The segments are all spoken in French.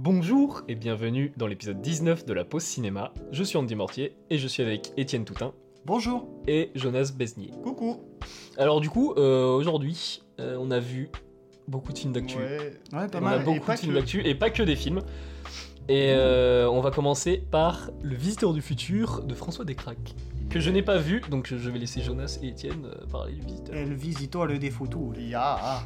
Bonjour et bienvenue dans l'épisode 19 de la pause cinéma. Je suis Andy Mortier et je suis avec Étienne Toutin Bonjour. et Jonas Besnier. Coucou. Alors du coup, euh, aujourd'hui, euh, on a vu beaucoup de films d'actu. Ouais. Ouais, pas On a mal. beaucoup de films que. d'actu et pas que des films. Et euh, on va commencer par Le Visiteur du Futur de François Descraques, que je n'ai pas vu, donc je vais laisser Jonas et Étienne parler du Visiteur. El visitore des photos. Ya.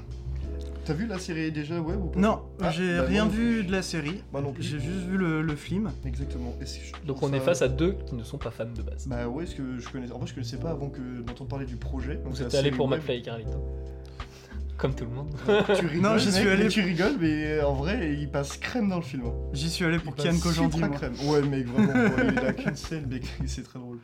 T'as vu la série déjà web ou pas Non, Ah, j'ai bah, rien non vu plus. de la série. Moi non plus. J'ai juste vu le, le film. Exactement. Et c'est- je Donc on est face à deux qui ne sont pas fans de base. Bah ouais, ce que je connaissais. En fait, je connaissais pas avant que d'entendre parler du projet. Donc Vous êtes allé pour. McFly et Carlito. Comme tout le monde. Tu rigoles. Non, j'y mec, suis allé- Tu rigoles, mais en vrai, il passe crème dans le film. hein. J'y suis allé pour Kian Kojandi. crème. Ouais, mec, vraiment. ouais, il a qu'une scène, mais c'est très drôle.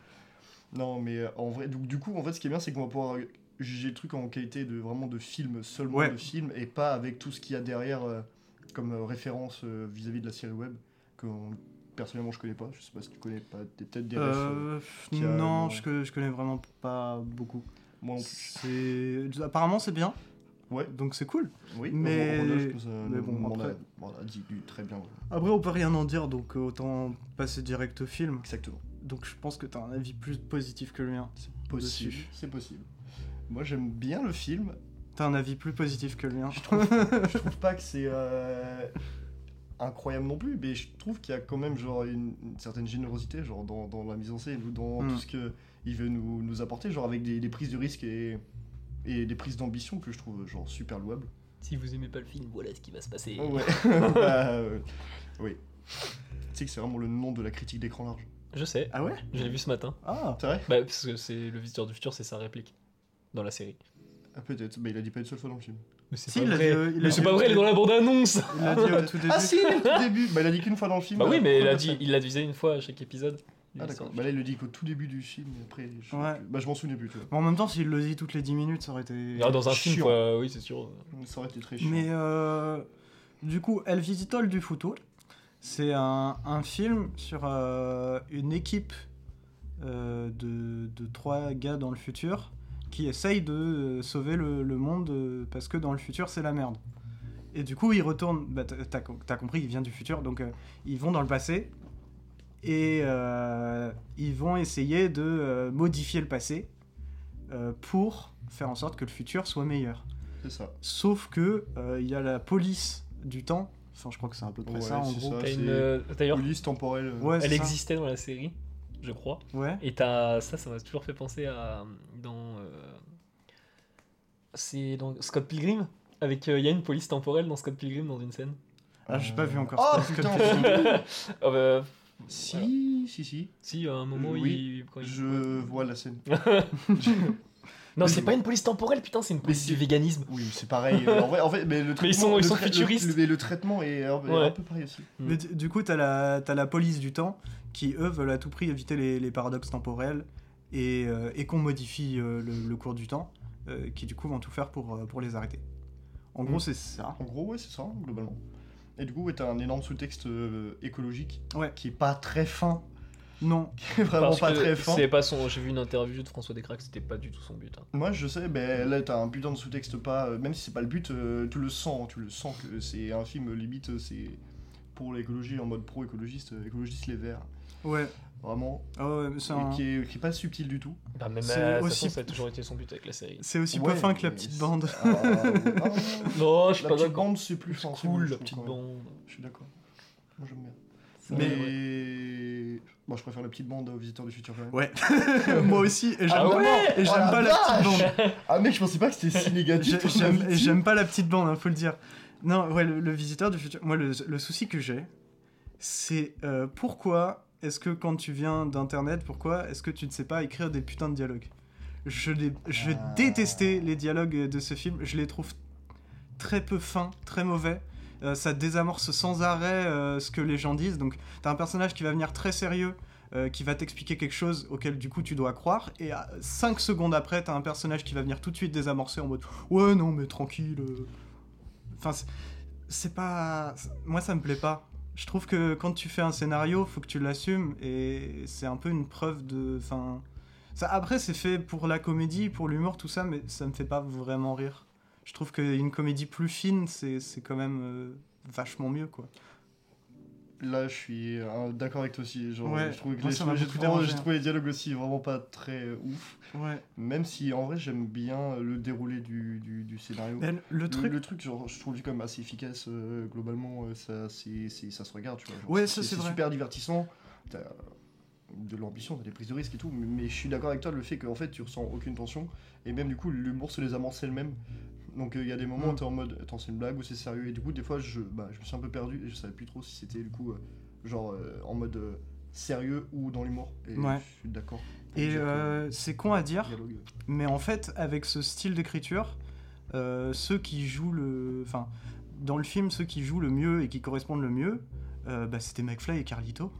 Non, mais euh, en vrai, donc, du coup, en fait, ce qui est bien, c'est qu'on va pouvoir juger le truc en qualité de vraiment de film, seulement Ouais. de film, et pas avec tout ce qu'il y a derrière euh, comme euh, référence euh, vis-à-vis de la série web que on- personnellement je connais pas. Je sais pas si tu connais pas. Peut-être des refs, qui a- non, je, je connais vraiment pas beaucoup. moi non apparemment c'est bien, Ouais, donc c'est cool. oui. Mais- bon, on a- après- a dit du très bien. Après on peut rien en dire, donc autant passer direct au film. Exactement. Donc je pense que t'as un avis plus positif que le mien. Possible. C'est possible. Moi j'aime bien le film. T'as un avis plus positif que le mien. Je trouve, je trouve pas que c'est euh, incroyable non plus, mais je trouve qu'il y a quand même genre une, une certaine générosité genre dans, dans la mise en scène ou dans Mm. tout ce que il veut nous, nous apporter, genre avec des, des prises de risque et, et des prises d'ambition que je trouve genre super louables. Si vous aimez pas le film, voilà ce qui va se passer. Oh, ouais. Bah, euh, oui. Tu sais que c'est vraiment le nom de la critique d'écran large. Je sais, Ah ouais? Je l'ai vu ce matin. Ah C'est vrai? Bah, parce que c'est le visiteur du futur, c'est sa réplique dans la série. ah, Peut-être, mais il a dit pas une seule fois dans le film. Mais c'est Si, pas l'a vrai. dit, euh, il Mais l'a c'est dit pas au vrai, elle est dans la bande-annonce Il l'a dit au tout début. Ah si, au tout début Bah il a dit qu'une fois dans le film. Bah oui, mais il a euh, dit, il l'a disait une fois à chaque épisode. Ah d'accord, bah là il le dit qu'au tout début du film, après je, Ouais. bah, je m'en souvenais plus, tu vois. En même temps, s'il le dit toutes les 10 minutes, ça aurait été. Ah, dans un film, quoi, oui, c'est sûr. Ça aurait été très chiant. Mais euh, du coup, El Visitol du Futur, c'est un, un film sur euh, une équipe euh, de, de trois gars dans le futur qui essayent de euh, sauver le, le monde euh, parce que dans le futur, c'est la merde. Et du coup, ils retournent. Bah, t'as- compris, il vient du futur, donc euh, ils vont dans le passé et euh, ils vont essayer de euh, modifier le passé euh, pour faire en sorte que le futur soit meilleur. C'est ça. Sauf que euh, il y a la police du temps. Enfin, je crois que c'est à peu près Ouais, ça en gros. ça. T'as c'est- une, euh, D'ailleurs, Police temporelle. Ouais, elle ça. existait dans la série, je crois. Ouais. Et t'as ça, ça m'a toujours fait penser à dans euh, c'est dans Scott Pilgrim avec euh, il y a une police temporelle dans Scott Pilgrim dans une scène. Ah, j'ai pas vu encore. Oh Scott putain Pilgrim. Ah bah, Si, si, si. si à un moment Oui, il, quand il- Je vois la scène. Non, c'est pas une police temporelle, putain, c'est une police c'est- du véganisme. Oui, c'est pareil. euh, en vrai, en fait, mais le traitement, Mais ils sont- ils le sont trai- futuristes. Le, mais le traitement est un, est Ouais. un peu pareil aussi. Mais du, du coup, t'as la, t'as la police du temps qui, eux, veulent à tout prix éviter les, les paradoxes temporels et, euh, et qu'on modifie euh, le, le cours du temps, euh, qui du coup vont tout faire pour, euh, pour les arrêter. En gros, Mm. c'est ça. En gros, ouais, c'est ça, globalement. Et du coup, ouais, t'as un énorme sous-texte euh, écologique Ouais. qui est pas très fin. Non. Qui est vraiment Parce pas que très fin. C'est pas son. J'ai vu une interview de François Descraques, c'était pas du tout son but. hein. Moi, je sais, mais là, t'as un putain de sous-texte pas. euh, Même si c'est pas le but, euh, tu le sens. Tu le sens que c'est un film limite, euh, c'est pour l'écologie en mode pro-écologiste, euh, écologiste les verts. Ouais. Vraiment. Ah ouais, mais c'est un- qui est, qui est pas subtil du tout. Bah, même C'est euh, de toute aussi- façon, ça a toujours été son but avec la série. c'est aussi Ouais, peu fin que la mais petite c'est- bande. Ah, ah, Non, je suis la pas petite d'accord. bande, c'est plus fin. c'est Cool, mieux, la trouve, petite quand même. bande. Je suis d'accord. Moi, j'aime bien. Mais-. Moi, je préfère la petite bande aux visiteurs du futur quand même. Ouais. Moi aussi, et j'aime Ah pas, ouais et j'aime Oh la pas la petite bande. Ah, mec, je pensais pas que c'était si négatif. J'aime et j'aime pas la petite bande, hein, faut le dire. Non, ouais, le, le visiteur du futur. Moi, le, le souci que j'ai, c'est euh, pourquoi est-ce que quand tu viens d'internet, pourquoi est-ce que tu ne sais pas écrire des putains de dialogues? Je, les, je Ah. détestais les dialogues de ce film. Je les trouve très peu fins, très mauvais. Euh, ça désamorce sans arrêt euh, ce que les gens disent. Donc, t'as un personnage qui va venir très sérieux, euh, qui va t'expliquer quelque chose auquel du coup tu dois croire, et 5 secondes après, t'as un personnage qui va venir tout de suite désamorcer en mode Ouais, non, mais tranquille. Enfin, c'est- c'est pas. Moi, ça me plaît pas. Je trouve que quand tu fais un scénario, faut que tu l'assumes, et c'est un peu une preuve de. Enfin. Ça, après, c'est fait pour la comédie, pour l'humour, tout ça, mais ça me fait pas vraiment rire. Je trouve qu'une comédie plus fine, c'est quand même euh, vachement mieux, quoi. Là, je suis euh, d'accord avec toi aussi. Genre, Ouais, je trouve que moi, les, ça m'a j'ai trouvé- hein. trouvé les dialogues aussi vraiment pas très euh, ouf. Ouais. Même si en vrai, j'aime bien le déroulé du, du, du scénario. Mais le- truc. le truc, genre, je trouve quand même assez efficace euh, globalement. ça, c'est, c'est- ça se regarde, tu vois. genre, Ouais, ça, c'est super divertissant. T'as de l'ambition, t'as des prises de risques et tout. Mais, mais je suis d'accord avec toi, le fait qu'en fait, tu ressens aucune tension. Et même du coup, l'humour se les amorce elle-même. Donc il y a des moments où Mm. t'es en mode, attends, c'est une blague ou c'est sérieux. Et du coup, des fois, je, bah, je me suis un peu perdu et je savais plus trop si c'était du coup, euh, genre, euh, en mode euh, sérieux ou dans l'humour. Et Ouais. je suis d'accord. Et euh, c'est con à dire, dialogue, mais en fait, avec ce style d'écriture, euh, ceux qui jouent le. Enfin, dans le film, ceux qui jouent le mieux et qui correspondent le mieux, euh, bah, c'était McFly et Carlito.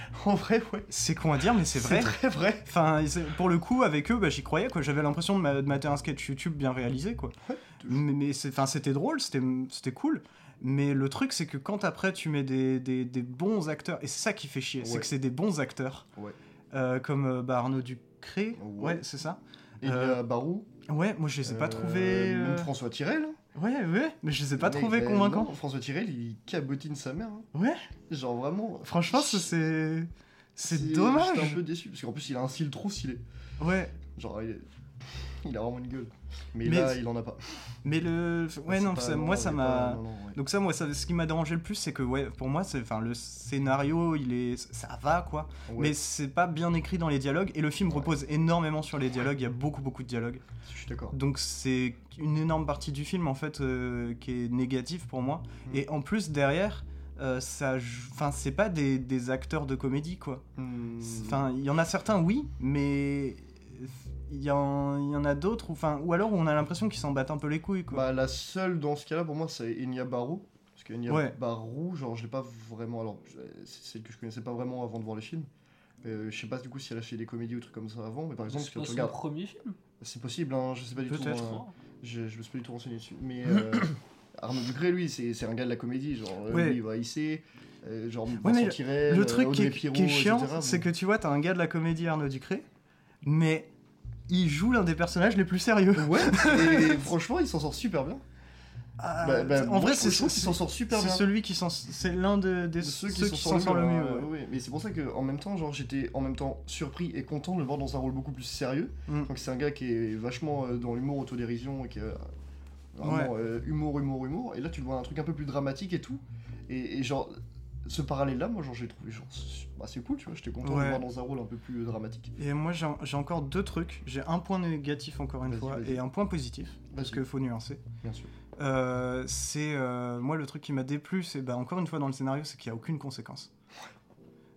En vrai, ouais. C'est con à dire, mais c'est vrai. très vrai. Enfin, c'est- pour le coup, avec eux, bah, j'y croyais, quoi. J'avais l'impression de, ma- de mater un sketch YouTube bien réalisé, quoi. mais mais c'est- c'était drôle, c'était cool. Mais le truc, c'est que quand après tu mets des, des- des bons acteurs, et c'est ça qui fait chier, c'est que c'est des bons acteurs, Ouais. euh, comme euh, bah, Arnaud Ducré, ouais, c'est ça. Et Euh, Barou. Ouais, moi je les ai pas euh, trouvés. Même François Tirel. Ouais, ouais, mais je les ai pas trouvés ben convaincants. non, François Tirel, il cabotine sa mère. hein. Ouais, Genre vraiment. franchement, c'est. C'est J'étais dommage. un peu déçu parce qu'en plus il a un style trop stylé. Ouais, Genre il, est- il a vraiment une gueule. Mais, Mais là il en a pas. mais le. Ouais, non, pas- ça- non, moi ça m'a. ouais. Donc ça, moi, ça, ce qui m'a dérangé le plus, c'est que ouais, pour moi, c'est, le scénario, il est, ça va quoi, Ouais, mais c'est pas bien écrit dans les dialogues. Et le film Ouais. repose énormément sur les dialogues. Il y a beaucoup, beaucoup de dialogues. je suis d'accord. Donc c'est une énorme partie du film en fait euh, qui est négative pour moi. Mm. Et en plus derrière, euh, ça, enfin, c'est pas des, des acteurs de comédie quoi. Hmm, Enfin, il y en a certains, oui, mais il y en, il y en a d'autres, ou, enfin, ou alors on a l'impression qu'ils s'en battent un peu les couilles, quoi. Bah la seule dans ce cas-là pour moi c'est Enya Barou. Parce que Enya Ouais. Barou, genre je l'ai pas vraiment. Alors c'est celle que je connaissais pas vraiment avant de voir les films. Euh, je sais pas du coup si elle a fait des comédies ou trucs comme ça avant, mais par exemple C'est si tu regardes. premier film? C'est possible, hein, je sais pas du tout. Peut-être. hein. Je, je me suis pas du tout renseigné dessus. Mais euh, Arnaud Ducré, lui, c'est c'est un gars de la comédie. Genre, euh, Ouais. lui, il va hisser. euh, genre, mais Vincent le- Tirel, Le euh, truc qui est, Pirot, qui est chiant, c'est bon. que tu vois, t'as un gars de la comédie Arnaud Ducré, mais il joue l'un des personnages les plus sérieux. Ouais, et franchement, il s'en sort super bien. Ah, Bah, bah, en vrai, c'est c'est- qu'il s'en sort super c'est bien. celui qui s'en, c'est l'un de, des De ceux, qui s'en le sort le mieux. ouais. ouais. Mais c'est pour ça que en même temps, genre, j'étais en même temps surpris et content de le voir dans un rôle beaucoup plus sérieux. Mm. Donc c'est un gars qui est vachement euh, dans l'humour, autodérision et qui est vraiment euh, humour, humour, humour. Et là, tu le vois un truc un peu plus dramatique et tout. Et, et genre, ce parallèle-là, moi, genre, j'ai trouvé genre, c'est- bah, cool, tu vois. J'étais content de Ouais. le voir dans un rôle un peu plus euh, dramatique. Et moi, j'ai encore deux trucs. J'ai un point négatif, encore une fois, et un point positif, parce qu'il faut nuancer. Bien sûr. Euh, c'est euh, moi le truc qui m'a déplu, c'est bah, encore une fois dans le scénario, c'est qu'il n'y a aucune conséquence.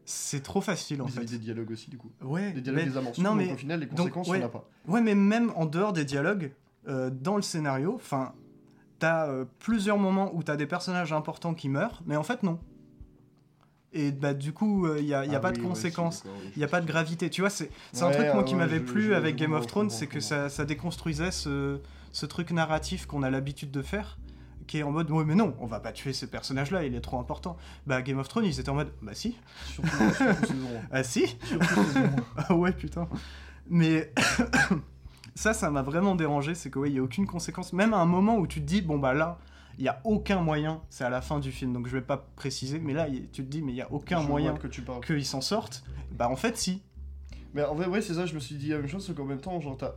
C'est trop facile en Vis-à-vis fait. des dialogues aussi, du coup. Ouais, Des dialogues mais, des amorces. non, donc mais- au final, les donc, conséquences, ouais. on n'a pas. ouais, mais même en dehors des dialogues, euh, dans le scénario, enfin, t'as plusieurs moments où t'as des personnages importants qui meurent, mais en fait non. Et bah du coup, il n'y a, y a Ah pas oui, de ouais, conséquences. Il n'y a pas de gravité. Tu vois, c'est c'est un Ouais, truc moi ouais, qui ouais, m'avait plu avec Game of Thrones, c'est que ça, ça déconstruisait ce, ce truc narratif qu'on a l'habitude de faire, qui est en mode ouais mais non, on va pas tuer ce personnage-là, il est trop important. Bah Game of Thrones, ils étaient en mode bah si, Surtout, ah si, ah ouais putain. Mais ça, ça m'a vraiment dérangé, c'est que ouais, il y a aucune conséquence, même à un moment où tu te dis bon bah là. Il y a aucun moyen, c'est à la fin du film, donc je vais pas préciser, mais là tu te dis mais il y a aucun Je moyen que tu parles. qu'ils s'en sortent. Bah en fait si, Mais en vrai, ouais, c'est ça, je me suis dit la même chose, c'est qu'en même temps, genre, t'as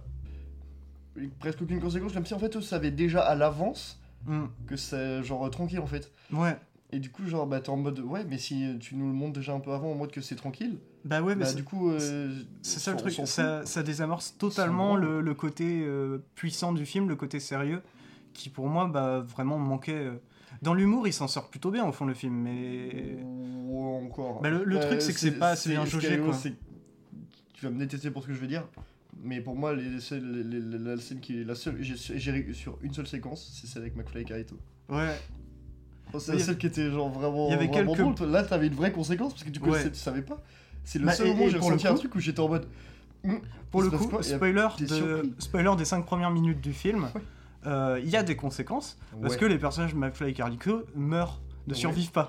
presque aucune conséquence, comme si en fait, eux savaient déjà à l'avance Hmm, que c'est genre tranquille en fait. ouais. Et du coup, genre, bah, t'es en mode, ouais, mais si tu nous le montres déjà un peu avant en mode que c'est tranquille, Bah ouais, mais bah, du coup, euh, c'est ça le truc, ça, ça désamorce totalement le côté euh, puissant du film, le côté sérieux, qui pour moi bah, vraiment manquait. euh. Dans l'humour, il s'en sort plutôt bien au fond le film, mais. Ouais, encore. Bah, le- le truc, c'est que c'est pas assez bien jaugé, quoi. Tu vas me détester pour ce que je vais dire, mais pour moi, les, les- la scène qui est la seule. J'ai sur une seule séquence, c'est celle avec McFly et Carito. Ouais, Oh, C'est la y seule qui était genre vraiment, il y avait vraiment quelques- drôle. Là, t'avais une vraie conséquence parce que du coup, Ouais. tu savais pas. C'est le Bah, seul et- moment où et j'ai pour le ressenti un coup- truc où j'étais en mode. Hum, pour le coup, spoiler, de, spoiler des 5 premières minutes du film, Ouais. Euh, il y a des conséquences, parce que les personnages McFly et Carlico meurent, ne survivent pas.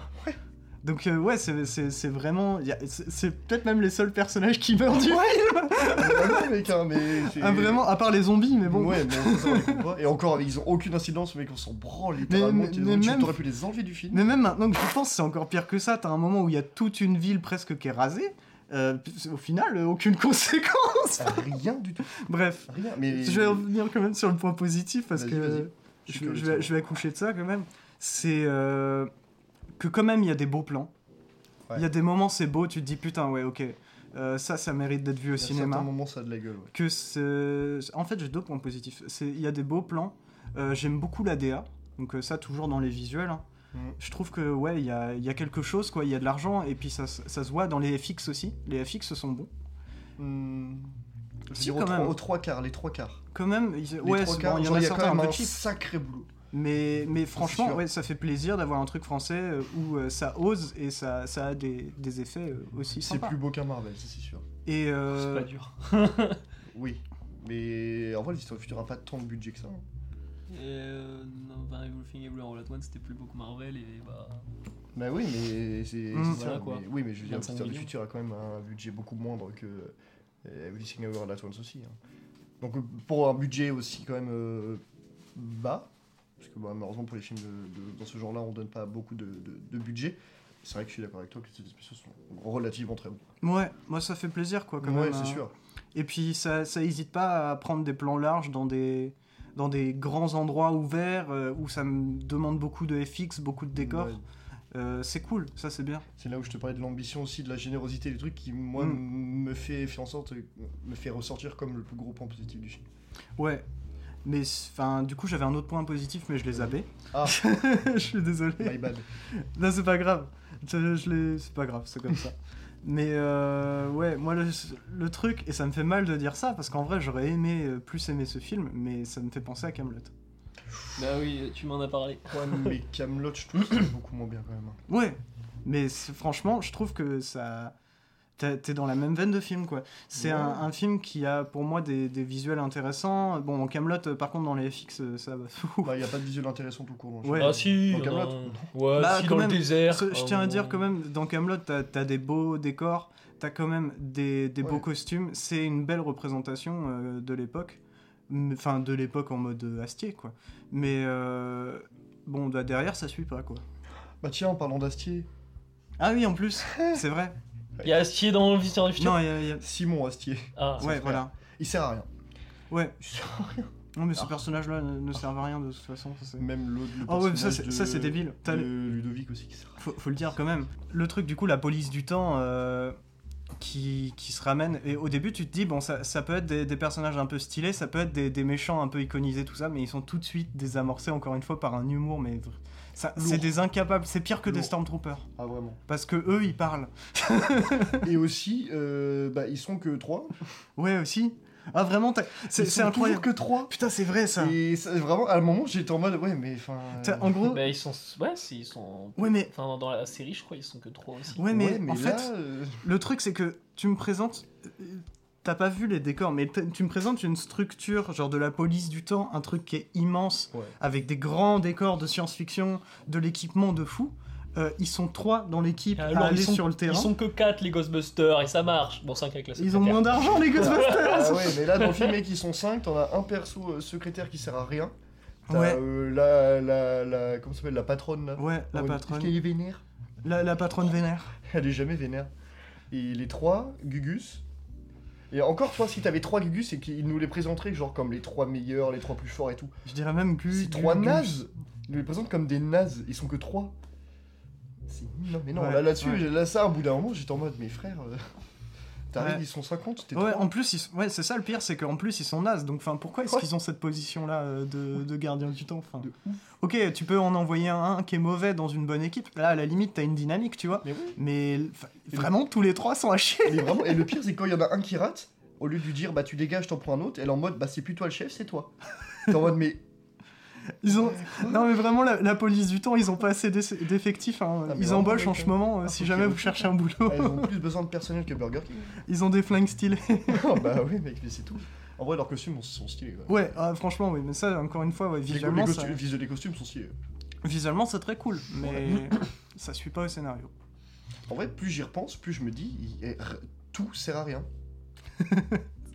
Donc euh, ouais, c'est- c'est c'est vraiment... C'est peut-être même les seuls personnages qui meurent du film. Ah mec, hein, mais Ah, vraiment, à part les zombies, mais bon. Ouais, mais ça, on les coupe pas. Et encore, ils ont aucune incidence, mec, on s'en branle littéralement. mais- Tu- mais tu même- t'aurais pu les enlever du film. Mais même maintenant que je pense, c'est encore pire que ça. T'as un moment où il y a toute une ville presque qui est rasée. Euh, au final, euh, aucune conséquence. Rien du tout. Bref, Rien. Mais. je vais revenir quand même sur le point positif parce que je, vais, je vais accoucher de ça quand même. C'est euh, que quand même il y a des beaux plans. Il Ouais. y a des moments c'est beau, tu te dis putain ouais ok, euh, ça ça mérite d'être vu au À certains cinéma. moments, ça a de la gueule, ouais. Que c'est- en fait j'ai deux points positifs. Il y a des beaux plans. J'aime beaucoup la DA, donc ça toujours dans les visuels. hein. Je trouve que ouais il y a, il y a quelque chose quoi, il y a de l'argent et puis ça, se- ça se voit dans les FX aussi. Les FX sont bons. Je Si, quand aux, trois, même. aux trois quarts, les trois quarts. Quand même, ils- ouais, trois quarts, bon, il y en a il y a quand certains un même un cheap. sacré boulot. Mais, mais franchement, ouais, ça fait plaisir d'avoir un truc français euh, où euh, ça ose et ça, ça a des, des effets euh, aussi C'est plus beau qu'un Marvel, ça, c'est sûr. Et C'est pas dur. Oui. Mais en vrai, l'histoire du futur a pas tant de budget que ça. Hein. Euh, non, enfin, Everything Everywhere All At Once, c'était plus beau que Marvel et bah. Bah oui, mais c'est. Mm. c'est Voilà, ça, quoi. mais- oui, mais je veux dire, 25 l'histoire du futur a quand même un budget beaucoup moindre que euh, Everything Everywhere All At Once aussi. hein. Donc euh, pour un budget aussi quand même euh, bas, parce que bah, malheureusement pour les films de, de- dans ce genre-là, on donne pas beaucoup de, de- de budget. C'est vrai que je suis d'accord avec toi que ces spéciaux sont relativement très bons. ouais, moi ça fait plaisir quoi quand ouais, même. c'est hein. sûr. Et puis ça, ça hésite pas à prendre des plans larges dans des, dans des grands endroits ouverts euh, où ça me demande beaucoup de FX, beaucoup de décors. Ouais. Euh, c'est cool, ça c'est bien. C'est là où je te parlais de l'ambition aussi, de la générosité, des trucs qui, moi, Mm. me fait, fait en sorte, me fait ressortir comme le plus gros point positif du film. Ouais. Mais enfin, du coup, j'avais un autre point positif, mais je l'ai zappé. Ah, je suis désolé. my bad. Non, c'est pas grave. Je, je C'est pas grave, c'est comme ça. Mais euh, ouais, moi le, le truc, et ça me fait mal de dire ça, parce qu'en vrai j'aurais aimé euh, plus aimer ce film, mais ça me fait penser à Camelot. Bah oui, tu m'en as parlé. Ouais, mais Camelot, je trouve que c'est beaucoup moins bien quand même. hein. Ouais, mais franchement, je trouve que ça. T'es dans la même veine de film, quoi. C'est Ouais. un, un film qui a pour moi des, des visuels intéressants. Bon, Camelot, par contre, dans les FX, euh, ça va. Bah, y a pas de visuel intéressant tout court. le Ouais. film. Ah si, Dans il en un. Ouais, Bah, si, quand dans le même, désert. Ce- je tiens à dire quand même, dans Camelot, t'as as des beaux décors, t'as quand même des, des beaux costumes. C'est une belle représentation euh, de l'époque, enfin de l'époque en mode euh, Astier, quoi. Mais euh, bon, bah, derrière, ça suit pas, quoi. Bah tiens, en parlant d'Astier, Ah oui, en plus, c'est vrai. Il y a Astier dans le Visiteur du futur Non, il y a- il y a- Simon Astier, Ah, ouais, voilà. il sert à rien. Ouais. Il sert à rien. Non, mais ce Ah. personnage-là ne, ne sert à rien de toute façon. ça, c'est- Même l'autre. le Ah ouais, mais ça, personnage c'est- de- ça, c'est débile. T'as de le- Ludovic aussi qui sert à rien. faut, faut le dire quand même. Le truc, du coup, la police du temps euh, qui, qui se ramène. Et au début, tu te dis, bon, ça, ça peut être des, des personnages un peu stylés, ça peut être des, des méchants un peu iconisés, tout ça, mais ils sont tout de suite désamorcés, encore une fois, par un humour, mais. vr- C'est des incapables, c'est pire que des. Stormtroopers. Ah vraiment. Parce que eux, ils parlent. Et aussi, euh, bah ils sont que 3. Ouais, aussi. Ah, vraiment, t'as- c'est c'est incroyable. que 3. Putain, c'est vrai ça. Et ça, vraiment, à un moment, j'étais en mode, ouais, mais enfin. T'as- En gros. Bah ils sont. Ouais, si, ils sont. Ouais, mais Enfin, dans la série, je crois, ils sont que trois aussi. Ouais, mais, ouais, mais en là, fait, euh, le truc c'est que tu me présentes. T'as pas vu les décors, mais tu me présentes une structure, genre de la police du temps, un truc qui est immense, Ouais. avec des grands décors de science-fiction, de l'équipement de fou. Euh, ils sont trois dans l'équipe à Alors, aller sont, sur le terrain. Ils sont que 4 les Ghostbusters et ça marche. Bon, 5 avec la Ils ont secrétaire. moins d'argent, les Ghostbusters Ah ouais, mais là, dans le film, mec, ils sont 5. T'en as un perso euh, secrétaire qui sert à rien. T'as Ouais. euh, la, la, la. Comment ça s'appelle La patronne là. Ouais, la patronne. Est-ce qu'elle est vénère? La, la patronne vénère. Elle est jamais vénère. Et les trois, Gugus. Et encore, toi, si t'avais trois Gugus, c'est qu'ils nous les présenteraient genre comme les trois meilleurs, les trois plus forts et tout. Je dirais même Gus. C'est trois nazes Ils nous les présentent comme des nazes. Ils sont que trois. C'est non, mais non, Ouais, là, là-dessus, ouais. là, ça, au bout d'un moment, j'étais en mode, mes frères. euh, T'arrives, ils sont 50, t'es Ouais, en plus, ils sont- ouais, c'est ça le pire, c'est qu'en plus ils sont nazes. Donc, enfin, pourquoi est-ce Ouais. qu'ils ont cette position-là euh, de, de gardien du temps enfin, De. Ok, tu peux en envoyer un, un qui est mauvais dans une bonne équipe. Là, à la limite, t'as une dynamique, tu vois. Mais oui. Mais enfin, vraiment, tous les trois sont à chier. Et, vraiment, et le pire, c'est quand il y en a un qui rate, au lieu de lui dire, bah tu dégages, t'en prends un autre, elle est en mode, bah c'est plus toi le chef, c'est toi. T'es en mode, mais. Ils ont... Non, mais vraiment, la, la police du temps, ils ont pas assez d'effectifs. hein. Ah, Ils embauchent en ce moment, euh, ah, si jamais vous cherchez un boulot. ah, ils ont plus besoin de personnel que Burger King. Ils ont des flingues stylés. Ah, bah oui, mec, mais c'est tout. En vrai, leurs costumes sont stylés. quoi. ouais, ah, franchement, oui, mais ça, encore une fois, ouais, Les, les visuellement, ça... costumes, sont stylés. visuellement, c'est très cool. Mais ça suit pas au scénario. En vrai, plus j'y repense, plus je me dis, tout sert à rien.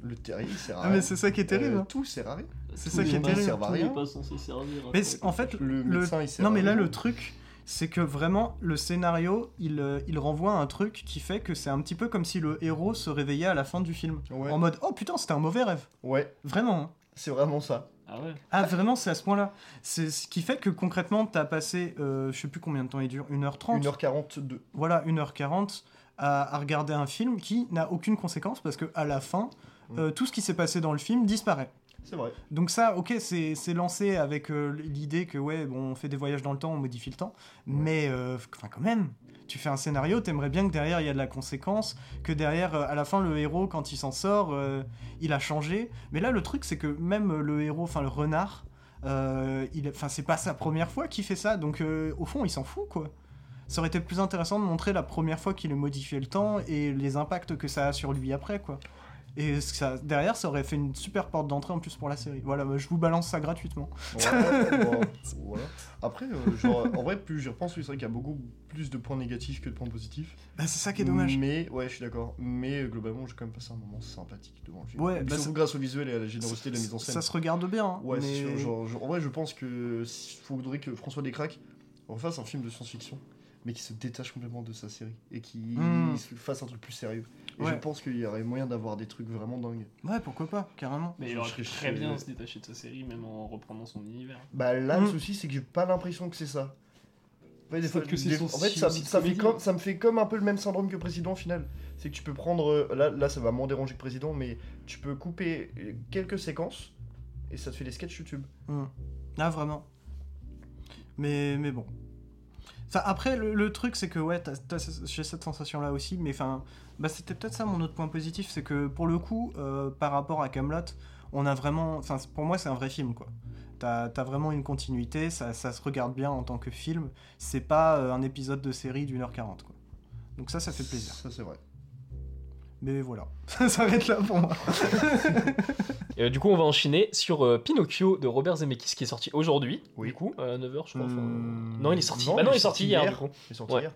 Le terrier sert à Ah, rien. mais c'est ça qui est terrible. Euh, hein. tout sert à rien. C'est ça qui est terrible. servent à rien. pas censé servir. à Mais en fait, Le le- médecin, il sert non à mais là le truc, c'est que vraiment le scénario, il, euh, il renvoie à un truc qui fait que c'est un petit peu comme si le héros se réveillait à la fin du film, Ouais. en mode oh putain c'était un mauvais rêve, Ouais, vraiment. hein. c'est vraiment ça. Ah ouais. Ah vraiment c'est à ce point-là. C'est ce qui fait que concrètement t'as passé, euh, je sais plus combien de temps il dure, 1h30 1h42. voilà, 1h40 à, à regarder un film qui n'a aucune conséquence parce que à la fin. Euh, tout ce qui s'est passé dans le film disparaît. C'est vrai. Donc ça, ok, c'est c'est lancé avec euh, l'idée que ouais, bon, on fait des voyages dans le temps, on modifie le temps, mais euh, enfin quand même, tu fais un scénario, t'aimerais bien que derrière il y a de la conséquence, que derrière, euh, à la fin, le héros quand il s'en sort, euh, il a changé. Mais là, le truc, c'est que même le héros, enfin le renard, euh, enfin c'est pas sa première fois qu'il fait ça, donc euh, au fond, il s'en fout quoi. Ça aurait été plus intéressant de montrer la première fois qu'il a modifié le temps et les impacts que ça a sur lui après quoi. Et ça, derrière, ça aurait fait une super porte d'entrée en plus pour la série. Voilà, bah, je vous balance ça gratuitement. Ouais, bon, voilà. Après, euh, genre, en vrai, plus j'y repense, c'est vrai qu'il y a beaucoup plus de points négatifs que de points positifs. Bah, c'est ça qui est dommage. Mais, ouais, je suis d'accord. Mais euh, globalement, j'ai quand même passé un moment sympathique devant le film. Ouais, bah, surtout grâce au visuel et à la générosité de la mise en scène. Ça se regarde bien. hein, Ouais, mais... c'est sûr. Genre, genre, en vrai, je pense que faudrait que François Descraques refasse un film de science-fiction, mais qui se détache complètement de sa série et qui Hmm. fasse un truc plus sérieux. Et Ouais. je pense qu'il y aurait moyen d'avoir des trucs vraiment dingues. Ouais, pourquoi pas, carrément. Mais Je il aurait très bien se détacher de sa série, même en reprenant son univers. Bah là, le Hmm. souci, c'est que j'ai pas l'impression que c'est ça. Ouais, des C'est fois, que c'est des- son en fait, ça, aussi de ça, fait comédie. comme, ça me fait comme un peu le même syndrome que président au final. C'est que tu peux prendre. euh, Là, là, ça va moins déranger que président, mais tu peux couper euh, quelques séquences et ça te fait des sketchs YouTube. Hmm. Ah, vraiment. Mais, mais bon. Après, le, truc, c'est que ouais, j'ai cette sensation-là aussi, mais enfin, bah, c'était peut-être ça mon autre point positif, c'est que pour le coup, euh, par rapport à Camelot, on a vraiment. Enfin, pour moi, c'est un vrai film, quoi. T'as as vraiment une continuité, ça, ça se regarde bien en tant que film. C'est pas euh, un épisode de série d'une heure quarante, quoi. Donc ça, ça fait plaisir. Ça, c'est vrai. Mais voilà, ça s'arrête là pour moi. Et, euh, du coup, on va enchaîner sur euh, Pinocchio de Robert Zemeckis qui est sorti aujourd'hui. Oui. Du coup, à 9h, je crois. enfin, Hmm, Non, il est sorti. non, bah non, il est sorti hier, hier. du coup. Il est sorti Ouais. hier.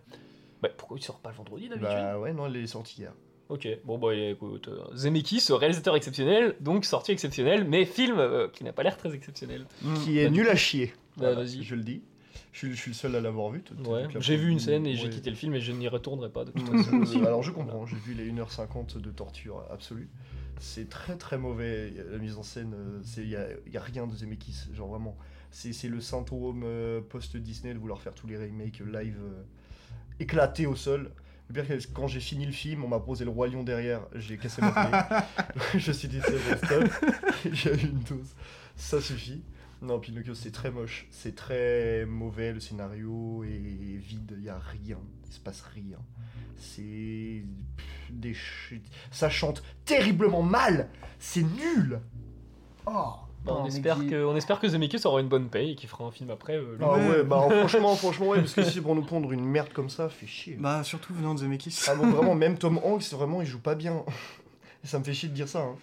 Bah, pourquoi il sort pas le vendredi d'habitude? Bah ouais, non, il est sorti hier. Ok, bon bah écoute, euh, Zemeckis, réalisateur exceptionnel, donc sortie exceptionnelle, mais film euh, qui n'a pas l'air très exceptionnel. Qui est Bah, nul à chier. Bah, Voilà, vas-y. Je le dis. Je suis, je suis le seul à l'avoir vu. Ouais, j'ai vu une scène et j'ai quitté le film et je n'y retournerai pas de toute Euh, façon. alors je comprends, j'ai vu les 1h50 de torture absolue. C'est très très mauvais, la mise en scène, il n'y a, y a rien de Zemeckis, genre vraiment. C'est le syndrome euh, post-Disney de vouloir faire tous les remakes live euh, éclatés au sol. Quand j'ai fini le film, on m'a posé le Roi Lion derrière, j'ai cassé ma télé. je me suis dit, c'est bon, stop. j'ai eu une dose. Ça suffit. Non, Pinocchio, c'est très moche, c'est très mauvais, le scénario est vide, il n'y a rien, il se passe rien. C'est. des chutes. Ça chante terriblement mal C'est nul Oh Bah, on, espère qui- que, on espère que Zemeckis aura une bonne paye et qu'il fera un film après. euh. Ah ouais, Ouais. bah franchement, franchement, ouais, parce que si c'est pour nous pondre une merde comme ça, fait chier. Bah, surtout venant de Zemeckis. Ah bon, vraiment, même Tom Hanks, vraiment, il joue pas bien. Ça me fait chier de dire ça. hein.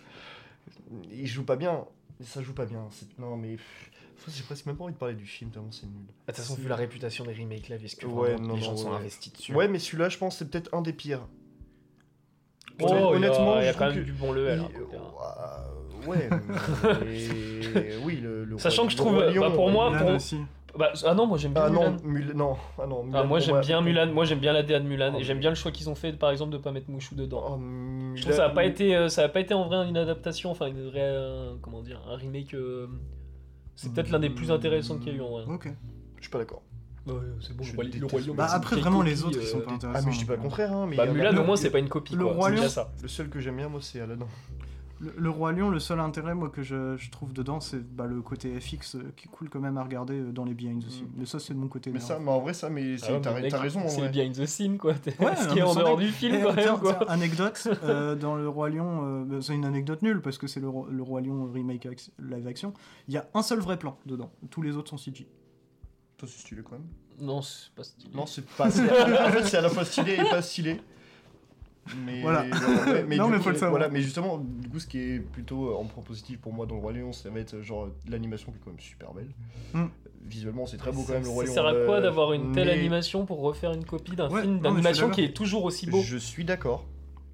Il joue pas bien. Ça joue pas bien. c'est- Non, mais. J'ai presque même pas envie de parler du film, tellement c'est nul. De toute façon, vu la réputation des remakes là, est-ce que Ouais, vraiment non, les non, gens sont ouais. investis dessus Ouais, mais celui-là, je pense, c'est peut-être un des pires. Oh, il y a- honnêtement, il y a je quand même que- du bon level. Il- hein, ouais, mais- oui, le, le Sachant que je trouve, bah, pour moi, Mulan pour- aussi. Bah, ah non, moi j'aime bien Ah Mulan. non, Mulan, non, ah non, Ah, Mulan, moi pour j'aime bien Mulan, moi j'aime bien la DA de Mulan Oh, et j'aime bien le choix qu'ils ont fait par exemple de pas mettre Mouchou dedans. Oh, Je trouve Mulan- que ça a pas été, euh, ça a pas été en vrai une adaptation, enfin une vraie, euh, comment dire, un remake. euh, C'est peut-être l'un des plus intéressants qu'il y a eu en vrai. Ok. Je suis pas d'accord. Ouais, c'est bon, Je le le lion. Bah, après, vraiment, les autres, ils sont euh, pas Ah, intéressants. mais je dis pas le contraire, hein, mais Bah Mulan au moins c'est pas une copie le quoi. Déjà ça. Le seul que j'aime bien, moi, c'est Aladdin. Le, le Roi Lion, le seul intérêt moi que je, je trouve dedans, c'est bah, le côté FX euh, qui est cool quand même à regarder euh, dans les behinds aussi. Mm. Mais ça, c'est de mon côté. Mais ça, mais en vrai, ça, mais Ah ouais, t'as mais mec, t'as raison, C'est vrai. behind the scene quoi. Ouais, Ce qui est en dehors du film Eh, quand tiens, même quoi. tiens, anecdote, euh, dans le Roi Lion, euh, bah, c'est une anecdote nulle parce que c'est le, Roi- le Roi Lion remake ac- live action. Il y a un seul vrai plan dedans. Tous les autres sont CG. Toi, c'est stylé quand même. Non, c'est pas stylé. Non, c'est pas. En fait, c'est à la fois stylé et pas stylé. Mais, Voilà. mais Non, mais coup, faut le savoir. Voilà, mais justement, du coup, ce qui est plutôt euh, en point positif pour moi dans le Roi Lion, ça va être euh, genre l'animation qui est quand même super belle. Mm. Visuellement, c'est très beau quand Ça, même le Roi ça Lion. sert à quoi euh, d'avoir une telle mais animation pour refaire une copie d'un Ouais, film d'animation qui est toujours aussi beau? Je suis d'accord.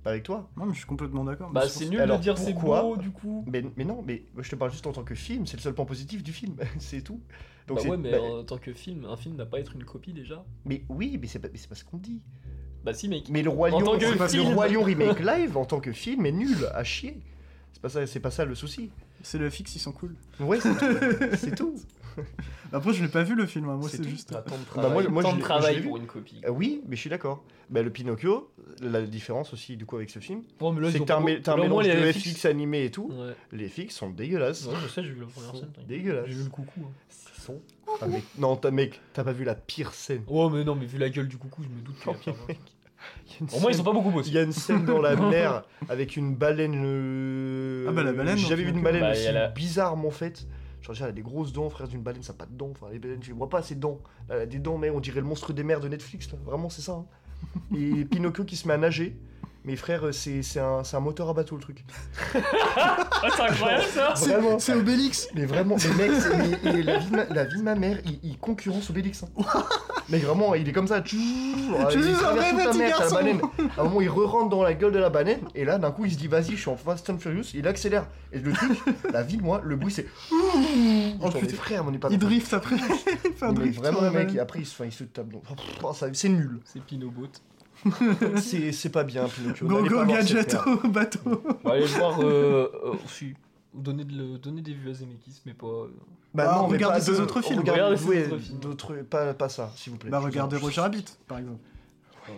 Pas avec toi. Non, mais je suis complètement d'accord. Bah c'est nul Alors, de dire c'est beau du coup. Mais, mais non, mais je te parle juste en tant que film, c'est le seul point positif du film, c'est tout. Donc bah ouais mais bah, en tant que film, un film n'a pas à être une copie déjà. mais oui, mais c'est pas, mais c'est pas ce qu'on dit. Bah si mec. Mais le Roi En Lion, tant que le film. Roi Lion remake live en tant que film est nul à chier. C'est pas ça, c'est pas ça le souci. C'est le fixe, ils sont cool. Ouais, c'est tout. c'est tout. Après, je l'ai pas vu le film, hein, moi C'est juste. Bah, travail, moi, moi, tant de travail pour une copie. Euh, oui, mais je suis d'accord. Bah, le Pinocchio, la différence aussi du coup avec ce film, c'est que t'as un, t'as un mélange de les FX animé et tout. Ouais. Les FX sont dégueulasses. Ouais, je sais, j'ai vu la première scène. sont dégueulasses. J'ai vu le coucou. hein. Ils sont- Ah, mec, non, t'as mec, t'as pas vu la pire scène. Oh mais non mais vu la gueule du coucou, je me doute il Au moins ils scène- ont pas beaucoup Il bossé. y a une scène dans la mer avec une baleine. euh, Ah bah, la baleine, jamais vu une Pinocchio. baleine Bah, aussi il bizarrement faite. Déjà, elle a des grosses dents, frère, d'une baleine, ça n'a pas de dents. Enfin, les baleines, je vois pas ses dents. Elle a des dents, mais on dirait le monstre des mers de Netflix. Vraiment, c'est ça. hein. Et Pinocchio qui se met à nager. Mais frère, c'est c'est un, c'est un moteur à bateau, le truc. C'est incroyable ça C'est- Vraiment. C'est Obélix Mais vraiment, mais mec, c'est- mais- mais la, vie de ma, la vie de ma mère, il, il concurrence Obélix. Hein. mais vraiment, il est comme ça. il suis un vrai petit garçon. À un moment, il re-rentre dans la gueule de la baleine, et là, d'un coup, il se dit, vas-y, je suis en Fast and Furious, il accélère. Et le truc, la vie de moi, le bruit, c'est. Oh putain. frère, on est pas Il drift après. il fait un drift. vraiment, mec, et après, il se, enfin, il se tape. oh, C'est nul. C'est Pinobot. C'est c'est pas bien, Pinocchio. Go go pas voir cette gadget merde. au bateau. On va aller voir euh, euh, donner, de le- donner des vues à Zemeckis, mais pas. euh, Bah Ah, non, mais regardez pas ses de- autres films. Films. d'autres. Pas, pas ça, s'il vous plaît. Bah regardez Roger Rabbit, par exemple.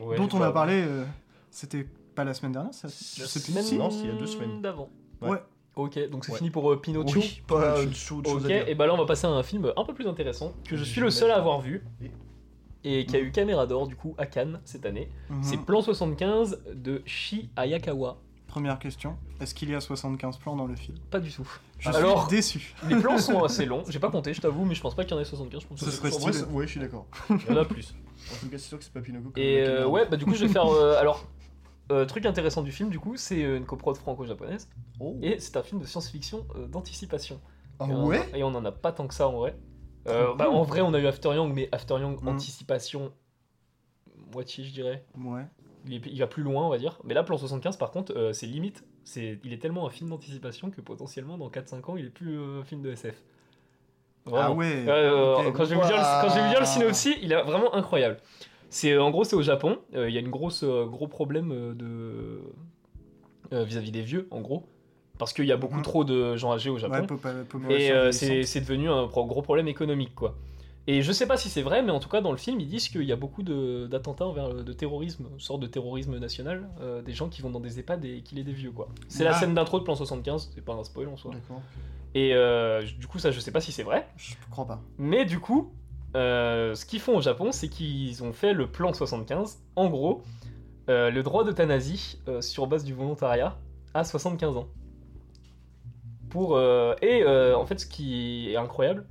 ouais, Dont on pas- a parlé, euh, c'était pas la semaine dernière, ça sais plus semaine si. Non, c'est il y a deux semaines. d'avant. Ouais. Ouais. Ok, donc c'est Ouais. fini pour euh, Pinocchio. Oui, pas Ok, à dire. et bah là on va passer à un film un peu plus intéressant que je suis le seul à avoir vu et qui a eu caméra d'or du coup à Cannes cette année. Mhm. C'est Plan 75 de Shi Ayakawa. Première question, est-ce qu'il y a 75 plans dans le film? Pas du tout. Je Alors- suis déçu. Les plans sont assez longs, j'ai pas compté, je t'avoue, mais je pense pas qu'il y en ait 75, je pense Ce que serait stylé. ouais, je suis d'accord. il y en a plus. En tout cas, c'est sûr que c'est pas Pinocchio. Et euh, Canard. ouais, bah du coup je vais faire. euh, alors, euh, truc intéressant du film, du coup, c'est une coprode franco-japonaise Oh. et c'est un film de science-fiction euh, d'anticipation. Ah Et on en a- ouais? Et on en a pas tant que ça en vrai. Euh, bah, en vrai, on a eu After Young, mais After Young, Mm. anticipation, moitié, je dirais. Ouais. Il, est- il va plus loin, on va dire. Mais là, Plan 75, par contre, euh, c'est limite. C'est, il est tellement un film d'anticipation que potentiellement, dans 4-5 ans, il est plus euh, un film de SF. Vraiment. Ah ouais. Euh, quand, je vais vous dire le, synopsis, il est vraiment incroyable. C'est euh, en gros c'est au Japon. Euh, Il y a une grosse euh, gros problème euh, de euh, vis-à-vis des vieux, en gros, parce qu'il y a beaucoup Mhm. trop de gens âgés au Japon. Ouais, et euh, c'est devenu un gros problème économique, quoi. Et je sais pas si c'est vrai, mais en tout cas dans le film ils disent qu'il y a beaucoup d'attentats envers le- de terrorisme, une sorte de terrorisme national, euh, des gens qui vont dans des EHPAD et qui les des vieux, quoi. C'est la Ah. scène d'intro de Plan 75, c'est pas un spoil en soi. D'accord. Et euh, du coup ça je sais pas si c'est vrai. Je crois pas. Mais du coup, euh, ce qu'ils font au Japon, c'est qu'ils ont fait le plan 75. En gros, euh, le droit d'euthanasie euh, sur base du volontariat à 75 ans. Pour, euh, et euh, en fait, ce qui est incroyable,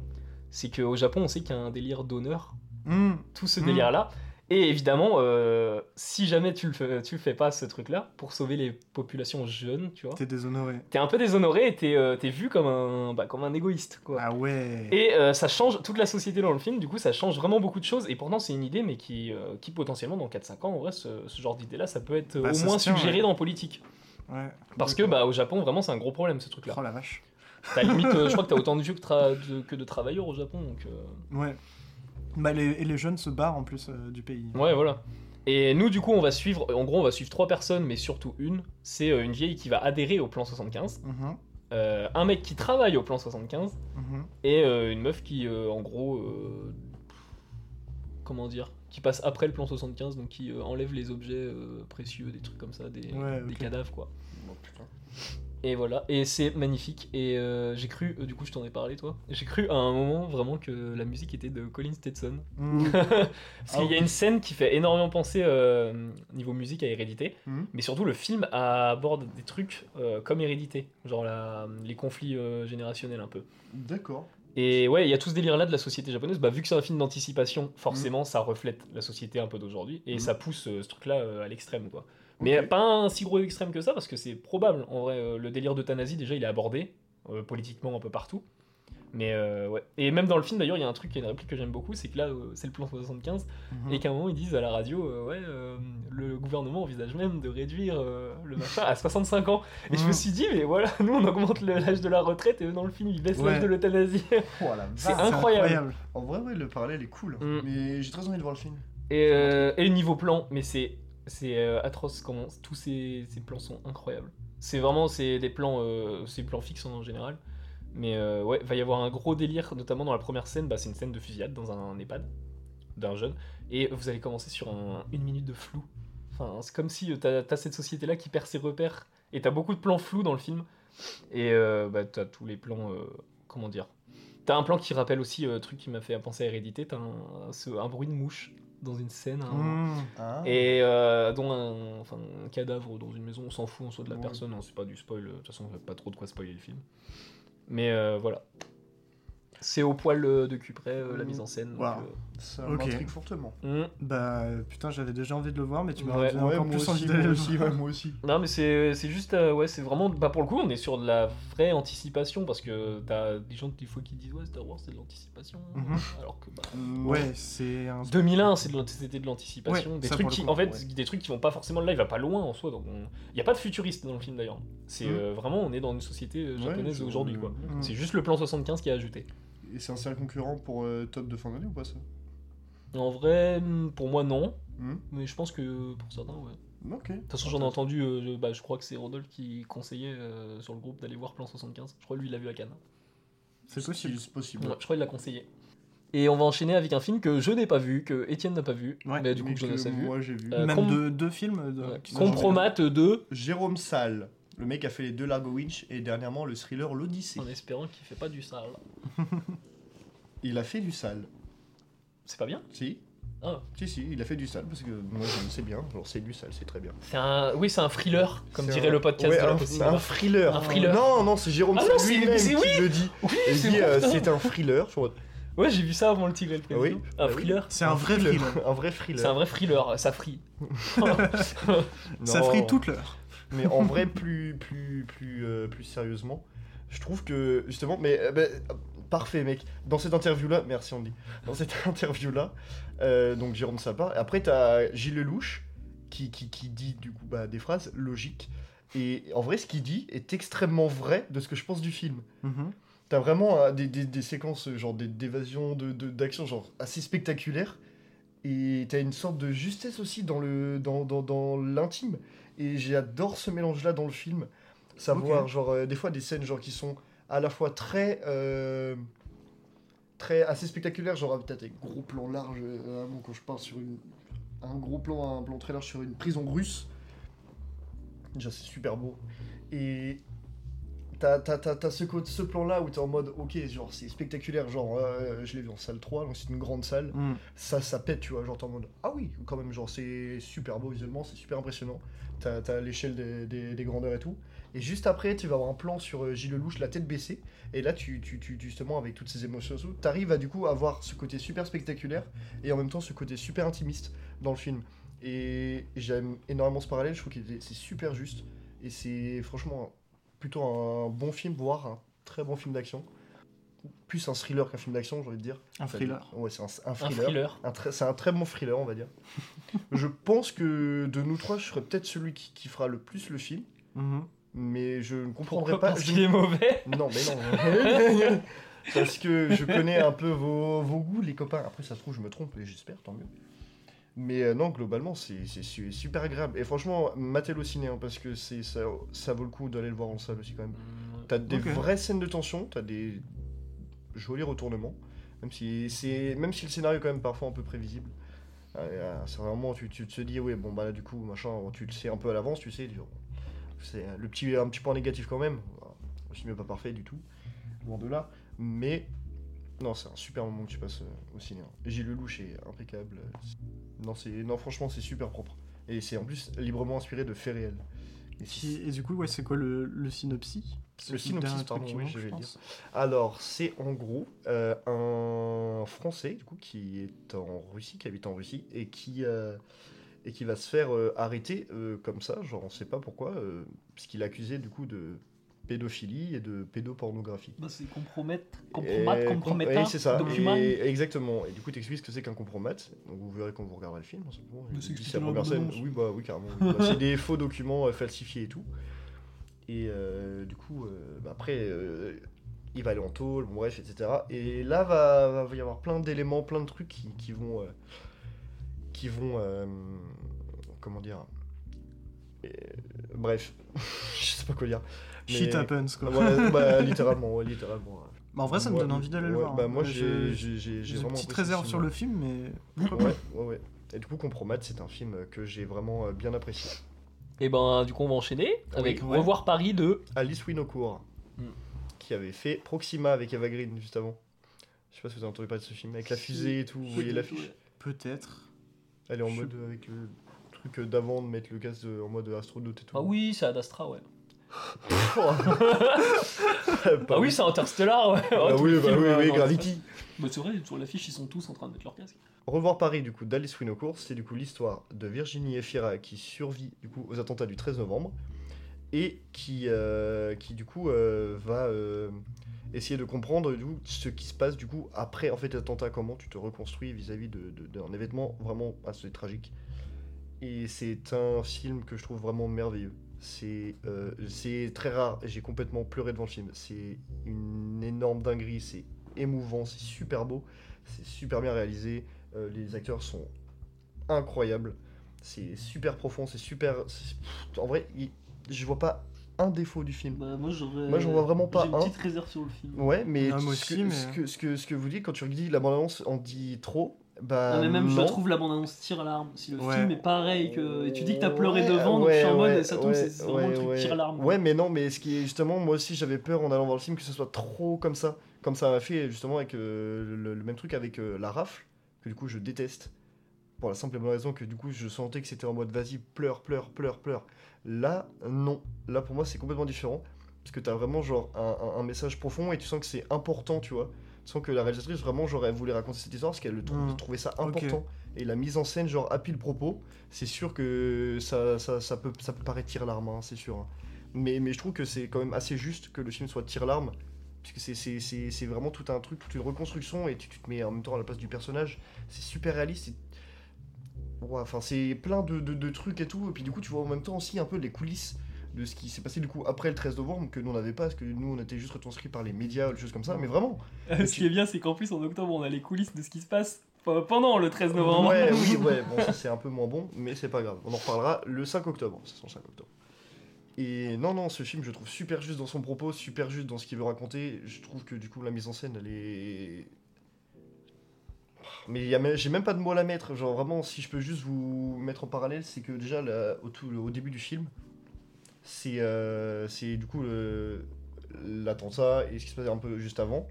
c'est qu'au Japon, on sait qu'il y a un délire d'honneur, Hmm. tout ce Mm. délire-là. Et évidemment, euh, si jamais tu le, fais, tu le fais pas, ce truc-là, pour sauver les populations jeunes, tu vois, T'es déshonoré. t'es un peu déshonoré et t'es euh, vu comme un, bah, comme un égoïste, quoi. Ah ouais. Et euh, ça change toute la société dans le film, du coup ça change vraiment beaucoup de choses, et pourtant c'est une idée, mais qui, qui potentiellement dans 4-5 ans, en vrai, ce, ce genre d'idée-là, ça peut être Bah, au moins suggéré ouais. dans la politique. Ouais. Parce que bah, au Japon, vraiment, c'est un gros problème ce truc-là. Oh la vache. T'as limite, euh, je crois que t'as autant de vieux que, tra- de- que de travailleurs au Japon, donc. euh, Ouais. Bah, les, et les jeunes se barrent en plus euh, du pays. Ouais, voilà. Et nous, du coup, on va suivre, en gros, on va suivre trois personnes, mais surtout une. C'est euh, une vieille qui va adhérer au plan 75, Mhm, euh, un mec qui travaille au plan 75, mhm. et euh, une meuf qui, euh, en gros, comment dire, qui passe après le plan 75, donc qui euh, enlève les objets euh, précieux, des trucs comme ça, des, Ouais, des ok. cadavres, quoi. Oh, putain. Et voilà, et c'est magnifique. Et euh, j'ai cru, euh, du coup, je t'en ai parlé, toi. J'ai cru à un moment vraiment que la musique était de Colin Stetson. Mhm. Parce qu'il y a une scène qui fait énormément penser euh, niveau musique à Hérédité, Mhm. mais surtout le film aborde des trucs euh, comme Hérédité, genre la- les conflits euh, générationnels un peu. D'accord. Et ouais, il y a tout ce délire là de la société japonaise. Bah, vu que c'est un film d'anticipation, Mm. forcément ça reflète la société un peu d'aujourd'hui et Mhm. ça pousse euh, ce truc là à l'extrême quoi. Mais pas un si gros extrême que ça, parce que c'est probable. En vrai, euh, le délire d'euthanasie, déjà, il est abordé euh, politiquement un peu partout. Mais euh, ouais. Et même dans le film, d'ailleurs, il y a un truc, il y a une réplique que j'aime beaucoup, c'est que là, euh, c'est le plan 75, Mhm. et qu'à un moment, ils disent à la radio, euh, ouais, le gouvernement envisage même de réduire le machin à 65 ans. Et je me Mhm. suis dit, mais voilà, nous, on augmente l'âge de la retraite, et eux, dans le film, ils baissent Ouais. l'âge de l'euthanasie. Oh, C'est incroyable. En vrai, ouais, le parallèle est cool. Mm. Mais j'ai très envie de voir le film. Et, et niveau plan, mais c'est c'est atroce comment tous ces, ces plans sont incroyables. C'est vraiment c'est des plans plans fixes en général. Mais euh, ouais, va y avoir un gros délire, notamment dans la première scène, bah, c'est une scène de fusillade dans un, EHPAD d'un jeune. Et vous allez commencer sur un- une minute de flou. Enfin, c'est comme si euh, t'as as cette société-là qui perd ses repères. Et t'as beaucoup de plans flous dans le film. Et euh, bah, t'as tous les plans. euh, comment dire T'as un plan qui rappelle aussi, euh, truc qui m'a fait penser à Hérédité, t'as un, ce- un bruit de mouche dans une scène. un- Mhm. Ah. et euh, dont un, enfin, un cadavre dans une maison, on s'en fout en soi de la Ouais. personne, hein, c'est pas du spoil, de toute façon, pas trop de quoi spoiler le film. Mais euh, voilà. C'est au poil euh, de cul près, euh, la Mm. mise en scène. donc. Ça Ok. m'intrigue fortement. mm. Bah putain, j'avais déjà envie de le voir, mais tu m'as Ouais. donné Ouais, encore plus envie aussi, d'aller le aussi, ouais, moi aussi. Non, mais c'est c'est juste, euh, ouais, c'est vraiment, bah pour le coup, on est sur de la vraie anticipation parce que t'as des gens des fois qui disent, ouais, Star Wars c'est de l'anticipation, Mhm. alors que bah. Ouais, c'est un. 2001, c'est de l'anti- c'était de l'anticipation. Ouais, des trucs qui, coup, en fait, ouais. des trucs qui vont pas forcément. Là, il va pas loin en soi. Donc, il y a pas de futuriste dans le film d'ailleurs. C'est Mm. euh, vraiment, on est dans une société euh, Ouais, japonaise aujourd'hui, quoi. Mm. C'est juste le plan 75 qui est ajouté. Et c'est un sérieux concurrent pour euh, top de fin d'année ou pas ça? En vrai, hmm, pour moi, non. Hmm Mais je pense que pour certains, ouais. Ok. De toute façon, j'en ai entendu. euh, bah, je crois que c'est Rodolphe qui conseillait euh, sur le groupe d'aller voir plan 75. Je crois que lui, il l'a vu à Cannes. C'est possible. C'est possible. Ouais, je crois qu'il l'a conseillé. Et on va enchaîner avec un film que je n'ai pas vu, que Étienne n'a pas vu, Ouais, mais du coup Mais que Jonas que a vu. Moi j'ai vu. Euh, Même com- deux, deux films. De... Ouais. Compromate 2, Jérôme Salle, le mec a fait les deux Largo Winch et dernièrement le thriller L'Odyssée. en espérant qu'il fait pas du sale. Il a fait du sale. C'est pas bien Si Ah. Si, si, il a fait du sale parce que moi je le sais bien. Genre c'est du sale, c'est très bien. C'est un, oui, c'est un thriller, comme dirait un- le podcast Ouais, de la c'est un thriller. Un thriller. Non, non, c'est Jérôme Ah Salle non, c'est- lui-même qui oui. le dit. Oui, Il c'est dit euh, c'est un thriller. Je Ouais, j'ai vu ça avant le Tigre et le Ah oui. Ah Un oui. thriller C'est un vrai thriller. un vrai thriller. C'est un vrai thriller, ça frie. Ça ferait toute l'heure. Mais en vrai, plus, plus, plus, euh, plus sérieusement, je trouve que justement, mais euh, ben, euh, parfait, mec. Dans cette interview-là, merci Andy. Dans cette interview-là, euh, donc Jérôme Sapin. Après, t'as Gilles Lelouch qui, qui, qui dit du coup bah, des phrases logiques. Et en vrai, ce qu'il dit est extrêmement vrai de ce que je pense du film. Mhm. T'as vraiment euh, des, des, des séquences, genre des- d'évasion, de, d'action, genre assez spectaculaires. Et t'as une sorte de justesse aussi dans le dans, dans, dans l'intime. Et j'adore ce mélange-là dans le film. Savoir, genre, euh, des fois des scènes genre qui sont à la fois très. euh, très assez spectaculaires, genre peut-être avec gros plan large, euh, vraiment, quand je parle sur une. Un gros plan, un plan très large sur une prison russe. Déjà, c'est super beau. Et T'as, t'as, t'as- t'as ce, ce plan-là où t'es en mode, ok, genre c'est spectaculaire, genre euh, je l'ai vu en salle 3, donc c'est une grande salle, Mm. ça, ça pète, tu vois, genre t'es en mode, ah oui, quand même, genre c'est super beau visuellement, c'est super impressionnant, t'as, l'échelle des, des- des grandeurs et tout. Et juste après, tu vas avoir un plan sur euh, Gilles Lelouch, la tête baissée, et là, tu, tu, tu- justement, avec toutes ces émotions, t'arrives à du coup avoir ce côté super spectaculaire, et en même temps ce côté super intimiste dans le film. Et j'aime énormément ce parallèle, je trouve que c'est super juste, et c'est franchement plutôt un bon film, voire un très bon film d'action. Plus un thriller qu'un film d'action, j'ai envie de dire. Un thriller. Ouais, c'est un, un Un thriller. c'est un très bon thriller, on va dire. je pense que de nous trois, je serais peut-être celui qui, qui fera le plus le film, Mhm. mais je ne comprendrai Pourquoi pas. Parce je- qu'il est mauvais Non, mais non. Parce que je connais un peu vos, vos goûts, les copains. Après, ça se trouve, je me trompe, et j'espère, tant mieux. Mais euh, non, globalement, c'est c'est su- super agréable. Et franchement, matez-le au ciné, hein, parce que c'est ça, ça vaut le coup d'aller le voir en salle aussi, quand même. T'as des vraies scènes de tension, t'as des jolis retournements, même si, c'est, même si le scénario est quand même parfois un peu prévisible. Euh, euh, c'est vraiment, tu, tu te dis, oui, bon, bah là, du coup, machin, tu le sais un peu à l'avance, tu sais, c'est le petit, un petit point négatif quand même. Film n'est pas parfait du tout, loin de là, mais non, c'est un super moment que tu passes euh, au ciné. hein. Gilles Lelouch est impeccable. Non, c'est, non, franchement, c'est super propre. Et c'est en plus librement inspiré de faits réels. Et du coup, ouais, c'est quoi le, le synopsis? Le synopsis, pardon, oui, je vais pense. Alors, c'est en gros euh, un Français du coup qui est en Russie, qui habite en Russie et qui euh, et qui va se faire euh, arrêter comme ça, genre on sait pas pourquoi, euh, puisqu'il est accusé du coup de pédophilie et de pédopornographie. Bah, c'est compromettre, Et- compromettre, compromettre, c'est ça. Et- exactement. Et du coup, t'expliques ce que c'est qu'un compromat. Donc vous verrez quand vous regarderez le film. hein, simplement. La première scène. Oui, bah oui, carrément. oui. Bah, c'est des faux documents euh, falsifiés et tout. Et euh, du coup, euh, bah, après, euh, il va aller en tôle, bon, bref, etc. Et là, va, va, y avoir plein d'éléments, plein de trucs qui, qui vont. qui vont. comment dire Bref, je sais pas quoi dire. Shit happens quoi. Ouais, bah, littéralement, ouais, littéralement. Bah, en vrai, ça me Moi, donne envie d'aller le voir. Bah, hein. moi, j'ai j'ai- j'ai- une vraiment petite réserve sur le film, mais Ouais, ouais, ouais. Et du coup, Compromat, c'est un film que j'ai vraiment euh, bien apprécié. Et ben, du coup, on va enchaîner avec ouais. Revoir Paris de. Alice Winocourt, Hmm. qui avait fait Proxima avec Eva Green juste avant. Je sais pas si vous avez entendu parler de ce film, avec la fusée et tout, vous voyez l'affiche Peut-être. Elle est en Je- mode euh, avec le truc euh, d'avant de mettre le euh, en mode astronaute et tout. Ah oui, c'est Ad Astra, ouais. Ah oui, c'est Interstellar, ouais. Ah oui, bah oui, euh, oui, Gravity. Bah, c'est vrai, sur l'affiche, ils sont tous en train de mettre leur casque. Revoir Paris, du coup, d'Alice Winocourt, c'est du coup l'histoire de Virginie Efira qui survit du coup aux attentats du 13 novembre et qui, euh, qui du coup euh, va euh, essayer de comprendre du coup, ce qui se passe du coup après en fait l'attentat, comment tu te reconstruis vis-à-vis de- de- d'un événement vraiment assez tragique. Et c'est un film que je trouve vraiment merveilleux. C'est euh, c'est très rare, j'ai complètement pleuré devant le film. C'est une énorme dinguerie, c'est émouvant, c'est super beau, c'est super bien réalisé. Euh, les acteurs sont incroyables. C'est super profond, c'est super. En vrai, il- je vois pas un défaut du film. Bah, moi, j'en vois vraiment pas J'ai une un. petite réserve sur le film. Ouais, mais, Ah, moi ce, aussi, que, mais- ce, que, ce, que, ce que vous dites, quand tu dis la bande-annonce en dit trop, bah. Non, mais même, je trouve la bande-annonce tire larme. Si le Ouais. film est pareil que. Et tu dis que t'as pleuré Ouais, devant, donc ouais, je suis en mode, ça tombe, c'est vraiment le truc tire larme. Ouais, mais non, mais ce qui est justement, moi aussi j'avais peur en allant voir le film que ce soit trop comme ça. Comme ça m'a fait justement avec euh, le, le même truc avec euh, La Rafle, que du coup je déteste. Pour la simple et bonne raison que du coup je sentais que c'était en mode vas-y, pleure, pleure, pleure, pleure. Là, non. Là pour moi c'est complètement différent. Parce que t'as vraiment genre un, un- un message profond et tu sens que c'est important, tu vois. Tu sens que la réalisatrice vraiment elle voulait raconter cette histoire parce qu'elle le trou- Mm. trouvait ça important. Et la mise en scène genre appuie le propos. C'est sûr que ça, ça, ça peut, ça peut paraître tire-larme, hein, c'est sûr. hein. Mais, mais je trouve que c'est quand même assez juste que le film soit tire-larme. Puisque c'est- vraiment tout un truc, toute une reconstruction et tu, tu te mets en même temps à la place du personnage. C'est super réaliste. Ouais, enfin, c'est plein de, de- de trucs et tout. Et puis du coup, tu vois en même temps aussi un peu les coulisses de ce qui s'est passé du coup après le 13 novembre que nous on n'avait pas parce que nous on était juste retranscrits par les médias ou des choses comme ça. Mais vraiment. Ce qui est bien, c'est qu'en plus, en octobre, on a les coulisses de ce qui se passe pendant le 13 novembre. Ouais, oui, ouais, bon, ça c'est un peu moins bon, mais c'est pas grave. On en reparlera le 5 octobre. C'est son 5 octobre. Et non, non, ce film, je trouve super juste dans son propos, super juste dans ce qu'il veut raconter. Je trouve que du coup, la mise en scène, elle est. Mais j'ai même pas de mots à la mettre. Genre, vraiment, si je peux juste vous mettre en parallèle, c'est que déjà, là, au, tout, au début du film, c'est euh, du coup l'attentat et ce qui se passait un peu juste avant.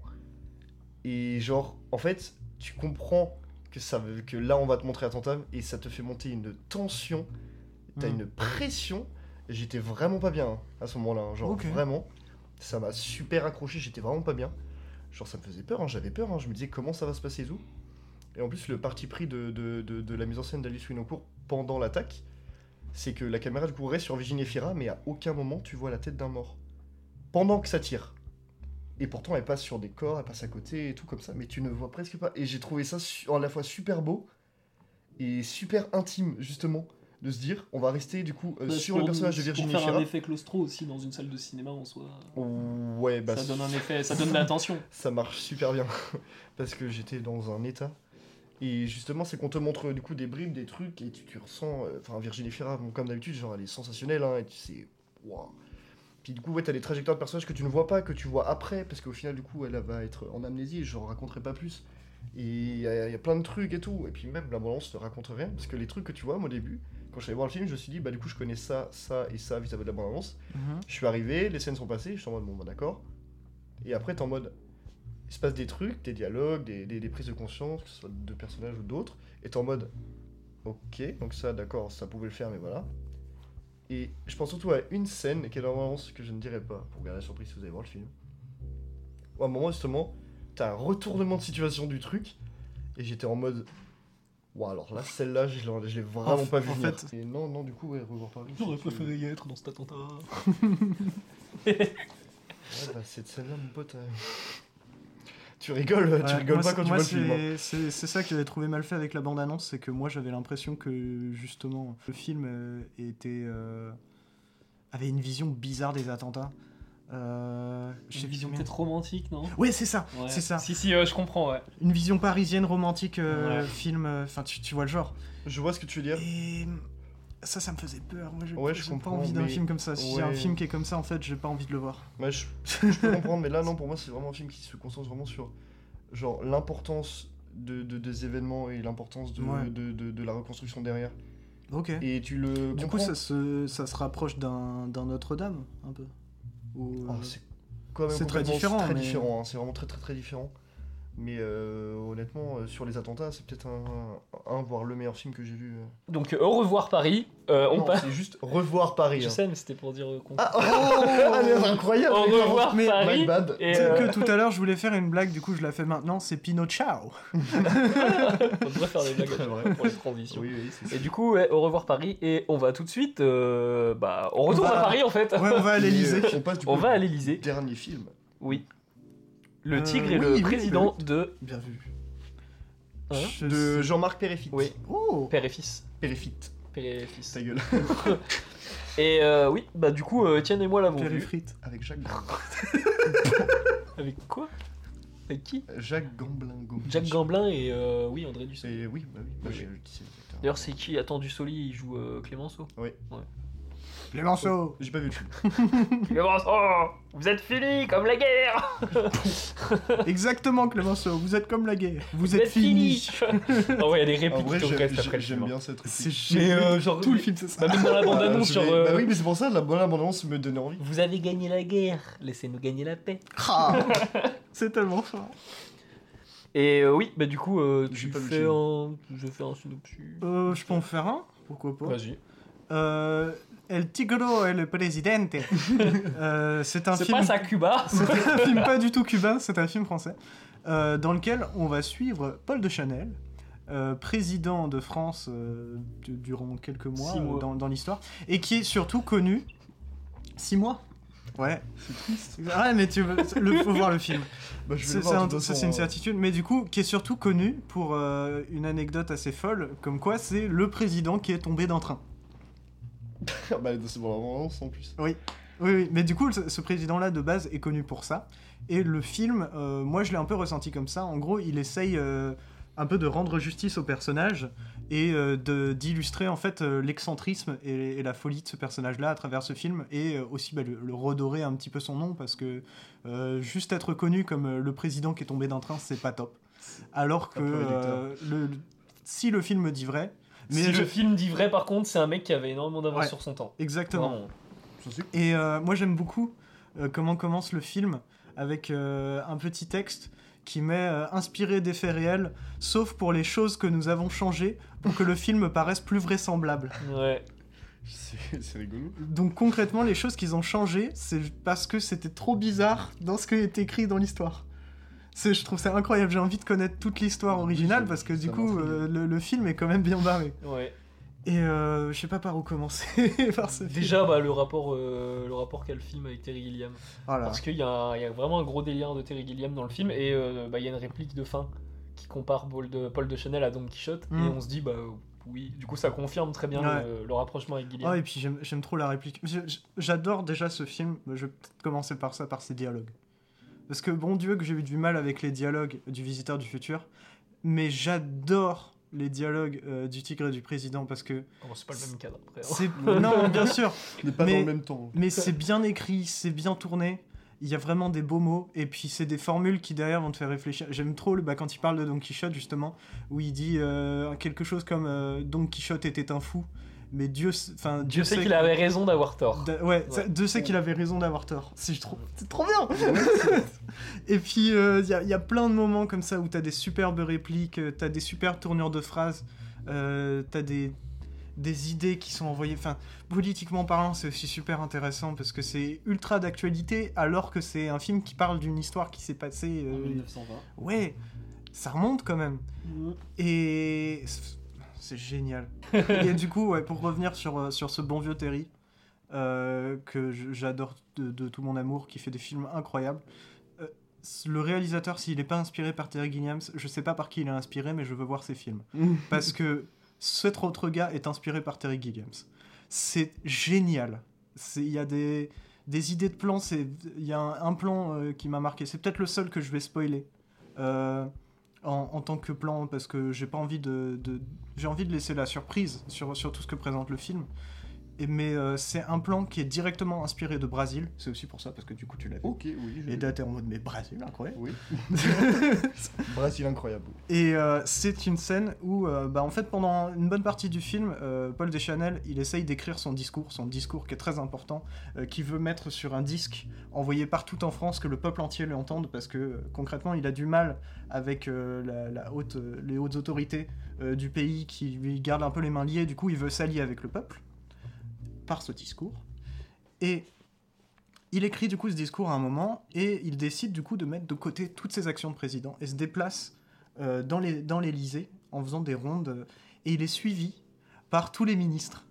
Et genre, en fait, tu comprends que, ça, que là, on va te montrer l'attentat et ça te fait monter une tension, t'as Mm. une pression. J'étais vraiment pas bien hein, à ce moment-là. hein. Genre, vraiment, ça m'a super accroché, j'étais vraiment pas bien. Genre, ça me faisait peur, hein, j'avais peur, je me disais comment ça va se passer et tout. Et en plus, le parti pris de, de, de- de la mise en scène d'Alice Winocourt pendant l'attaque, c'est que la caméra du coup reste sur Virginie Fira, mais à aucun moment tu vois la tête d'un mort. Pendant que ça tire. Et pourtant, elle passe sur des corps, elle passe à côté et tout comme ça, mais tu ne vois presque pas. Et j'ai trouvé ça à la fois super beau et super intime, justement, de se dire, on va rester du coup euh, Bah, sur le personnage de Virginie Pour faire un Fira. effet claustro aussi dans une salle de cinéma en soi. Ouais, bah ça donne un effet, ça donne de l'attention. ça marche super bien parce que j'étais dans un état et justement c'est qu'on te montre du coup des bribes des trucs et tu, tu ressens euh, enfin Virginie Fira bon, comme d'habitude genre elle est sensationnelle hein, et tu sais waouh puis du coup ouais t'as des trajectoires de personnages que tu ne vois pas que tu vois après parce qu'au final du coup elle va être en amnésie je raconterai pas plus et il y, y a plein de trucs et tout et puis même la balance te raconte rien parce que les trucs que tu vois moi au début quand je suis allé voir le film je me suis dit bah du coup je connais ça ça et ça vis-à-vis de la bande-annonce Mhm. je suis arrivé, les scènes sont passées, je suis en mode bon bah d'accord. Et après t'es en mode, il se passe des trucs, des dialogues, des, des- des prises de conscience, que ce soit de personnages ou d'autres, et t'es en mode, ok, donc ça d'accord, ça pouvait le faire, mais voilà. Et je pense surtout à une scène qui est normalement ce que je ne dirais pas, pour garder la surprise si vous allez voir le film. Où à un moment justement, t'as un retournement de situation du truc, et j'étais en mode, Ouah, alors là, celle-là, je l'ai vraiment En- pas vu en venir. fait- Et non, non, du coup, ouais, revoir Paris. J'aurais préféré y être dans cet attentat. Ouais, bah, cette scène-là, mon pote. euh, Tu rigoles, tu rigoles moi, pas quand tu moi, vois le film. hein. c'est- C'est c'est ça que j'avais trouvé mal fait avec la bande-annonce, c'est que moi j'avais l'impression que justement le film euh, était euh, avait une vision bizarre des attentats. Euh, Une vision peut-être romantique, non? Ouais, c'est ça, Ouais. c'est ça. Si, si, euh, je comprends, ouais. Une vision parisienne romantique euh, Ouais. film, euh, enfin tu, tu vois le genre. Je vois ce que tu veux dire. Et ça, ça me faisait peur. Moi, j'ai Ouais, je pas envie d'un mais- film comme ça. Si j'ai un ouais. film qui est comme ça, en fait, j'ai pas envie de le voir. Ouais, je, je peux comprendre, mais là, non, pour moi, c'est vraiment un film qui se concentre vraiment sur genre l'importance de, de- des événements et l'importance de, Ouais. de, la reconstruction derrière. Ok. Et tu le du coup, ça se, ça se rapproche d'un d'un Notre-Dame, un peu. Ou, Oh, euh, c'est quand même c'est très différent, Très mais- différent, hein, c'est vraiment très très très différent. Mais euh, honnêtement, euh, sur les attentats, c'est peut-être un, un, voire le meilleur film que j'ai vu. euh. Donc, euh, au revoir Paris. Euh, on Non, passe. c'est juste revoir Paris. Je hein. sais, mais c'était pour dire euh, qu'on. Ah, oh, allez, c'est incroyable. au mais revoir mais- Paris. My bad. Et Tu sais euh, que tout à l'heure je voulais faire une blague, du coup je la fais maintenant, c'est Pino Ciao. on devrait faire des blagues vrai. pour les transitions. Oui, oui, ça. Et du coup, ouais, au revoir Paris. Et on va tout de suite. euh, bah, on retourne va- à Paris en fait. Ouais, on va à Mais, l'Elysée. On passe du On coup va à l'Elysée. dernier film. Oui. Le Euh, tigre et oui, le oui, président de. Bien vu. Hein Je De sais- Jean-Marc Périfit. Oui. Oh Père et fils. Et. Ta gueule. Et euh, oui, bah du coup, euh, Étienne et moi l'avons vu. Avec Jacques Avec quoi? Avec qui? Jacques Gamblin. Jacques Gamblin et euh, oui, André Dussault. C'est oui, bah oui. Bah, Oui. D'ailleurs, c'est qui? Attends, Dussoli, il joue euh, Clémenceau? Clémenceau J'ai pas vu le film. Clémenceau Vous êtes fini comme la guerre Exactement Clémenceau, vous êtes comme la guerre. Vous, Vous êtes fini. Ah ouais, il y a des En répliques vrai, qui j'aime restent après le j'aime film. bien cette C'est réplique. Mais génial. euh, genre, Tout le film c'est ça. Bah, même dans la bande-annonce, je genre. vais- euh, Bah oui, mais c'est pour ça, la bande-annonce me donnait envie. Vous avez gagné la guerre, laissez-nous gagner la paix. Ah, c'est tellement fort. Et euh, oui, bah du coup, euh, tu fais un. Je fais un synopsis. Euh, je peux en faire un Pourquoi pas Vas-y. euh, El Tigro et le Presidente. euh, c'est un C'est film. pas ça, Cuba C'est un film pas du tout cubain, c'est un film français, euh, dans lequel on va suivre Paul de Chanel, euh, président de France du- durant quelques mois, dans, dans l'histoire, et qui est surtout connu. Six mois Ouais. C'est triste. Ouais, mais tu veux, le, faut voir le film. Bah, je vais C'est c'est un- c'est une certitude, mais du coup, qui est surtout connu pour euh, une anecdote assez folle, comme quoi c'est le président qui est tombé d'un train. Bah, c'est bande-annonce en plus. Oui, oui, mais du coup, ce, président-là de base est connu pour ça. Et le film, euh, moi je l'ai un peu ressenti comme ça. En gros, il essaye euh, un peu de rendre justice au personnage et euh, de- d'illustrer en fait l'excentrisme et, et la folie de ce personnage-là à travers ce film et aussi bah, le, le redorer un petit peu son nom parce que juste être connu comme le président qui est tombé d'un train, c'est pas top. Alors que le- si le film dit vrai, mais si je- le film dit vrai, par contre, c'est un mec qui avait énormément d'avance Ouais. sur son temps. exactement. Et euh, moi j'aime beaucoup euh, comment commence le film avec euh, un petit texte qui met euh, inspiré des faits réels, sauf pour les choses que nous avons changées pour que le film paraisse plus vraisemblable. Ouais. C'est rigolo. Donc concrètement, les choses qu'ils ont changées, c'est parce que c'était trop bizarre dans ce qui est écrit dans l'histoire. C'est- Je trouve ça incroyable, j'ai envie de connaître toute l'histoire originale parce que du coup, euh, le, le film est quand même bien barré. Ouais. Et euh, je sais pas par où commencer par ce film. Déjà, bah, le rapport, euh, le rapport qu'a le film avec Terry Gilliam. Voilà. Parce qu'il y, a un- il y a vraiment un gros délire de Terry Gilliam dans le film, et euh, bah, il y a une réplique de fin qui compare Paul de, Paul de Chanel à Don Quichotte, Mm. et on se dit, bah oui, du coup ça confirme très bien Ouais. le, le rapprochement avec Gilliam. Ah, et puis j'aime j'aime trop la réplique. J'adore déjà ce film. Je vais peut-être commencer par ça, par ses dialogues. Parce que bon Dieu que j'ai eu du mal avec les dialogues du Visiteur du Futur, mais j'adore les dialogues euh, du Tigre et du Président parce que Bon, c'est pas le même cadre après. hein. non bien sûr, n'est pas Mais- dans le même temps. mais c'est bien écrit, c'est bien tourné. Il y a vraiment des beaux mots et puis c'est des formules qui derrière vont te faire réfléchir. J'aime trop le bah, quand il parle de Don Quichotte justement où il dit euh, quelque chose comme euh, Don Quichotte était un fou, mais Dieu, enfin Dieu sait sait qu'il avait raison d'avoir tort. Da- ouais. Dieu sait qu'il avait raison d'avoir tort. C'est trop, c'est trop bien. Et puis il y, a- y a plein de moments comme ça où t'as des superbes répliques, euh, t'as des superbes tournures de phrases, euh, t'as des des idées qui sont envoyées. Enfin, politiquement parlant, c'est aussi super intéressant parce que c'est ultra d'actualité alors que c'est un film qui parle d'une histoire qui s'est passée. euh, 1920. ouais, ça remonte quand même. Et c'est génial. et du coup, ouais, pour revenir sur, euh, sur ce bon vieux Terry, euh, que j'adore de, de tout mon amour, qui fait des films incroyables. euh, le réalisateur, s'il n'est pas inspiré par Terry Gilliam, je sais pas par qui il est inspiré, mais je veux voir ses films. Parce que cet autre gars est inspiré par Terry Gilliam. C'est génial. Il y a des, des idées de plans. Il y a un, un plan euh, qui m'a marqué. C'est peut-être le seul que je vais spoiler. euh, en, tant que plan, parce que j'ai pas envie de, j'ai envie de laisser la surprise sur, sur tout ce que présente le film. Et, mais euh, c'est un plan qui est directement inspiré de Brésil. C'est aussi pour ça, parce que du coup tu l'as vu. Ok, oui. je- Et là t'es en mode mais Brésil, incroyable. Oui. Brésil incroyable. Et euh, c'est une scène où, euh, bah, en fait, pendant une bonne partie du film, Paul Deschanel, il essaye d'écrire son discours, son discours qui est très important, qu'il veut mettre sur un disque envoyé partout en France, que le peuple entier l'entende, parce que concrètement, il a du mal avec la, la haute, les hautes autorités du pays qui lui gardent un peu les mains liées. Du coup, il veut s'allier avec le peuple par ce discours. Et il écrit du coup ce discours à un moment et il décide du coup de mettre de côté toutes ses actions de président et se déplace euh, dans les- dans l'Élysée en faisant des rondes et il est suivi par tous les ministres.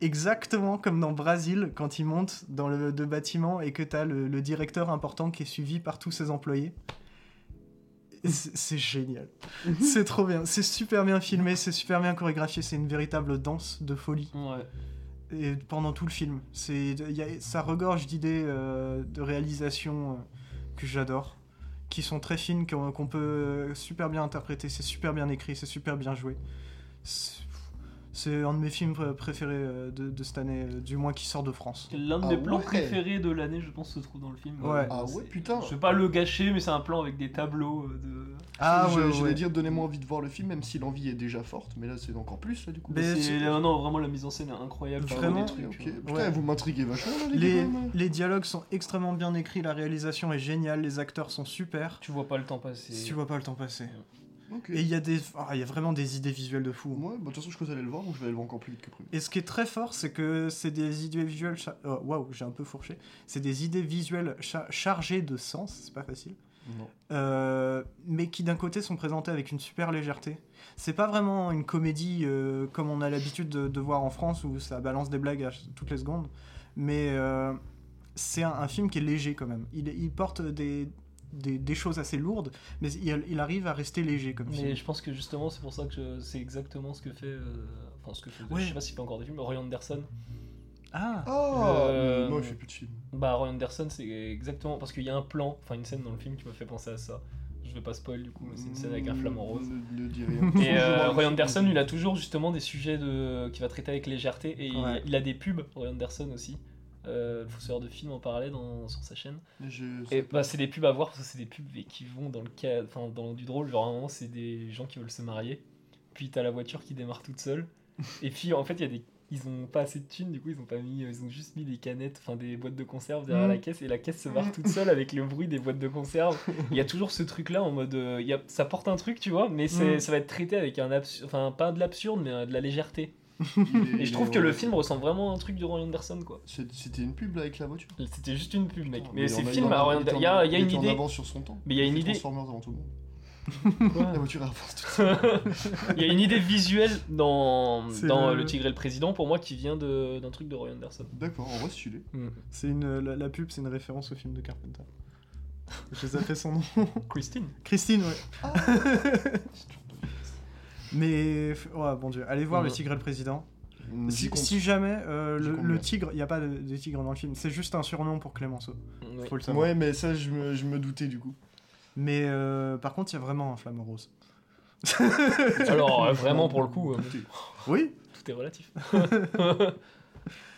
Exactement comme dans Brésil quand il monte dans le de bâtiment et que tu as le, le directeur important qui est suivi par tous ses employés. C'est c'est génial. c'est trop bien. C'est super bien filmé, c'est super bien chorégraphié, c'est une véritable danse de folie Ouais. Et pendant tout le film. C'est, ça regorge d'idées euh, de réalisation euh, que j'adore, qui sont très fines, qu'on, peut super bien interpréter. C'est super bien écrit, c'est super bien joué. C'est un de mes films pr- préférés euh, de, de cette année, euh, du moins qui sort de France. L'un de Ah mes plans ouais. préférés de l'année, je pense, se trouve dans le film. Ouais. Ah ouais, putain. Je vais pas le gâcher, mais c'est un plan avec des tableaux euh, de. Ah Je- ouais, J'allais ouais. dire, donnez-moi envie de voir le film, même si l'envie est déjà forte, mais là c'est encore plus là du coup. Mais C'est- c'est- non, non, vraiment la mise en scène est incroyable. Vraiment Vraiment trucs. euh, Putain, Ouais. vous m'intriguez vachement là, les, Les, les dialogues sont extrêmement bien écrits, la réalisation est géniale, les acteurs sont super. Tu vois pas le temps passer. Tu vois pas le temps passer. Et il y, a des, ah, y a vraiment des idées visuelles de fou. Ouais, bah, de toute façon, je que aller le voir, donc je vais aller le voir encore plus vite que prévu. Et ce qui est très fort, c'est que c'est des idées visuelles. cha- oh, Waouh, j'ai un peu fourché. C'est des idées visuelles cha- chargées de sens, c'est pas facile. Non. Euh, mais qui d'un côté sont présentées avec une super légèreté. C'est pas vraiment une comédie euh, comme on a l'habitude de, de voir en France où ça balance des blagues à toutes les secondes. Mais euh, c'est un, un film qui est léger quand même. Il, il porte des, des, des choses assez lourdes, mais il, il arrive à rester léger comme Mais film. je pense que justement, c'est pour ça que je- c'est exactement ce que fait. euh, Enfin, ce que fait. Ouais. Je sais pas s'il fait encore des films. Roy Anderson. Ah, Ah Euh, Non, il fait plus de films. Bah, Roy Anderson, c'est exactement. Parce qu'il y a un plan, enfin une scène dans le film qui m'a fait penser à ça. Je vais pas spoil du coup, mais c'est une scène avec un flamant rose. Ne, ne dis rien. Et euh, Je Roy Anderson, il a toujours justement des sujets de... qu'il va traiter avec légèreté. Et il- il, a des pubs, Roy Anderson aussi. Euh, le fousseur de films en parlait dans... sur sa chaîne. Je- Et bah, c'est des pubs à voir parce que c'est des pubs qui vont dans le cas, enfin dans du drôle. Genre à un moment, c'est des gens qui veulent se marier. Puis t'as la voiture qui démarre toute seule. Et puis en fait, il y a des ils ont pas assez de thunes, du coup ils ont pas mis, ils ont juste mis des canettes, enfin des boîtes de conserve derrière Mm. la caisse et la caisse se barre toute seule avec le bruit des boîtes de conserve. Il y a toujours ce truc là en mode, euh, y a, ça porte un truc, tu vois, mais Mm. ça va être traité avec un absurde, enfin pas de l'absurde, mais euh, de la légèreté. Et je trouve que le film ressemble vraiment à un truc de Roy Anderson quoi. C'était une pub là avec la voiture? C'était juste une pub mec, mais il c'est film à Roy il Anderson. Il y a, en- il y a il une idée. avance sur son temps. Mais il y a une idée. Transformers avant tout le monde. Quoi La voiture avance tout seul. Il y a une idée visuelle dans, dans le- le... Tigre et le Président pour moi qui vient de- d'un truc de Roy Anderson. D'accord, en vrai, c'est stylé. c'est une, la, la pub, c'est une référence au film de Carpenter. Je sais fait son nom. Christine Christine, ouais. Ah. Mais, ouais, bon Dieu, allez voir Mhm. le tigre et le président. J'y Si, jamais euh, le, tigre, il n'y a pas de, de tigre dans le film, c'est juste un surnom pour Clémenceau. Oui. Faut le savoir. Ouais, mais ça, je me, je me doutais du coup. Mais euh, par contre, il y a vraiment un flamant rose. Alors euh, vraiment pour le coup, euh, Oui, tout est relatif.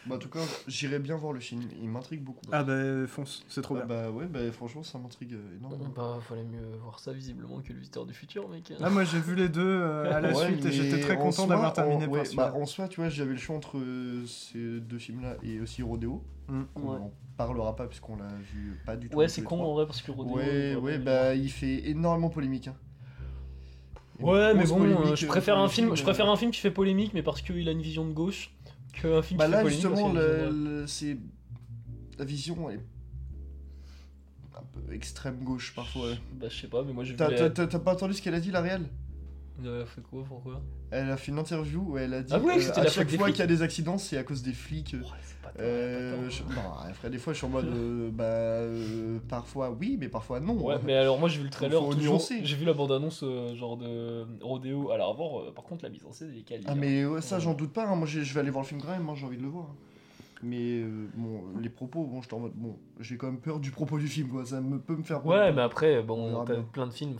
Bah, en tout cas, j'irais bien voir le film. Il m'intrigue beaucoup. ah bah fonce, c'est trop Ah bien. bah ouais, bah franchement, ça m'intrigue euh, énormément. Bah fallait mieux voir ça visiblement que le visiteur du futur mec. Là, moi j'ai vu les deux euh, à la Ouais, suite et j'étais très en content d'avoir terminé en, par ouais, celui-là. bah, en soi, tu vois, j'avais le choix entre euh, ces deux films-là et aussi Rodeo. Mm. On Ouais. en parlera pas puisqu'on l'a vu pas du tout. Ouais c'est con en vrai parce que Rodeo, Ouais, ouais, bah il fait énormément polémique. hein. Ouais mais bon, je préfère un film, je préfère un film qui fait polémique mais parce qu'il a une vision de gauche qu'un film Bah qui là, fait justement, c'est la vision est un peu extrême gauche parfois. Bah je sais pas mais moi j'ai vu t'as pas entendu ce qu'elle a dit, la réelle? Il a fait quoi Pourquoi? Elle a fait une interview où elle a dit Ah ouais, euh, à chaque fois qu'il y a des accidents, c'est à cause des flics. C'est pas tant, Euh, pas je- non, après, des fois, je suis en mode. euh, bah, euh, parfois oui, mais parfois non. Ouais, mais alors moi j'ai vu le trailer, j'ai vu la bande-annonce genre de rodéo à l'arrière, euh, par contre la mise en scène elle est quali. Ah, hein. mais ouais, ça, Ouais. j'en doute pas. hein. Moi, je vais aller voir le film quand même. Moi, j'ai envie de le voir. Mais bon, les propos, bon, j'étais en mode. Bon, j'ai quand même peur du propos du film, quoi. Ça me, peut me faire peur. Ouais, mais après, On bon, t'as plein de films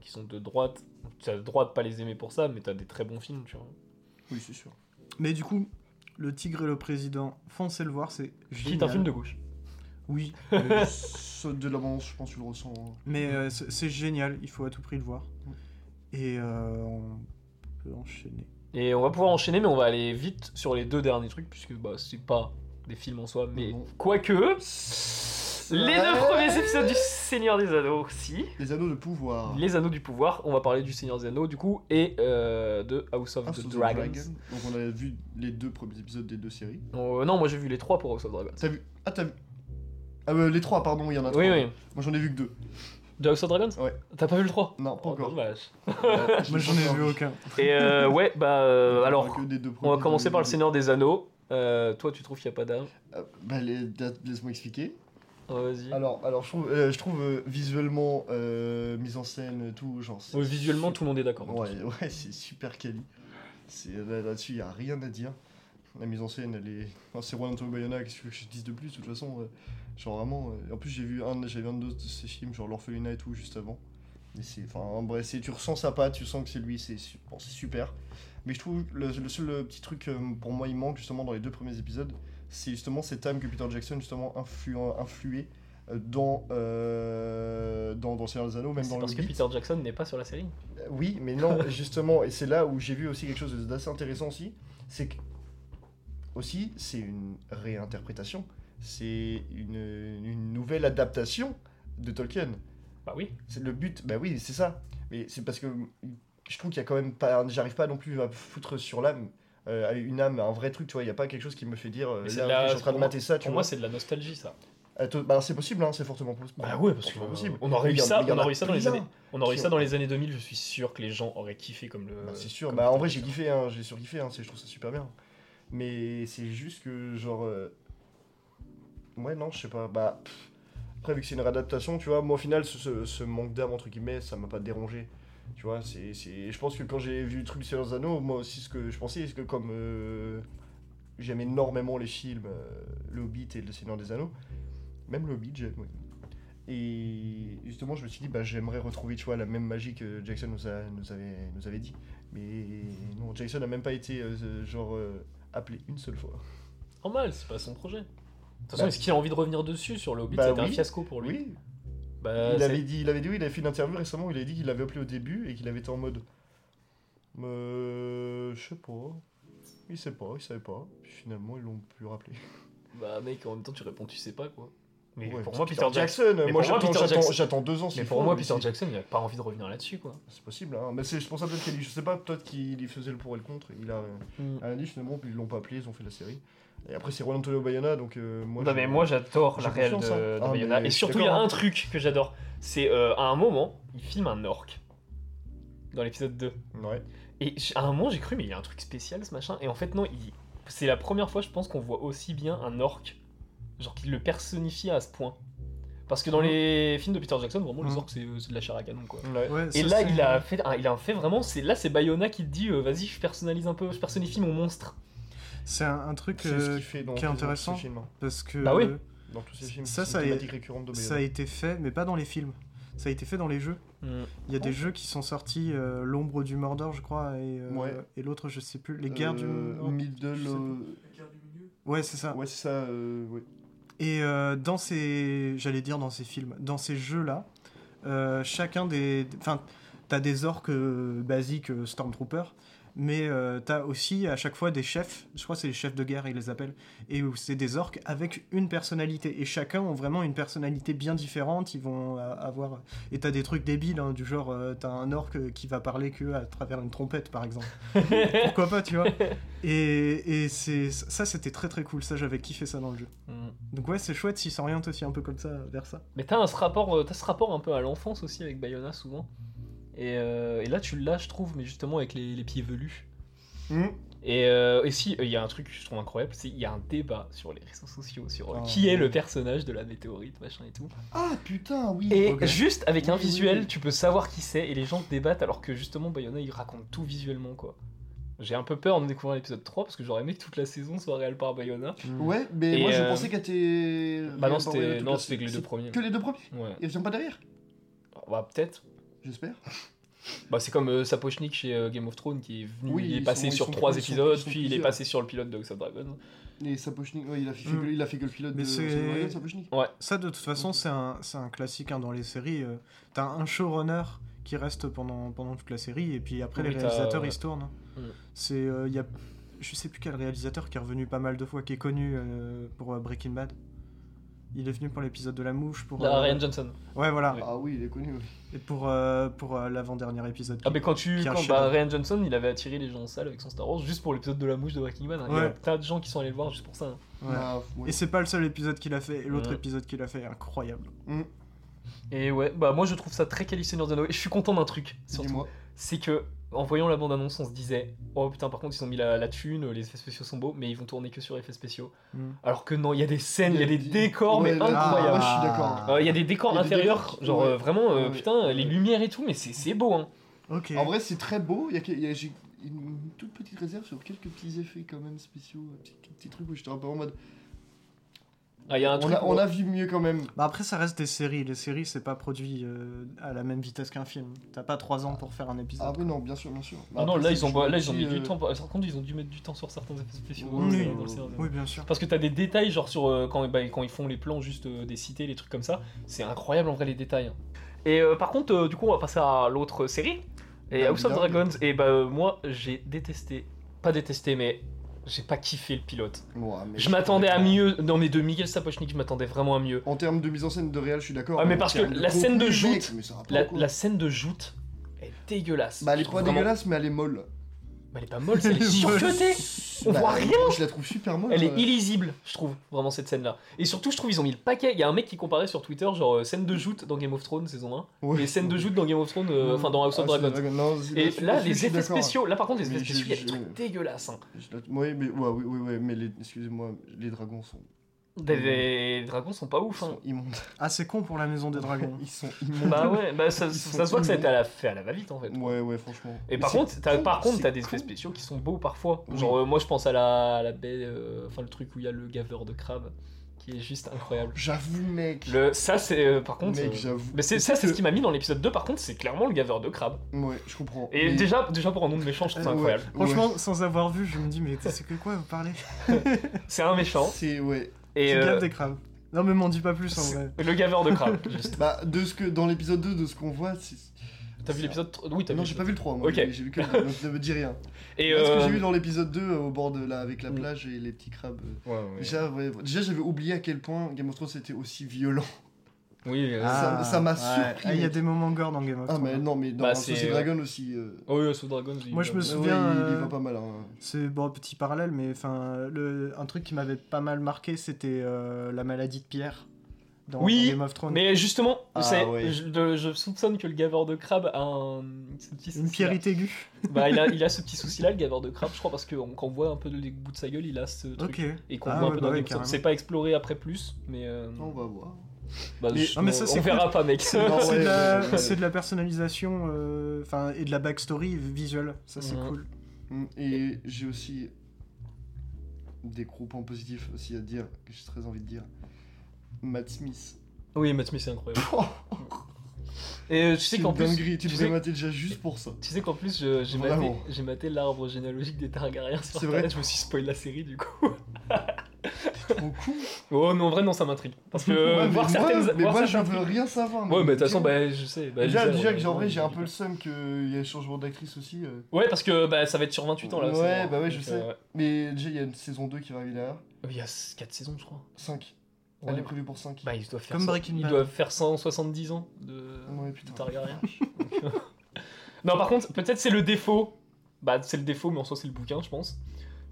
qui sont de droite. T'as le droit de pas les aimer pour ça, mais t'as des très bons films, tu vois. Oui, c'est sûr. Mais du coup, Le Tigre et le Président, foncez le voir, c'est Qui est un génial. film de gauche. Oui, Euh, de l'avance, je pense que tu le ressens. hein. mais euh, c'est génial, il faut à tout prix le voir. Et euh, on peut enchaîner. Et on va pouvoir enchaîner, mais on va aller vite sur les deux derniers trucs, puisque bah, c'est pas des films en soi, mais quoique. Les deux premiers épisodes du Seigneur des Anneaux, si. Les anneaux de pouvoir. Les Anneaux du Pouvoir, on va parler du Seigneur des Anneaux, du coup, et euh, de House of House the of Dragons. Dragon. Donc, on a vu les deux premiers épisodes des deux séries. Euh, non, moi j'ai vu les trois pour House of Dragons. T'as vu? Ah, t'as vu? Ah, euh, les trois, pardon, il y en a trois. Oui, oui. Moi, j'en ai vu que deux. De House of Dragons? Ouais. T'as pas vu le 3 Non, pas Oh, encore. dommage. Euh, Moi j'en ai vu aucun. Et euh, ouais, bah euh, alors, on va commencer par le Seigneur des Anneaux. Euh, toi, tu trouves qu'il n'y a pas d'âme Euh, Bah, les- da- laisse-moi expliquer. Ouais, Vas-y. Alors, alors je trouve, euh, je trouve euh, visuellement, euh, mise en scène, tout, genre. c'est Ouais, visuellement, tout le monde est d'accord. Ouais, ouais, c'est super quali. C'est- là- Là-dessus, il n'y a rien à dire. La mise en scène, elle est. Enfin, c'est Juan Antonio Bayona, qu'est-ce que je dise de plus, de toute façon. euh, genre vraiment. euh, En plus, j'ai vu un, j'avais un de ses films, genre L'Orphelinat et tout, juste avant. Et c'est. Enfin, en bref, c'est- tu ressens sa patte, tu sens que c'est lui, c'est su- bon, c'est super. Mais je trouve le, le seul euh, petit truc, euh, pour moi, il manque justement dans les deux premiers épisodes, c'est justement cette âme que Peter Jackson, justement, influ, influé euh, dans, euh, dans, dans Seigneur des Anneaux, même dans parce le que Peter Jackson n'est pas sur la série. euh, Oui, mais non, justement, et c'est là où j'ai vu aussi quelque chose d'assez intéressant aussi, c'est que aussi c'est une réinterprétation, c'est une, une nouvelle adaptation de Tolkien. Bah oui. C'est le but, bah oui, c'est ça. Mais c'est parce que je trouve qu'il y a quand même pas, j'arrive pas non plus à foutre sur l'âme. Euh, une âme, un vrai truc, tu vois, il n'y a pas quelque chose qui me fait dire, euh, c'est là, la- je suis en train de mater ça, tu Pour vois. moi, c'est de la nostalgie, ça. Euh, to- bah, c'est possible, hein, c'est fortement possible. Bah ouais, parce que Fortement possible. on aurait eu ça, on aurait ça dans les années, on aurait ça dans les années 2000. Je suis sûr que les gens auraient kiffé comme le. Bah, c'est sûr, comme bah en vrai j'ai Jackson. kiffé, hein, j'ai surkiffé, hein, c'est- je trouve ça super bien. Mais c'est juste que genre... euh, Ouais non, je sais pas, bah... pff. Après vu que c'est une réadaptation, tu vois, moi au final ce, ce- ce manque d'âme entre guillemets, ça m'a pas dérangé. Tu vois, c'est... c'est- Je pense que quand j'ai vu le truc Seigneur des Anneaux, moi aussi ce que je pensais, c'est que comme euh, j'aime énormément les films, euh, Le Hobbit et Le Seigneur des Anneaux, même Le Hobbit j'aime, oui. Et justement, je me suis dit, bah, j'aimerais retrouver tu vois, la même magie que Jackson nous, a- nous, avait, nous avait dit. Mais non, Jackson n'a même pas été euh, genre euh, appelé une seule fois. Normal, c'est pas son projet. De toute façon, Bah- est-ce qu'il a envie de revenir dessus sur le Hobbit Bah C'était un fiasco pour lui? Oui, Bah, il, avait dit, il avait dit oui, il avait fait une interview récemment où il avait dit qu'il l'avait appelé au début et qu'il avait été en mode. Euh, je sais pas. Il sait pas, il savait pas. Puis finalement, ils l'ont plus rappelé. Bah, mec, en même temps, tu réponds, tu sais pas quoi. Mais Ouais, pour moi, Peter Peter, Jackson. Moi j'attends deux ans. Mais pour moi, mais Peter Jackson, il a pas envie de revenir là-dessus quoi. C'est possible, hein. Mais c'est pour ça peut-être qu'il je sais pas, peut-être qu'il y faisait le pour et le contre. Il a. a dit finalement, puis ils l'ont pas appelé, ils ont fait la série. Et après, c'est Juan Antonio Bayona, donc euh, moi. non, mais moi, j'adore la réelle de, hein. de Ah, Bayona. Et surtout, il y a un truc que j'adore. C'est euh, à un moment, il filme un orc. Dans l'épisode 2. Ouais. Et à un moment, j'ai cru, mais il y a un truc spécial ce machin. Et en fait, non, il... c'est la première fois, je pense, qu'on voit aussi bien un orc. Genre qu'il le personnifie à ce point. Parce que dans les films de Peter Jackson, vraiment, les Mhm. orcs, c'est c'est de la chair à canon, quoi. Ouais. Ouais, Et ça, là, il a fait, il a fait vraiment. C'est là, c'est Bayona qui te dit, euh, vas-y, je personnalise un peu, je personnifie mon monstre. C'est un, un truc ce euh, qu'il fait dans qui est tous- dans tous intéressant. films, hein. parce que Bah oui. Dans tous ces films, Ça, ça de ça a été fait, mais pas dans les films. Ça a été fait dans les jeux. Il y a des Oh. jeux qui sont sortis, euh, l'ombre du Mordor, je crois, et, euh, Ouais. et l'autre, je sais plus, les guerres du. Euh, non, Middle. euh, Ouais, c'est ça. Ouais, c'est ça, euh, ouais. Et euh, dans ces, j'allais dire dans ces films, dans ces jeux-là, euh, chacun des, enfin, t'as des orques euh, basiques euh, Stormtrooper, mais euh, t'as aussi à chaque fois des chefs. Je crois que c'est les chefs de guerre ils les appellent, et c'est des orques avec une personnalité. Et chacun ont vraiment une personnalité bien différente. Ils vont euh, avoir, et t'as des trucs débiles hein, du genre, euh, t'as un orque qui va parler que à travers une trompette par exemple. Pourquoi pas, tu vois Et, et c'est ça, c'était très très cool. Ça, j'avais kiffé ça dans le jeu. Mm. Donc ouais, c'est chouette s'ils s'orientent aussi un peu comme ça vers ça. Mais t'as ce rapport, t'as ce rapport un peu à l'enfance aussi avec Bayona souvent? Et, euh, et là, tu l'as, je trouve, mais justement avec les, les pieds velus. Hmm. Et, euh, et si, il y a un truc que je trouve incroyable, c'est qu'il y a un débat sur les réseaux sociaux sur euh, Oh, qui est le personnage de la météorite, machin et tout. Ah putain, oui. Et juste avec un Oui, visuel, oui. tu peux savoir qui c'est et les gens débattent alors que justement Bayona il raconte tout visuellement quoi. J'ai un peu peur en découvrant l'épisode 3 parce que j'aurais aimé que toute la saison soit réelle par Bayona. Ouais, mais Et, moi je euh, pensais qu'elle était. Bah non, c'était que les deux premiers. Que les deux premiers Ouais. Ils reviennent pas derrière Bah peut-être. J'espère. Bah c'est comme euh, Sapochnik chez euh, Game of Thrones qui est venu, Oui, il est passé sont- sur trois épisodes, sont puis il est passé sur le pilote de House of Dragon. Et Sapochnik, ouais, il a fait, que, il a fait que le pilote Mais de Dragon, Sapochnik. Ça, de toute façon, c'est un, c'est un classique hein, dans les séries. euh, T'as un showrunner qui reste pendant, pendant toute la série, et puis après, Oui, les réalisateurs, ouais. ils se tournent. hein. Mm. C'est, euh, il y a, je sais plus quel réalisateur qui est revenu pas mal de fois, qui est connu euh, pour Breaking Bad. Il est venu pour l'épisode de la mouche, pour... Là, euh, Ryan Johnson. Ouais, voilà. Oui. Ah oui, il est connu, oui. Et pour, euh, pour euh, l'avant-dernier épisode. Ah mais quand tu quand, bah. Ryan Johnson il avait attiré les gens en salle avec son Star Wars juste pour l'épisode de la mouche de Breaking Bad. hein. Il y a Ouais. un tas de gens qui sont allés le voir juste pour ça. hein. Ouais. Ah, ouais. Et c'est pas le seul épisode qu'il a fait, et l'autre Ouais. épisode qu'il a fait est incroyable. Et ouais, bah moi je trouve ça très quali Seigneur Anneaux. Et je suis content d'un truc, surtout. Dis-moi. C'est que en voyant la bande-annonce, on se disait Oh putain, par contre, ils ont mis la, la thune, les effets spéciaux sont beaux, mais ils vont tourner que sur effets spéciaux. Mm. Alors que non, il y a des scènes, il y a des décors, mais Ouais, là, incroyables. ouais, je suis d'accord. Euh, Il y a des décors des intérieurs, décors, genre ouais. euh, vraiment, euh, Ouais, putain, ouais. les lumières et tout, mais c'est c'est beau, hein. En vrai, c'est très beau. Il y a, que- il y a- j'ai une toute petite réserve sur quelques petits effets quand même spéciaux, petits, petits trucs où j'étais un peu en mode. Ah, il y a un On a, on a vu mieux quand même. Bah après, ça reste des séries. Les séries, c'est pas produit euh, à la même vitesse qu'un film. T'as pas 3 ans pour faire un épisode. Ah oui, non, bien sûr, bien sûr. Ah non, là ils ont, toujours là, ils ont petit, mis du euh, temps. Par contre, ils ont dû mettre du temps sur certains effets spéciaux. Oui, dans oui, oui, bien sûr. Parce que t'as des détails, genre sur euh, quand, bah, quand ils font les plans juste euh, des cités, les trucs comme ça. C'est incroyable en vrai les détails. Et euh, par contre, euh, du coup, on va passer à l'autre série. Et Bah, House of. Dragons. Et bah, euh, moi, j'ai détesté. Pas détesté, mais j'ai pas kiffé le pilote. ouais, mais Je m'attendais à mieux. Non, mais de Miguel Sapochnik, je m'attendais vraiment à mieux. En termes de mise en scène de réel, je suis d'accord. Ah, mais parce que la scène de joute, mec, La, scène de joute est dégueulasse. Bah, elle est pas vraiment- dégueulasse, mais elle est molle. Bah, elle est pas molle, c'est- elle est surcutée. On Bah, voit rien. moi, Je la trouve super molle. Elle est euh. illisible, je trouve, vraiment cette scène-là. Et surtout, je trouve ils ont mis le paquet. Il y a un mec qui comparait sur Twitter, genre euh, scène de joute dans Game of Thrones saison 1 Ouais. et scène de joute dans Game of Thrones, euh, enfin dans House of Ah, c'est Dragons. Dragon- non, c'est- Et là, les suis effets d'accord. spéciaux, là par contre, les Mais effets je- spéciaux, il y a des je- trucs dégueulasses. Hein. Je Oui, mais, ouais, oui, oui, oui, mais les- excusez-moi, les dragons sont, Les dragons sont pas ils ouf. Hein. sont immondes. Ah, c'est con pour la maison des dragons. Ils sont immondes. bah ouais, bah ça, Ils se voit que ça a été à la, fait à la va-vite en fait. Ouais, ouais, franchement. Et Mais par contre, t'as, con, par contre, t'as des effets spéciaux qui sont beaux parfois. Oui. Genre, euh, moi je pense à la, à la baie, euh, enfin le truc où il y a le gaveur de crabe, qui est juste incroyable. J'avoue, mec. Le, ça, c'est euh, par contre. Mec, euh, j'avoue. mais c'est, ça, c'est ce qui m'a mis dans l'épisode 2, par contre, c'est clairement le gaveur de crabe. Ouais, je comprends. Et Mais- déjà, déjà pour un nom de méchant, je trouve ça Ouais. incroyable. Franchement, sans avoir vu, je me dis, mais c'est que quoi vous parlez? C'est un méchant. C'est, ouais. Et euh, des crabes. Non, mais m'en dis pas plus en vrai. le gaveur de crabe, juste. Bah, de ce que, dans l'épisode 2, de ce qu'on voit, c'est. T'as vu l'épisode tr- Oui, t'as Non, vu. j'ai pas vu le 3, moi. Ok. J'ai vu que le 2, donc ne me dis rien. Et Moi, Ce que euh, j'ai vu dans l'épisode 2, euh, au bord de là, avec la Mm. plage et les petits crabes. euh, ouais, ouais. Déjà, ouais, déjà j'avais oublié à quel point Game of Thrones était aussi violent. Oui, euh, ça- m'a ouais. surpris, Ah, il y a des moments gore dans Game of Ah, Thrones. mais non, mais dans Bah, House of the Dragon aussi. euh, Oh oui, sous Dragons. il- Moi, je me ouais, souviens, il, il y euh, va pas mal. Hein. C'est bon, petit parallèle, mais enfin, le un truc qui m'avait pas mal marqué, c'était euh, la maladie de Pierre dans, Oui, Game of Thrones. Mais justement, Ah, ouais. je, soupçonne que le gaveur de crabe a un. ce petit Une pierrite aiguë. Bah, il a, il a ce petit souci-là, le gaveur de crabe, je crois, parce que on- quand on voit un peu les bouts de sa gueule, il a ce truc. Ok. Et qu'on Ah voit un ouais, peu bah dans ouais, Game of Thrones. C'est pas exploré après plus, mais. euh, On va voir. Bah, Mais- je- non, mais ça, on c'est verra pas, mec. C'est ouais, de, la- ouais, ouais. c'est de la personnalisation euh, enfin et de la backstory visuelle. Ça, c'est Mhm. cool. Mm, Et j'ai aussi des gros points positifs aussi à dire, que j'ai très envie de dire. Matt Smith. Oui, Matt Smith, c'est incroyable. Et euh, tu sais C'est qu'en une plus. dinguerie, tu tu sais- mater déjà juste pour ça. Tu sais qu'en plus, j'ai maté, l'arbre généalogique des Targaryens sur C'est vrai je me suis spoil la série du coup. Trop cool. Oh non, en vrai, non, ça m'intrigue. Parce que Ouais, mais voir moi, certaines. mais voir moi, je veux rien savoir. Ouais, mais de toute façon, bah, je sais. Bah, déjà, déjà que vrai, j'ai un peu le seum qu'il y ait changement d'actrice aussi. euh. Ouais, parce que bah, ça va être sur 28 ans là. Ouais, bah ouais, je Donc, sais. euh, ouais. Mais déjà, il y a une saison 2 qui va arriver derrière. Il y a 4 saisons, je crois. 5. Ouais. Elle est prévue pour 5. Bah, ils doivent faire, Comme ça- Breaking ils doivent faire 170 ans de, Ouais, putain. Targaryen. Euh, non, par contre, peut-être c'est le défaut. Bah, c'est le défaut, mais en soi, c'est le bouquin, je pense.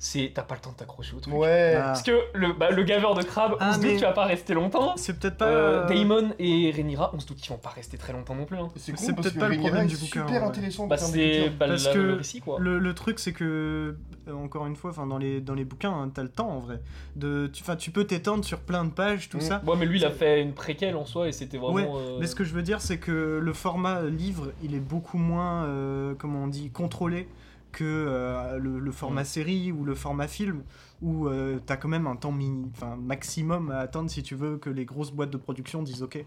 C'est t'as pas le temps de t'accrocher au truc. Ouais. Ah. Parce que le, bah, le gaveur de crabe, Ah, on se doute mais- qu'il va pas rester longtemps. C'est peut-être pas. Euh, euh, Damon et Rhaenyra, on se doute qu'ils vont pas rester très longtemps non plus. hein. C'est cool peut-être pas le problème du bouquin, super ouais. intéressant Bah, c'est d'écriture. bah, Parce la- que le récit quoi. Le, le truc, c'est que, euh, encore une fois, enfin, dans, les, dans les bouquins, hein, t'as le temps en vrai. De, tu, tu peux t'étendre sur plein de pages, tout Mm. ça. Ouais, mais lui il a fait une préquelle en soi et c'était vraiment. Ouais, euh, Mais ce que je veux dire, c'est que le format livre, il est beaucoup moins, euh, comment on dit, contrôlé que euh, le, le format Mm. série ou le format film, où euh, t'as quand même un temps mini, enfin, maximum à attendre si tu veux que les grosses boîtes de production disent OK.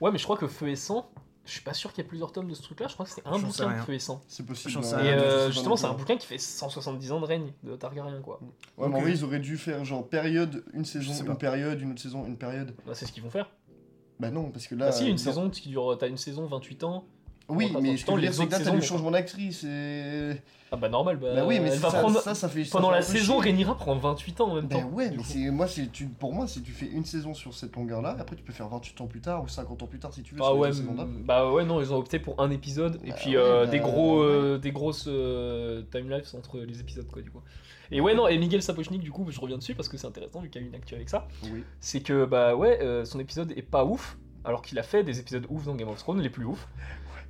Ouais, mais je crois que Feu et Sang, je suis pas sûr qu'il y ait plusieurs tomes de ce truc là, je crois que c'est un bouquin de. Feu et Sang. C'est possible. Hein. Et euh, justement, c'est un bouquin qui fait 170 ans de règne de Targaryen quoi. Ouais, mais en vrai, ils auraient dû faire genre période, une saison, sais une pas. période, une autre saison, une période. Bah, c'est ce qu'ils vont faire. Bah non, parce que là. Bah, si, euh, une dans- saison qui dure. T'as une saison 28 ans. Oui, mais temps, je veux les dire, c'est que là, saisons, changement d'actrice et. Ah bah normal, bah, Bah oui, mais elle va ça, prendre. ça, ça fait. ça Pendant fait la saison. Rhaenyra prend 28 ans en même Ben temps. ouais, du mais c'est moi c'est tu pour moi si tu fais une saison sur cette longueur là, après tu peux faire 28 ans plus tard ou 50 ans plus tard si tu veux Ah les ouais, bah ouais, non, ils ont opté pour un épisode et Bah puis ouais, euh, bah des gros, ouais. euh, des grosses euh, timelapses entre les épisodes quoi du coup. Et ouais non, et Miguel Sapochnik du coup, je reviens dessus parce que c'est intéressant vu qu'il y a une actu avec ça. Oui. C'est que bah ouais, euh, son épisode est pas ouf, alors qu'il a fait des épisodes ouf dans Game of Thrones, les plus ouf.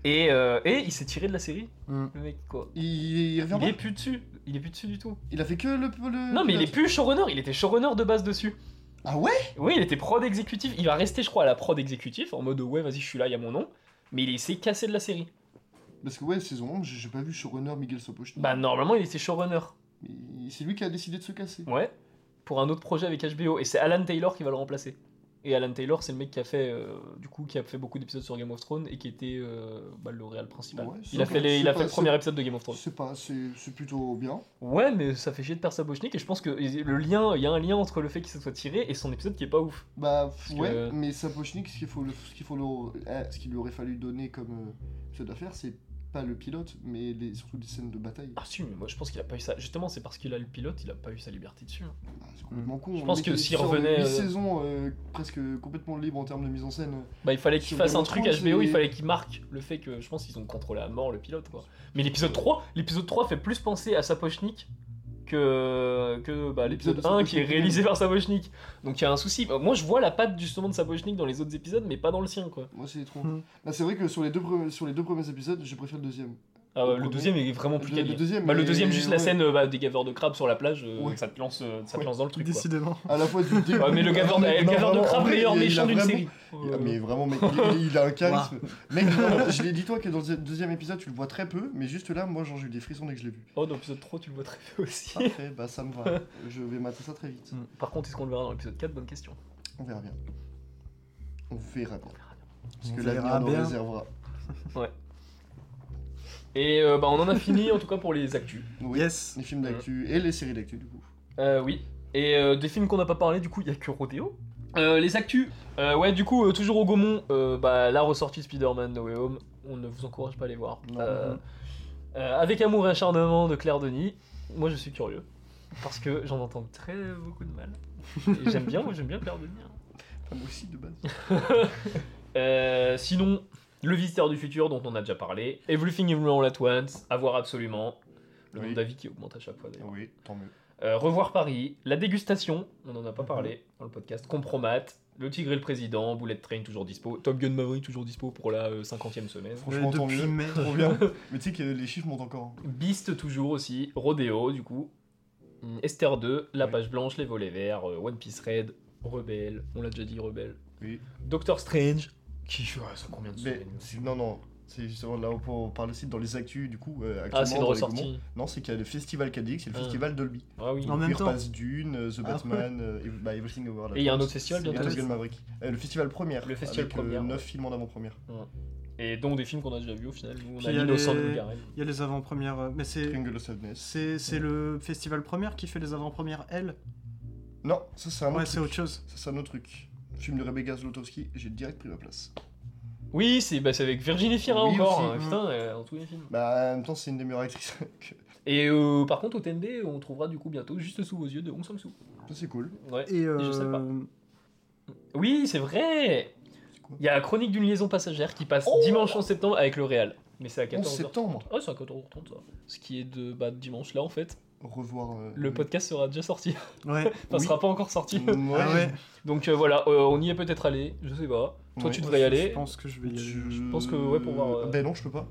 Et, euh, et il s'est tiré de la série, Mm. le mec quoi. Il, il revient Il pas est plus dessus, il est plus dessus du tout. Il a fait que le, le Non mais il est plus showrunner, il était showrunner de base dessus. Ah ouais? Oui, il était prod exécutif. Il va rester, je crois, à la prod exécutif, en mode ouais, vas-y, je suis là, il y a mon nom. Mais il s'est cassé de la série. Parce que ouais, saison 11, j'ai j'ai pas vu showrunner Miguel Sapochnik. Bah, normalement, il était showrunner. Mais C'est lui qui a décidé de se casser. Ouais. Pour un autre projet avec HBO. Et c'est Alan Taylor qui va le remplacer. Et Alan Taylor, c'est le mec qui a fait, euh, du coup, qui a fait beaucoup d'épisodes sur Game of Thrones et qui était euh, bah, le réal principal. Ouais, il a fait, les- il a pas- fait le premier épisode de Game of Thrones. C'est pas c'est c'est plutôt bien. Ouais, mais ça fait chier de perdre Sapochnik et je pense que le lien, il y a un lien entre le fait qu'il se soit tiré et son épisode qui est pas ouf. Bah Parce ouais, que- mais Sapochnik ce qu'il faut le- ce qu'il faut le- eh, ce qu'il lui aurait fallu donner comme euh, épisode à faire, c'est pas le pilote, mais les- surtout des scènes de bataille. Ah si, mais moi je pense qu'il a pas eu ça. Justement, c'est parce qu'il a le pilote, il a pas eu sa liberté dessus. hein. Ah, c'est complètement con. Je pense que il s'il revenait, huit euh, saisons euh, presque complètement libre en termes de mise en scène. Bah il fallait qu'il fasse un truc HBO, il fallait qu'il marque le fait que je pense qu'ils ont contrôlé à mort le pilote quoi. Mais l'épisode 3, l'épisode 3 fait plus penser à Sapochnik que, que bah, l'épisode L'épisode de 1 qui est réalisé par Sapochnik. Donc il y a un souci. Moi je vois la patte justement de Sapochnik dans les autres épisodes mais pas dans le sien quoi. Moi c'est trop. Hmm. Là c'est vrai que sur les deux premiers, sur les deux premiers épisodes, je préfère le deuxième. Ah, Le deuxième est vraiment plus Le- quali. le deuxième, bah, le mais- deuxième juste la ouais. scène euh, bah, des gaveurs de crabe sur la plage, euh, Ouais. ça te lance, euh, ça te Ouais. lance dans le truc quoi. Décidément. À la fois du début. Ouais, mais le gaveur de, Non, le gaveur de vraiment, en crabe vrai, meilleur il- il a méchant d'une série. Euh, mais vraiment, mec, il, il a un charisme. Mec, je l'ai dit toi que dans le deuxième épisode, tu le vois très peu, mais juste là, moi, genre, j'ai eu des frissons dès que je l'ai vu. Oh, dans l'épisode 3, tu le vois très peu aussi. Parfait, bah ça me va. Je vais mater ça très vite. Mm. Par contre, est-ce qu'on le verra dans l'épisode 4 Bonne question. On verra bien. On verra bien. Parce que l'avenir nous réservera. Et euh, bah, on en a fini en tout cas pour les actus. Oui, Yes. les films d'actu et les séries d'actu, du coup. Euh, oui. Et euh, des films qu'on n'a pas parlé, du coup, il y a que Rodeo. Euh, les actus. Euh, ouais, du coup, euh, toujours au Gaumont, euh, bah, la ressortie Spider-Man No Way Home. On ne vous encourage pas à les voir. Non. Euh, euh, avec amour et acharnement de Claire Denis. Moi, je suis curieux. Parce que j'en entends très beaucoup de mal. Et j'aime bien, moi, j'aime bien Claire Denis. hein. Enfin, moi aussi, de base. Euh, sinon, Le Visiteur du Futur, dont on a déjà parlé. Everything Everywhere All At Once, à voir absolument. Le Oui. nombre d'avis qui augmente à chaque fois d'ailleurs. Oui, tant mieux. Euh, Revoir Paris, La Dégustation, on n'en a pas parlé dans le podcast. Compromat, Le Tigre et le Président, Bullet Train toujours dispo. Top Gun Maverick toujours dispo pour la euh, 50e semaine. Franchement, Euh, tant mieux. Trop bien. Mais tu sais que les chiffres montent encore. Beast toujours aussi. Rodeo du coup. Hum, Esther 2, La Oui. Page Blanche, Les Volets Verts, euh, One Piece Red, Rebelle, on l'a déjà dit Rebelle. Oui. Doctor Strange, qui ouais, ça combien de Mais semaines c'est- non, non. C'est justement là où on parle aussi dans les actus, du coup. euh, Ah, c'est une actuellement, dans les ressortie. Gaumont. Non, c'est qu'il y a le festival Cadix, c'est le Ah. festival Dolby. Ah oui. En même temps. Dune, euh, The Ah. Batman, euh, et- bah, Everything Over Et il y a un autre festival bientôt. bientôt Top Gun Maverick. Euh, le festival première. Le festival avec, euh, première, 9 ouais. films en avant-première. Et donc des films qu'on a déjà vus au final. Nous, on Puis a les-. Il y a les avant-premières. euh, Mais c'est. Triangle of Sadness. C'est c'est le festival première qui fait les avant-premières, elle? Non, ça c'est un autre Ouais, c'est autre chose. Ça c'est un autre truc. Film de Rebecca Zlotowski, j'ai direct pris ma place. Oui, c'est bah, avec Virginie Fira Oui, encore. aussi. hein, putain, euh, dans tous les films. Bah en même temps c'est une des meilleures actrices. que- Et euh, par contre, au TND, on trouvera du coup bientôt juste sous vos yeux de Hong Sang-soo. ça c'est cool. Ouais. Et euh, je sais pas. Oui, c'est vrai. Il y a la chronique d'une liaison passagère qui passe Oh dimanche 11 septembre avec le Real. Mais c'est à 14h. 11 septembre Oh, c'est à 14h30 ça. Ce qui est de bah, dimanche là en fait. Revoir. euh, Le oui. podcast sera déjà sorti. Ouais. Enfin, Oui. sera pas encore sorti. Ouais. Ah ouais. Donc euh, voilà, euh, on y est peut-être allé, je sais pas. Toi, Ouais. tu devrais y aller. Je pense que je vais y aller. Je pense que, ouais, pour voir, euh, Ben non, je peux pas.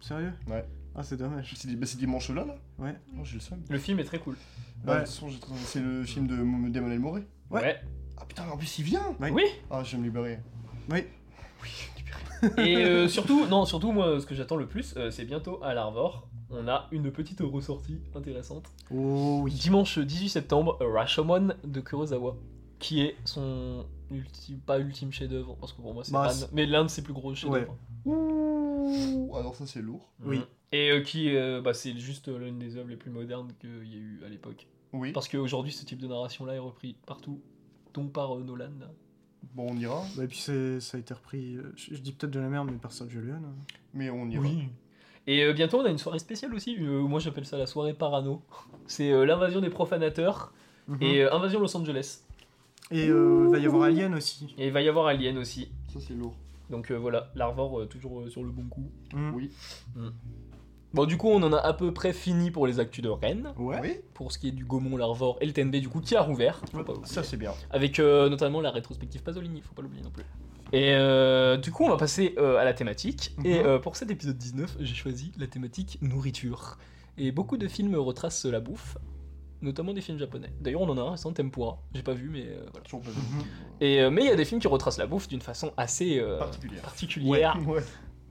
Sérieux? Ouais. Ah, c'est dommage. C'est di- bah, dimanche là, là Ouais. Non, j'ai le seum. Le film est très cool. Bah, Ouais. de toute façon, j'ai- c'est le film de d'Emmanuel Mouret. Ouais. Ah putain, en plus il vient Ouais. Oui. Ah, je vais me libérer. Oui. Et euh, surtout, non, surtout moi, ce que j'attends le plus, euh, c'est bientôt à l'Arvor. On a une petite ressortie intéressante. Oh oui. Dimanche 18 septembre, Rashomon de Kurosawa, qui est son ultime, pas ultime chef-d'œuvre, parce que pour moi c'est Bah, Anne, mais l'un de ses plus gros chefs-d'œuvre. Ouh, alors ça c'est lourd. Oui. Mhm. Et euh, qui, euh, bah, c'est juste euh, l'une des œuvres les plus modernes qu'il y a eu à l'époque. Oui. Parce qu'aujourd'hui, ce type de narration-là est repris partout, dont par euh, Nolan. là. Bon, on ira, Bah, et puis c'est- ça a été repris. euh, Je, je dis peut-être de la merde, mais par Sergio Leone. mais on ira. Et euh, bientôt, on a une soirée spéciale aussi. euh, moi, j'appelle ça la soirée parano. C'est euh, l'invasion des profanateurs Mhm. et euh, invasion Los Angeles. Et euh, va y avoir Alien aussi. Et il va y avoir Alien aussi. Ça c'est lourd. Donc euh, voilà, l'Arvor euh, toujours euh, sur le bon coup. Mhm. Oui. Bon, du coup, on en a à peu près fini pour les actus de Rennes. Ouais. Oui. Pour ce qui est du Gaumont, l'Arvor et le TNB, du coup, qui a rouvert. Faut pas. Ça c'est bien. Avec euh, notamment la rétrospective Pasolini, faut pas l'oublier non plus. Et euh, du coup, on va passer euh, à la thématique. Et Mhm. euh, pour cet épisode 19, j'ai choisi la thématique nourriture. Et beaucoup de films retracent la bouffe, notamment des films japonais. D'ailleurs, on en a un récent, Tempura. J'ai pas vu, mais voilà. Et, mais il y a des films qui retracent la bouffe d'une façon assez Particulière. particulière. Ouais.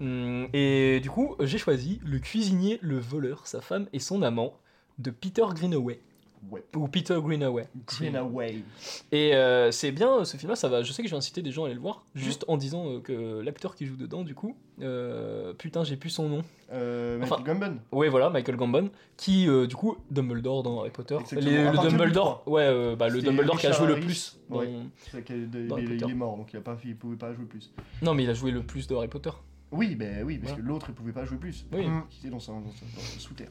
Hum, et du coup, j'ai choisi Le cuisinier, le voleur, sa femme et son amant de Peter Greenaway. Ou Peter Greenaway. Green Away. Et euh, c'est bien ce film-là, ça va. Je sais que je vais inciter des gens à aller le voir, juste en disant euh, que l'acteur qui joue dedans, du coup, euh, putain, j'ai plus son nom. Euh, Enfin- Michael Gambon. Ouais, voilà, Michael Gambon, qui, euh, du coup, Dumbledore dans Harry Potter. Exactement. Les- À le partir du Dumbledore, ouais, euh, bah, le C'est Dumbledore qui a Richard joué le plus. dans- Ouais. C'est qu'il- il, il est mort, donc il, a pas, il pouvait pas jouer plus. Non, mais il a joué le plus de Harry Potter. Oui, ben oui, parce que l'autre il pouvait pas jouer plus. Oui. Mhm. Il était dans sa, dans sa- dans sa sous-terre.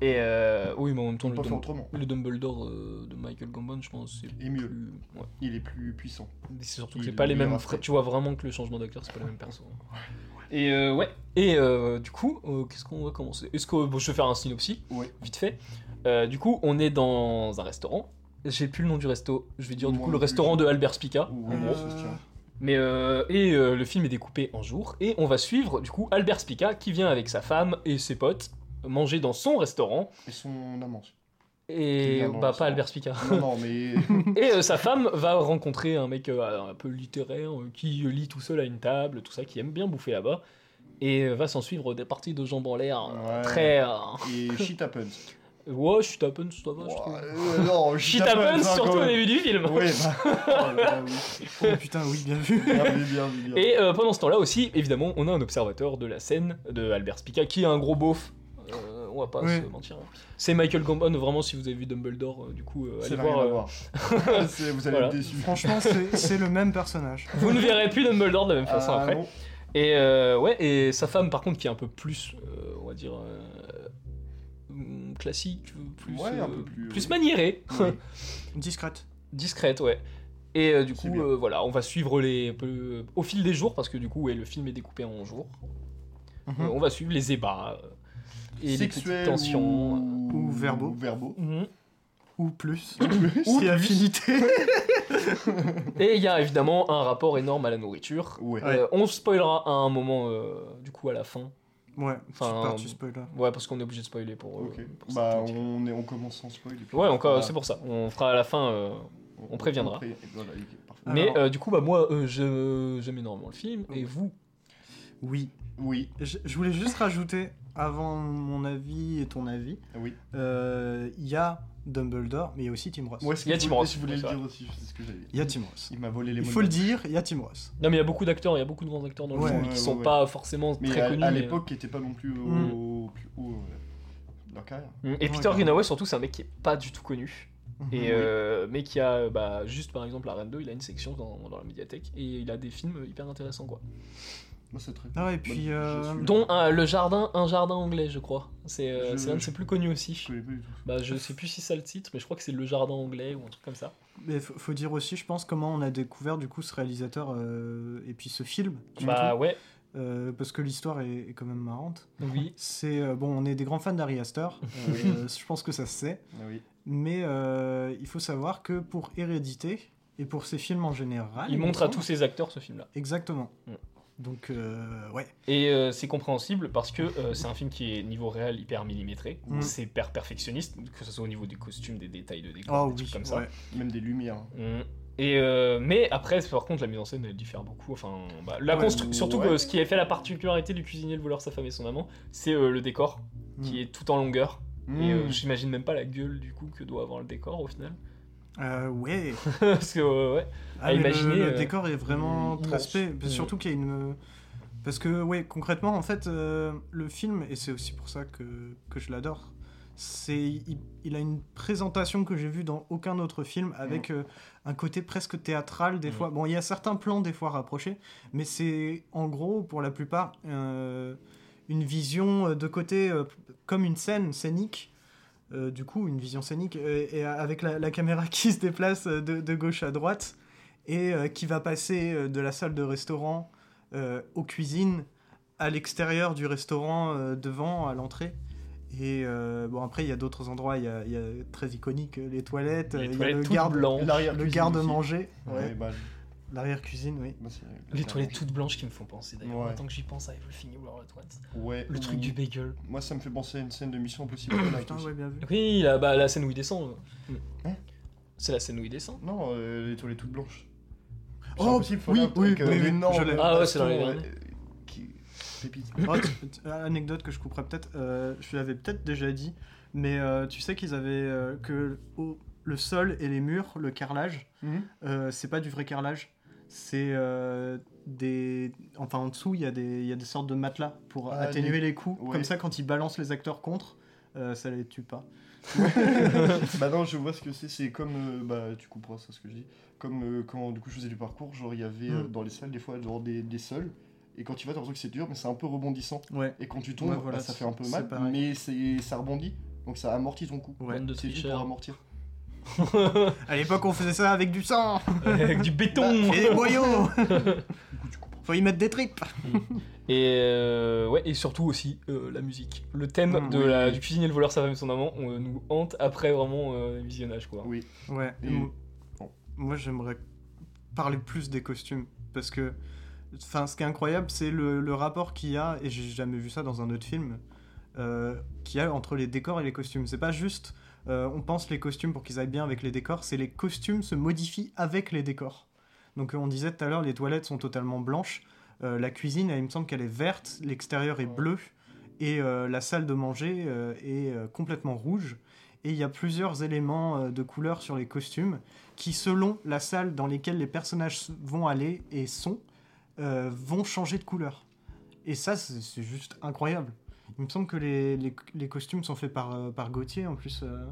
Et euh, oui, mais en même temps, le, pas Dum- autrement. le Dumbledore euh, de Michael Gambon, je pense, c'est Et mieux. plus- ouais. Il est plus puissant. Mais C'est surtout Il que c'est pas les mêmes. fra-. Tu vois vraiment que le changement d'acteur, c'est pas les mêmes persos. Et euh, ouais. Et euh, du coup, euh, qu'est-ce qu'on va commencer? Est-ce que bon, je vais faire un synopsis Ouais. vite fait. Euh, du coup, on est dans un restaurant. J'ai plus le nom du resto. Je vais dire du Moi coup le plus. restaurant de Albert Spica. Ou- en ou- gros. ça se tient. Mais euh, et euh, le film est découpé en jours et on va suivre du coup Albert Spica qui vient avec sa femme et ses potes manger dans son restaurant Et son amant. Qui et vient dans bah le pas. Albert Spica. Non, non, mais. Et euh, sa femme va rencontrer un mec euh, un peu littéraire euh, qui lit tout seul à une table, tout ça, qui aime bien bouffer là-bas. Et euh, va s'en suivre des parties de jambes en l'air euh, Ouais. très. euh, Et shit happens. Ouais, shit happens, ça va, je trouve. Euh, non, Shit happens, hein, surtout quand au début du film. Oui, bah. oh putain, oui, bien vu. Bien vu, bien vu, bien vu. Et euh, pendant ce temps-là aussi, évidemment, on a un observateur de la scène de Albert Spica qui est un gros beauf. Euh, on va pas se mentir. hein. C'est Michael Gambon, vraiment, si vous avez vu Dumbledore, euh, du coup, euh, allez voir. à euh, voir. C'est- Vous allez Voilà. être déçus. Franchement, c'est le même personnage. vous ne verrez plus Dumbledore de la même façon Ah, après. non. Et euh, ouais, et sa femme par contre qui est un peu plus, euh, on va dire, classique, plus, Ouais, un euh, peu plus, plus oui. maniérée, Oui. Discrète. discrète, ouais. Et euh, du C'est coup, euh, voilà, on va suivre les, peu, euh, au fil des jours parce que du coup, ouais, le film est découpé en jours. Mhm. Euh, on va suivre les ébats euh, et les tensions. ou... Ou verbaux. ou verbaux. Mhm. Ou plus. Ou Si affinité. Et il y a évidemment un rapport énorme à la nourriture. Ouais. Ouais. On spoilera à un moment, euh, du coup, à la fin. Ouais, Enfin, super, tu spoil là. Ouais, parce qu'on est obligé de spoiler pour. euh, Ok. pour Bah, on, est, on commence sans spoil. et puis Ouais, encore, fera- c'est pour ça. On fera à la fin. euh, on préviendra. pré- Voilà. Alors- Mais euh, du coup, bah moi, euh, je- j'aime énormément le film. Et vous Oui. Oui, Je, je voulais juste rajouter, avant mon avis et ton avis, oui. euh, il y a Dumbledore, mais il y a aussi Tim Ross. Ouais, Il y a Tim Ross, Je voulais le c'est dire aussi, c'est ce que j'avais dit. Il y a Tim Ross. Il m'a volé les Il mots faut de le dire, il y a Tim Ross. Non, mais il y a beaucoup d'acteurs, il y a beaucoup de grands acteurs dans le film ouais, qui ouais, sont ouais. pas forcément Mais très à, connus. à mais- l'époque, qui était pas non plus au, Mm. au plus haut euh, de leur carrière. Mm. Et Peter. Greenaway, surtout, c'est un mec qui est pas du tout connu. Et Mhm. euh, mais qui a, bah, juste par exemple, à Rennes 2, il a une section dans, dans la médiathèque. Et il a des films hyper intéressants, quoi. Moi, c'est très Ah ouais, et puis, Moi, euh, je suis- Dont un- le jardin, un jardin anglais, je crois. C'est euh, Je- c'est l'un de je- ses plus connus Je aussi. connais pas du tout. Bah, je sais plus si c'est le titre, mais je crois que c'est le jardin anglais ou un truc comme ça. Mais faut, dire aussi, je pense, comment on a découvert du coup ce réalisateur euh, et puis ce film. Bah ouais. euh, parce que l'histoire est, est quand même marrante. Oui. C'est euh, bon, on est des grands fans d'Ari Aster. euh, je pense que ça se sait. Ah oui. Mais euh, il faut savoir que pour Hérédité et pour ses films en général, Il montre à tous ses acteurs ce film-là. Exactement. Mm. Donc euh, ouais. Et euh, c'est compréhensible parce que euh, c'est un film qui est niveau réel hyper millimétré, Mm. c'est hyper perfectionniste, que ce soit au niveau des costumes, des détails de décor, Oh des oui. trucs comme ça. ouais. Même des lumières. Mm. Et euh, mais après, par contre, la mise en scène elle diffère beaucoup. Enfin, bah, la Ouais, surtout ouais. que ce qui a fait la particularité du cuisinier, le voleur, sa femme et son amant, c'est euh, le décor qui Mm. est tout en longueur. Et j'imagine même pas la gueule du coup que doit avoir le décor au final. Euh, ouais. Parce que euh, ouais. Ah, À le- imaginer, le, euh, décor est vraiment très spé. Mm. Surtout qu'il y a une. Parce que, ouais, concrètement, en fait, euh, le film, et c'est aussi pour ça que, que je l'adore, c'est il, il a une présentation que j'ai vue dans aucun autre film avec euh, un côté presque théâtral des Mm. fois. Bon, il y a certains plans des fois rapprochés, mais c'est en gros, pour la plupart, euh, une vision de côté euh, comme une scène scénique. Euh, du coup, une vision scénique, euh, et avec la, la caméra qui se déplace euh, de, de gauche à droite, et euh, qui va passer de la salle de restaurant euh, aux cuisines, à l'extérieur du restaurant, euh, devant, à l'entrée. Et euh, bon, après, il y a d'autres endroits, il y a, il y a très iconique, les toilettes, Les il y a le garde-manger, Ouais, ouais, bah, l'arrière-cuisine, oui. bah, Les toilettes toutes blanches qui me font penser d'ailleurs. Ouais. Maintenant que j'y pense à Everything Are At Once. Ouais. Le truc du bagel. Moi, ça me fait penser à une scène de Mission Impossible. Night Putain, aussi. ouais, bien vu. Oui, la, bah, la scène où il descend. euh. Hein C'est la scène où il descend. Non, euh, les toilettes toutes blanches. Oh, oui, oui, oui, oui, l'ai. Ah ouais, c'est dans les euh, qui- Pépite. Oh, anecdote que je couperai peut-être, euh, je l'avais peut-être déjà dit, mais euh, tu sais qu'ils avaient euh, que le sol et les murs, le carrelage, Mhm. euh, c'est pas du vrai carrelage, c'est euh, des, enfin en dessous il y a des, il y a des sortes de matelas pour Ah, atténuer des- les coups, ouais. comme ça quand ils balancent les acteurs contre, euh, ça les tue pas. bah non, je vois ce que c'est. C'est comme. euh, bah, tu comprends ça, ce que je dis. Comme euh, quand du coup je faisais du parcours, genre il y avait euh, Mm. dans les salles des fois genre des, des sols. Et quand tu vas, t'as l'impression que c'est dur, mais c'est un peu rebondissant. Ouais. Et quand tu tombes, Ouais, voilà, bah, ça fait un peu mal, pareil. mais c'est ça rebondit. Donc ça amortit ton coup. Ouais. C'est juste pour amortir. À l'époque on faisait ça avec du sang Avec du béton. et des boyaux. Faut y mettre des tripes. Et euh, ouais, et surtout aussi euh, la musique. Le thème Mm, de oui. la, du cuisinier, le voleur, sa femme et son amant, on euh, nous hante après vraiment euh, visionnage quoi. Oui. Ouais. Et- et mo- bon. Moi, j'aimerais parler plus des costumes parce que, enfin, ce qui est incroyable, c'est le, le rapport qu'il y a, et j'ai jamais vu ça dans un autre film, euh, qu'il y a entre les décors et les costumes. C'est pas juste, euh, on pense les costumes pour qu'ils aillent bien avec les décors, c'est les costumes se modifient avec les décors. Donc, euh, on disait tout à l'heure, les toilettes sont totalement blanches. Euh, la cuisine, elle, il me semble qu'elle est verte, l'extérieur est bleu, et euh, la salle de manger est complètement rouge. Et il y a plusieurs éléments de couleur sur les costumes qui, selon la salle dans laquelle les personnages vont aller et sont, vont changer de couleur. Et ça, c'est juste incroyable. Il me semble que les, les- les costumes sont faits par, euh, par Gauthier en plus. euh.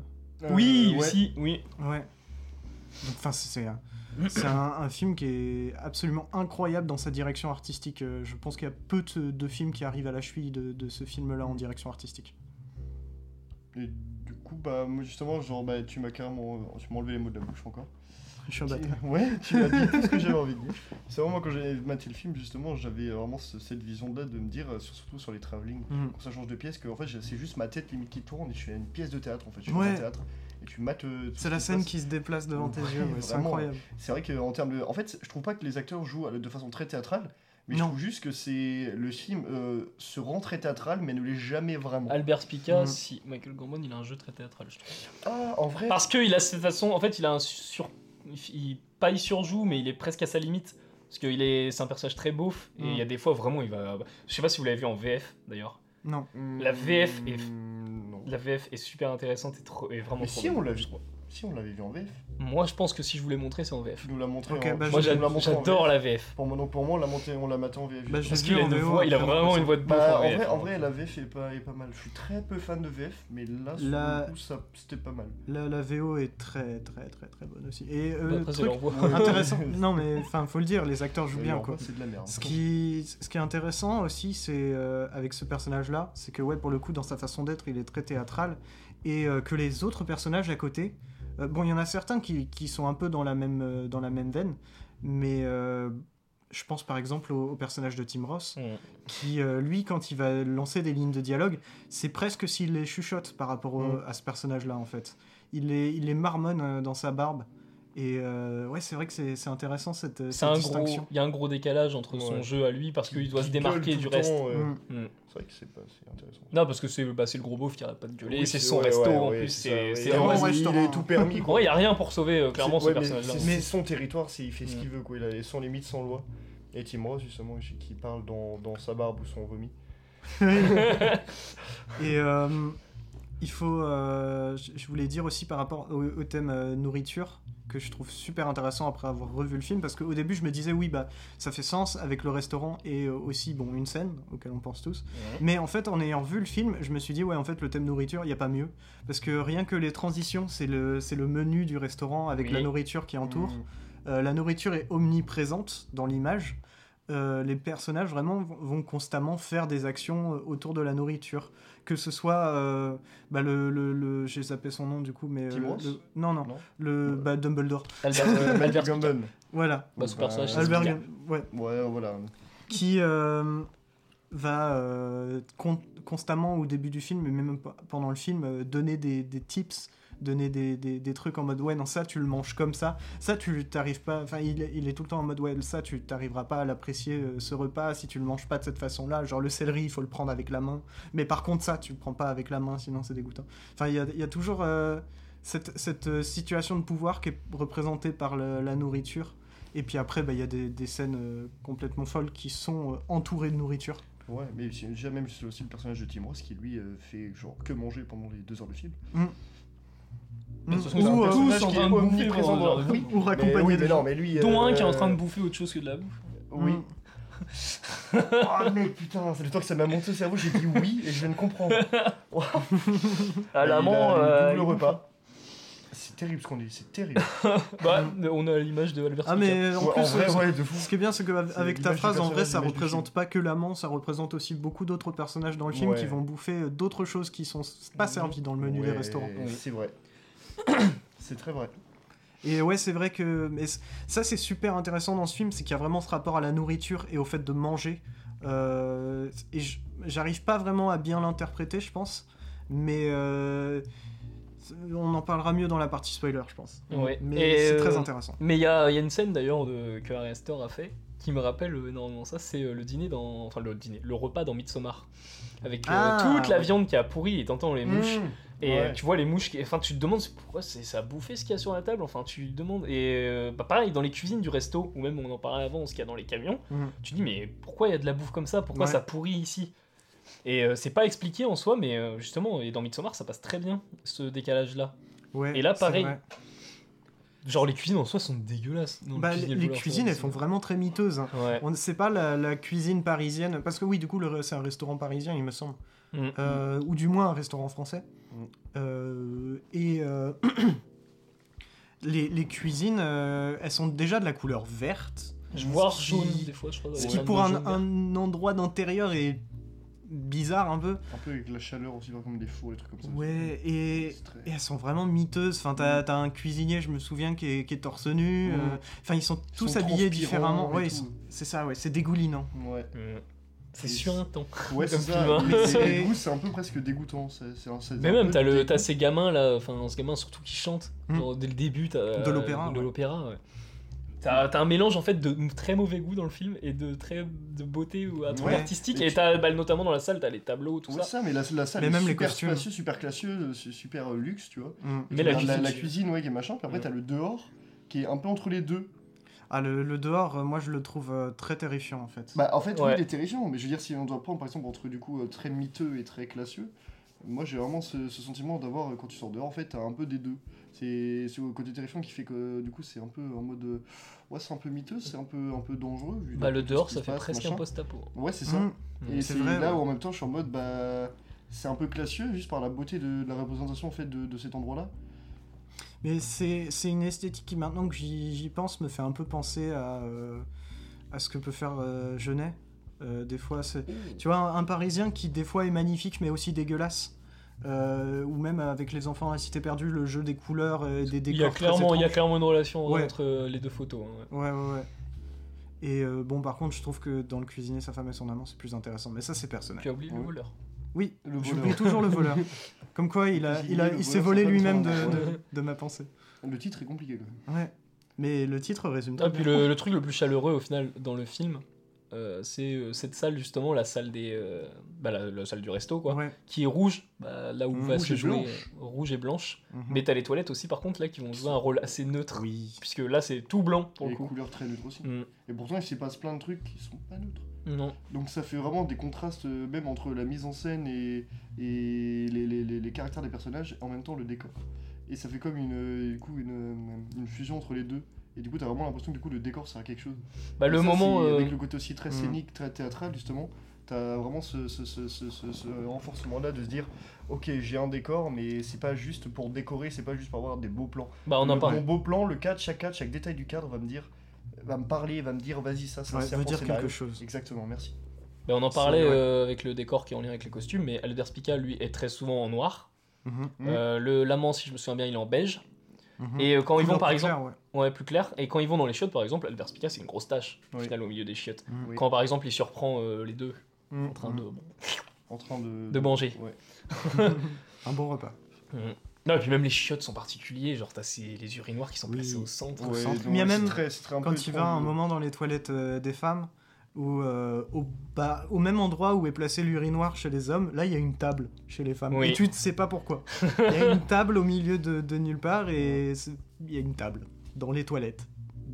Oui, Euh, ouais. aussi, oui. Ouais. Donc, enfin, c'est c'est un, c'est un- un film qui est absolument incroyable dans sa direction artistique. Je pense qu'il y a peu de, de films qui arrivent à la cheville de, de ce film-là en direction artistique. Et du coup, bah, moi justement, genre, bah, tu m'as carrément. Tu m'as enlevé les mots de la bouche encore. Je suis un bâtard. Ouais, tu m'as dit tout ce que j'avais envie de dire. C'est vraiment quand j'ai maté le film, justement, j'avais vraiment ce- cette vision-là de me dire, euh, sur- surtout sur les travelling, Mhm. quand ça change de pièce, que en fait, j'ai- c'est juste ma tête limite qui tourne et je suis à une pièce de théâtre en fait. Je suis Ouais. dans un théâtre et tu mates. euh, tout C'est ce la se scène passe. qui se déplace devant tes Ouais, yeux, ouais, c'est vraiment. incroyable. C'est vrai qu'en termes de. En fait, je trouve pas que les acteurs jouent de façon très théâtrale, mais je Non. trouve juste que c'est le film euh, se rend très théâtral, mais ne l'est jamais vraiment. Albert Spica, Mhm. si Michael Gambon, il a un jeu très théâtral, je trouve. Ah, en vrai. Parce qu'il a cette façon, en fait, il a un sur. Il, pas il surjoue, mais il est presque à sa limite. Parce qu'il est, c'est un personnage très beauf, et Mm. il y a des fois vraiment, il va. Je sais pas si vous l'avez vu en VF d'ailleurs. Non. La VF est- Non. La VF est super intéressante et, trop, et vraiment Mais trop si, bien, on l'a vu. Si, on l'avait vu en VF. Moi, je pense que si je vous l'ai montré, c'est en VF. Tu nous l'as montré en bah, Moi, j'adore la VF. Pour moi, donc pour moi, on l'a monté, on l'a maté en VF. Bah, Parce qu'il a vu en une VO, voix, il a après, vraiment après, une voix de Bah, en en, VF. vrai, en vrai, la VF est pas, est pas mal. Je suis très peu fan de VF, mais là, sur La- le coup, ça, c'était pas mal. La, la VO est très très très très bonne aussi. Et Bah, euh, après, c'est truc intéressant, non mais enfin faut le dire, les acteurs jouent bien en quoi. vrai, C'est de la merde. Ce qui, ce qui est intéressant aussi, c'est euh, avec ce personnage-là, c'est que ouais, pour le coup, dans sa façon d'être, il est très théâtral, et euh, que les autres personnages à côté, euh, bon, il y en a certains qui, qui sont un peu dans la même, euh, dans la même veine, mais euh, je pense par exemple au, au personnage de Tim Ross, Mm. qui, euh, lui, quand il va lancer des lignes de dialogue, c'est presque s'il les chuchote par rapport au- Mm. à ce personnage-là, en fait. Il les, il les marmonne dans sa barbe. Et euh, ouais, c'est vrai que c'est c'est intéressant cette, C'est cette un distinction. il y a un gros décalage entre son jeu à lui parce qu'il doit se démarquer du reste. temps, euh, Mm. Mm. C'est vrai que c'est pas c'est intéressant. Non, parce que c'est bah, c'est le gros beauf qui arrête pas de gueuler, Oui, c'est c'est- son ouais, resto ouais, en ouais, plus. c'est il restaurant. est tout permis. En quoi. vrai, il y a rien pour sauver euh, clairement C'est- ce ouais, mais personnage-là. c'est- Mais- son territoire, c'est- il fait ce Mm. qu'il veut, quoi. Il a sans limite, sans loi. Et Tim Ross, justement, qui qui parle dans, dans sa barbe ou son vomi. Et euh, il faut. euh, je voulais dire aussi par rapport au, au thème euh, nourriture, que je trouve super intéressant après avoir revu le film, parce qu'au début je me disais, oui, bah ça fait sens avec le restaurant et euh, aussi, bon, une scène, auquel on pense tous. Ouais. Mais en fait, en ayant vu le film, je me suis dit, ouais, en fait, le thème nourriture, il n'y a pas mieux. Parce que rien que les transitions, c'est le, c'est le menu du restaurant avec Oui. la nourriture qui entoure. Mm. Euh, la nourriture est omniprésente dans l'image. Euh, les personnages vraiment vont- constamment faire des actions euh, autour de la nourriture. Que ce soit euh, bah, le, le, le- j'ai zappé son nom du coup, mais euh, le- non non, Non le bah, Dumbledore. Albert, Gambon. Voilà, Bah, ce Bah, personnage, c'est Albert, Spielberg. Gum- ouais, Ouais, voilà. qui euh, va euh, con- constamment au début du film, et même pe- pendant le film, euh, donner des, des tips, donner des, des, des trucs en mode ouais non ça tu le manges comme ça, ça tu t'arrives pas, enfin il, est- il est tout le temps en mode ouais ça tu t'arriveras pas à l'apprécier euh, ce repas si tu le manges pas de cette façon-là, genre le céleri il faut le prendre avec la main, mais par contre ça tu le prends pas avec la main sinon c'est dégoûtant. Enfin il y a, il y a toujours euh, cette, cette euh, situation de pouvoir qui est représentée par le- la nourriture. Et puis après, bah, il y a des, des scènes euh, complètement folles qui sont entourées de nourriture. Ouais, mais déjà même aussi le personnage de Tim Ross qui lui euh, fait genre que manger pendant les deux heures de film. Mais Mm. Sont Ou, euh, Tous qui est est bouffer dans le film. ou Mais raccompagner oui, des mais gens. non, mais lui. Dont euh, un qui est en train de bouffer autre chose que de la bouffe. Oui. Mm. oh mec, putain, c'est le temps que ça m'a monté au cerveau, j'ai dit oui et je viens de comprendre. À l'amant, euh, double repas. C'est terrible ce qu'on dit, c'est terrible. Bah, on a l'image de Albert Ah, mais en Ouais, plus, en vrai, euh, ouais, de fou. ce qui est bien, c'est C'est qu'avec ta phrase, en vrai, ça représente pas que l'amant, ça représente aussi beaucoup d'autres personnages dans le film Ouais. qui vont bouffer euh, d'autres choses qui sont pas servies dans le menu des restaurants. C'est vrai. c'est très vrai. Et ouais, c'est vrai que mais ça, c'est super intéressant dans ce film, c'est qu'il y a vraiment ce rapport à la nourriture et au fait de manger. Euh, et j'arrive pas vraiment à bien l'interpréter, je pense, mais euh, on en parlera mieux dans la partie spoiler, je pense. Ouais. Mais c'est euh, très intéressant. Mais il y a, il y a une scène d'ailleurs de- que Ari Aster a fait qui me rappelle euh, énormément ça, c'est euh, le dîner dans. Enfin, le dîner, le repas dans Midsommar. Avec euh, Ah, toute la ouais. viande qui a pourri et t'entends les mouches. Mmh. Et Ouais. tu vois les mouches, qui... enfin tu te demandes pourquoi c'est ça a bouffé ce qu'il y a sur la table, enfin tu te demandes. Et euh, bah, pareil dans les cuisines du resto, ou même on en parlait avant, ce qu'il y a dans les camions, Mhm. tu te dis mais pourquoi il y a de la bouffe comme ça, pourquoi Ouais. ça pourrit ici? Et euh, c'est pas expliqué en soi, mais justement, et dans Midsommar ça passe très bien ce décalage là. Ouais, et là, pareil. Genre les cuisines en soi sont dégueulasses. Bah, les cuisines, elles sont vraiment très miteuses. hein. Ouais. On ne sait pas la, la cuisine parisienne, parce que oui, du coup, c'est un restaurant parisien, il me semble. Mm. Euh, ou du moins un restaurant français. Mm. Euh, et euh, les, les cuisines, elles sont déjà de la couleur verte. Je vois Ce qui- jaune des fois, je crois. Ce qui, pour un, un endroit d'intérieur, est bizarre un peu. Un peu avec la chaleur aussi, comme des fours, des trucs comme ça. Ouais, et, C'est très- et elles sont vraiment miteuses. Enfin, t'as t'as un cuisinier, je me souviens, qui est, qui est torse nu. Mm. euh, Enfin, ils sont tous sont habillés différemment. Ouais, c'est ça, ouais, c'est dégoulinant. Ouais, Mm. C'est surintant. ouais c'est ça. C'est- un peu presque dégoûtant. Mais même, t'as le, dégoût. t'as ces gamins là, enfin ce gamin surtout qui chante, Mm. genre, dès le début, t'as De l'opéra, de ouais. l'opéra, ouais. T'as, un mélange en fait de très mauvais goût dans le film et de très de beauté ou trop Ouais. artistique. Et Et tu- t'as bah, notamment dans la salle, t'as les tableaux, tout Ouais, ça. ça, mais la, la salle Mais est même les super costumes. spacieux, super classieux, euh, su- super euh, luxe, tu vois. Mm. Mais la la, tu- cuisine, ouais, qui est machin, puis après Mm. t'as le dehors, qui est un peu entre les deux. Ah, le, le dehors, euh, moi, je le trouve euh, très terrifiant, en fait. Bah, en fait, oui, il est terrifiant, mais je veux dire, si on doit prendre par exemple entre du coup euh, très miteux et très classieux, moi j'ai vraiment ce, ce sentiment d'avoir, quand tu sors dehors, en fait, t'as un peu des deux. C'est c'est le côté terrifiant qui fait que du coup, c'est un peu en mode. euh, ouais, c'est un peu miteux, c'est un peu, un peu dangereux. vu Bah, le ce dehors, ça fait passe, presque un post-apo. Ouais, c'est ça. Mm. Et c'est là ouais. où en même temps, je suis en mode, bah. C'est un peu classieux, juste par la beauté de, de la représentation en fait, de, de cet endroit-là. Mais c'est c'est une esthétique qui, maintenant que j'y j'y pense, me fait un peu penser à, euh, à ce que peut faire euh, Genet. Euh, des fois, c'est. Tu vois, un, un Parisien qui, des fois, est magnifique, mais aussi dégueulasse. Euh, ou même avec les enfants à la Cité perdue, le jeu des couleurs et des décors. Il y, a clairement, il y a étranges. clairement une relation Ouais. entre euh, les deux photos. hein, ouais. Ouais, ouais, ouais. Et euh, bon, par contre, je trouve que dans le cuisinier, sa femme et son amant, c'est plus intéressant. Mais ça, c'est personnel. Tu as oublié le voleur. Oui, Le voleur. j'oublie toujours le voleur. Comme quoi, il a, il a, le il s'est volé lui-même de, de, de ma pensée. Le titre est compliqué quand même. Ouais. Mais le titre résume Ah, puis bien. le, le truc le plus chaleureux au final dans le film, euh, c'est euh, cette salle justement, la salle des, euh, bah, la, la salle du resto quoi, Ouais. qui est rouge, bah, là où va se jouer blanche. rouge et blanche. Mhm. Mais t'as les toilettes aussi par contre là qui vont jouer un rôle assez neutre, Oui. puisque là c'est tout blanc pour Et le les coup. couleurs très neutres aussi. Mm. Et pourtant, il s'y passe plein de trucs qui sont pas neutres. Non. Donc ça fait vraiment des contrastes même entre la mise en scène et, et les, les- les- les caractères des personnages, et en même temps le décor. Et ça fait comme une, du coup, une, une fusion entre les deux. Et du coup, t'as vraiment l'impression que du coup, le décor sert à quelque chose. Bah, le ça, moment. euh, Avec le côté aussi très Mm. scénique, très théâtral, justement, t'as vraiment ce, ce, ce, ce, ce- ce renforcement-là de se dire Ok, j'ai un décor, mais c'est pas juste pour décorer, c'est pas juste pour avoir des beaux plans. Bah, on en Le- parle. Mon beau plan, le cadre, chaque cadre, chaque détail du cadre va me dire, va me parler, va me dire vas-y, ça, ça Ouais, sert veut dire quelque chose. Exactement, merci. Bah, on en parlait vrai. euh, avec le décor qui est en lien avec les costumes, mais Albert Spica lui est très souvent en noir. Mhm. Euh, le l'amant, si je me souviens bien, il est en beige. Mhm. Et euh, quand ils vont par exemple, claire, ouais. ouais plus clair. Et quand ils vont dans les chiottes par exemple, Albert Spica c'est une grosse tache au Oui. final au milieu des chiottes. Mhm. Quand par exemple il surprend euh, les deux Mm. en train de bon, En train de. de manger. Ouais. Un bon repas. Non et puis même les chiottes sont particuliers, genre t'as ces- les urinoirs qui sont Oui. placés au centre. Au centre. Mais il y a même très- Quand il va un moment dans les toilettes euh, des femmes, où, euh, au, bas, au même endroit où est placé l'urinoir chez les hommes, là il y a une table chez les femmes. Oui. Et tu ne sais pas pourquoi. Il y a une table au milieu de, de nulle part et il y a une table dans les toilettes.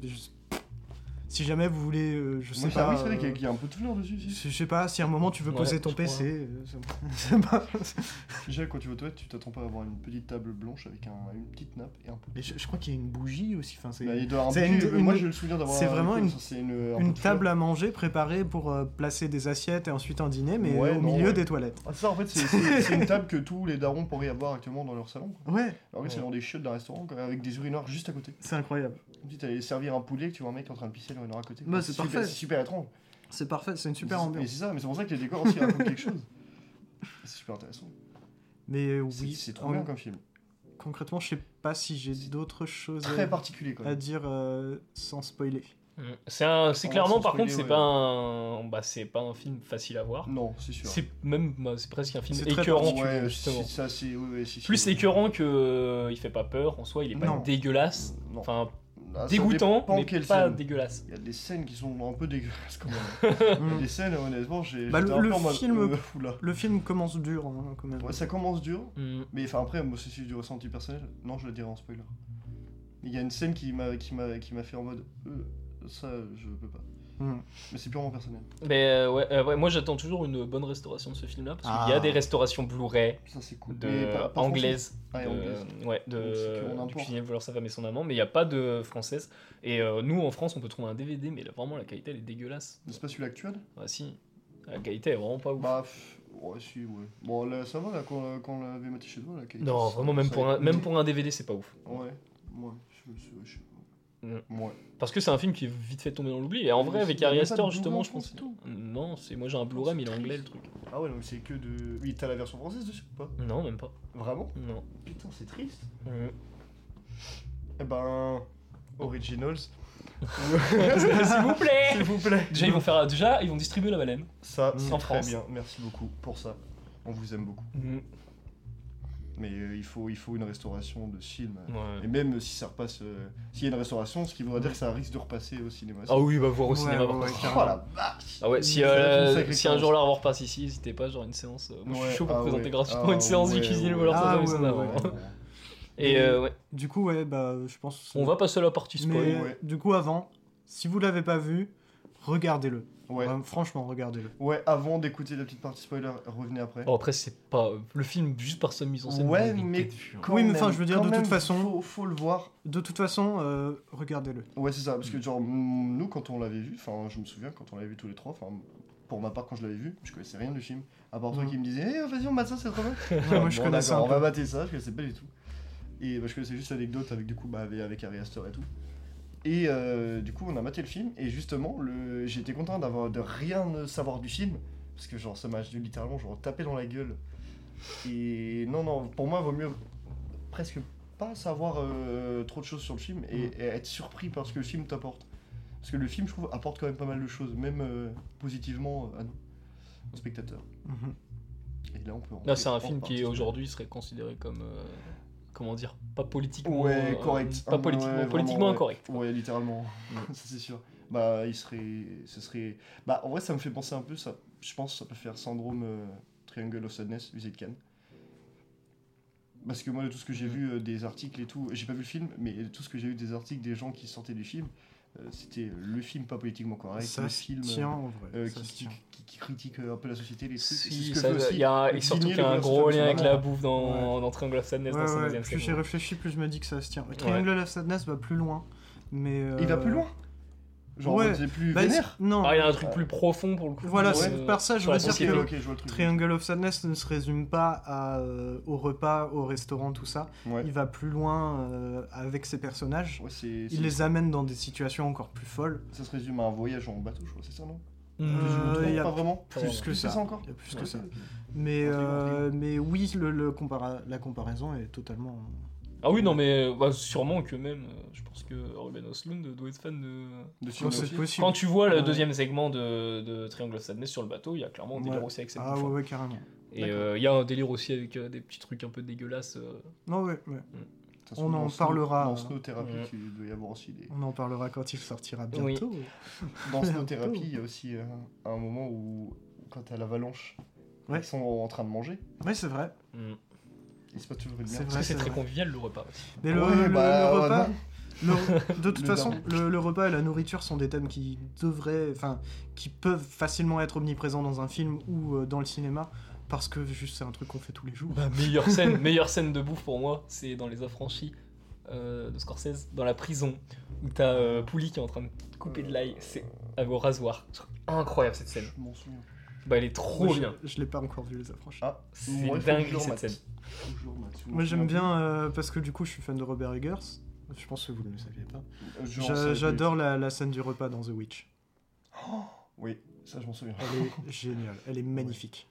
Je- Si jamais vous voulez, euh, je sais Moi, pas. oui, c'est vrai qu'il y a- euh, qu'il y a un peu de fleurs dessus. si. je sais pas, si à un moment tu veux Ouais, poser ton. PC, euh, c'est- c'est pas- Déjà, quand tu vas aux toilettes, tu t'attends pas à avoir une petite table blanche avec un- une petite nappe et un pot. Et je, je crois qu'il y a une bougie aussi. Enfin, c'est Bah, il doit y avoir un une- mais moi une- j'ai le souvenir d'avoir. c'est vraiment une- un peu table à manger préparée pour euh, placer des assiettes et ensuite un dîner, mais Ouais, au non, milieu ouais. des toilettes. Ah, ça en fait, c'est- une table que tous les darons pourraient avoir actuellement dans leur salon. quoi. Ouais, Alors que c'est dans des chiottes d'un restaurant avec des urinoirs juste à côté. c'est incroyable. Si t'allais servir un poulet que tu vois un mec en train de pisser côté. Bah, c'est super- parfait. C'est super étrange. C'est parfait, c'est une super ambiance. Mais c'est ça, mais c'est pour ça que les décors aussi racontent quelque chose. C'est super intéressant. Mais euh, C'est- oui, c'est trop en- bien comme film. concrètement, je sais pas si j'ai d'autres choses Très à, particulier quand à dire euh, sans spoiler. Mm. C'est un, c'est Sans- clairement par contre c'est ouais. pas un, bah c'est pas un film facile à voir. Non, c'est sûr. C'est même, bah, c'est presque un film écœurant particulier, Ouais, justement. ça ouais, Plus écœurant que euh, il fait pas peur en soi, il est pas Non. dégueulasse. Non. Enfin Ah, dégoûtant, mais pas scène. dégueulasse. Il y a des scènes qui sont un peu dégueulasses quand même. Mm. des scènes, honnêtement, j'ai. Bah, le- le film- euh. Le film commence dur hein, quand même. Ouais, ça commence dur, Mm. mais enfin après, moi, c'est du ressenti personnel. Non, je le dirai en spoiler. Il y a une scène qui m'a qui m'a qui m'a fait en mode euh, ça je peux pas. Mm. Mais c'est purement personnel. Mais euh, ouais, euh, ouais, moi j'attends toujours une bonne restauration de ce film-là parce qu'il y Ah. a des restaurations Blu-ray cool. anglaises. Ah, de- ouais, de du cuisinier voleur sa femme et son amant, mais il n'y a pas de française. Et euh, nous en France on peut trouver un DVD, mais là, vraiment la qualité elle est dégueulasse. C'est pas celui actuel? Ah si, la qualité est vraiment pas ouf. Bah, ouais, si, ouais. Bon, là, ça va, là, quand, quand on l'avait maté chez toi, la qualité. non, vraiment même pour un, même pour un DVD c'est pas ouf. Ouais, ouais, je, je, je-. Ouais. Parce que c'est un film qui est vite fait tomber dans l'oubli. Et en Mais vrai, avec il y a Ari même pas de Aster, Blu-ray justement, en je pense. Tout Non, c'est moi j'ai un Blu-ray, mais il est anglais le truc. Ah ouais, donc c'est que de. Oui, t'as la version française dessus ou pas Non, même pas. Vraiment Non. Putain, c'est triste. Mm. Eh ben. Originals. S'il vous plaît S'il vous plaît. Déjà ils vont faire déjà ils vont distribuer la baleine. Ça, Mm. c'est très France. bien. Merci beaucoup pour ça. On vous aime beaucoup. Mm. Mais euh, il, faut, il faut une restauration de ce film. Ouais. Et même si ça repasse. euh, S'il y a une restauration, ce qui voudrait dire que ça risque de repasser au cinéma. Ah oui, bah voir au Ouais, cinéma. ouais, ouais. Oh la vache Ah ouais, si, Ça euh, si un jour là on repasse ici, n'hésitez pas, genre une séance. euh, moi je suis chaud pour ah présenter ouais. gratuitement Ah une séance du ouais, cuisinier le ouais. voleur Ah et euh, ouais, Du coup, ouais, bah, je pense. on va passer à la partie spoil. Mais ouais. du coup, avant, si vous l'avez pas vu, regardez-le. Ouais. Franchement, regardez-le. Ouais, avant d'écouter la petite partie spoiler, revenez après. Bon, après, c'est pas. Le film, juste par sa mise en scène. Ouais, mais. Quand Oui, mais enfin, je veux dire, de toute même, façon- Faut, faut le voir. De toute façon, euh, regardez-le. Ouais, c'est ça, parce que genre, mm, nous, quand on l'avait vu, enfin, je me souviens, quand on l'avait vu tous les trois, enfin, pour ma part, quand je l'avais vu, je connaissais rien du film. À part toi Mhm. qui me disais, eh, vas-y, on mate ça, c'est trop bien. Ouais, moi, je Bon, connaissais On va mater ça, je connaissais pas du tout. Et bah, je connaissais juste l'anecdote avec, du coup, bah, avec, avec Ari Aster et tout. Et euh, du coup, on a maté le film, et justement, le... été content d'avoir de rien ne savoir du film, parce que genre, ça m'a littéralement genre, tapé dans la gueule. Et non, non, pour moi, vaut mieux presque pas savoir euh, trop de choses sur le film et, Mm. et être surpris par ce que le film t'apporte. Parce que le film, je trouve, apporte quand même pas mal de choses, même euh, positivement à nous, aux spectateurs. Mhm. Et là, on peut. Là, c'est un film qui aujourd'hui serait considéré comme. Comment dire Pas politiquement. Ouais, euh, correct. Pas politiquement, ouais, politiquement vraiment, incorrect. Ouais, littéralement. ça, c'est sûr. Bah, il serait. Ce serait. Bah, en vrai, ça me fait penser un peu, ça. Je pense que ça peut faire syndrome euh, Triangle of Sadness, visée de Cannes. Parce que moi, de tout ce que j'ai Mm. vu euh, des articles et tout, j'ai pas vu le film, mais tout ce que j'ai vu des articles des gens qui sortaient du film, c'était le film pas politiquement correct, ça le film euh, tient en vrai. euh, ça qui, se qui, tient. qui- qui critique euh, un peu la société, les trucs. Si, ce que ça- fait aussi il y a, et surtout qu'il y a un gros lien avec la bouffe dans, dans Triangle of Sadness Ouais, dans ouais, deuxième plus j'y réfléchis, plus je me dis que ça se tient. Triangle of Sadness va plus loin. Mais Il va euh, plus loin Genre, ouais. c'est plus bah, vénère Non, Ah, il y a un truc plus profond pour le coup. Voilà, euh, c'est par ça, je veux dire que- je le truc. Triangle of Sadness ne se résume pas à, euh, au repas, au restaurant, tout ça. Ouais. Il va plus loin euh, avec ses personnages. Il les amène dans des situations encore plus folles. Ça se résume à un voyage en bateau, je crois, c'est ça, non? Euh, il y a pas vraiment? Plus que ça. ça encore? Il y a plus Ouais, que ok, ça. ok. Mais, euh, mais oui, le, le compara- la comparaison est totalement. Ah oui, non, mais bah, sûrement que même, euh, je pense que Ruben Östlund doit être fan de. De film c'est possible. Quand tu vois le deuxième segment de, de Triangle of Sadness sur le bateau, il y a clairement un délire Ouais. aussi avec cette Ah ouais, hein. ouais, carrément. Et euh, il y a un délire aussi avec euh, des petits trucs un peu dégueulasses. euh. Non, ouais, ouais. Façon, On dans en parlera. Dans Snow Therapy, Ouais. il doit y avoir aussi des. On en parlera quand il sortira Oui. bientôt. Dans Snow Bientôt. Therapy, il y a aussi euh, un moment où, quand t'as l'avalanche, Ouais. ils sont en train de manger. Ouais, c'est vrai. Mm. C'est pas toujours une C'est merde. Parce vrai, que c'est c'est très convivial le repas. Mais le, Ouais, le- bah, le repas, le- de toute Le façon, le, le repas et la nourriture sont des thèmes qui devraient, enfin, qui peuvent facilement être omniprésents dans un film ou euh, dans le cinéma, parce que juste c'est un truc qu'on fait tous les jours. Bah, meilleure scène, meilleure scène de bouffe pour moi, c'est dans Les Affranchis euh, de Scorsese, dans la prison, où t'as euh, Pouli qui est en train de couper de l'ail, c'est avec au rasoir. Incroyable cette scène. Je m'en souviens. Bah elle est trop Moi, je- bien. Je, l'ai pas encore vu les approches. Ah, C'est moi, il faut que dingue je cette remate. scène. Faut que je le remate, je m'en Moi j'aime bien euh, parce que du coup je suis fan de Robert Eggers. Je pense que vous ne le saviez pas. Euh, je en J'a- savais J'adore la, la scène du repas dans The Witch. Oh, oui, ça je m'en souviens. Elle est géniale, elle est magnifique.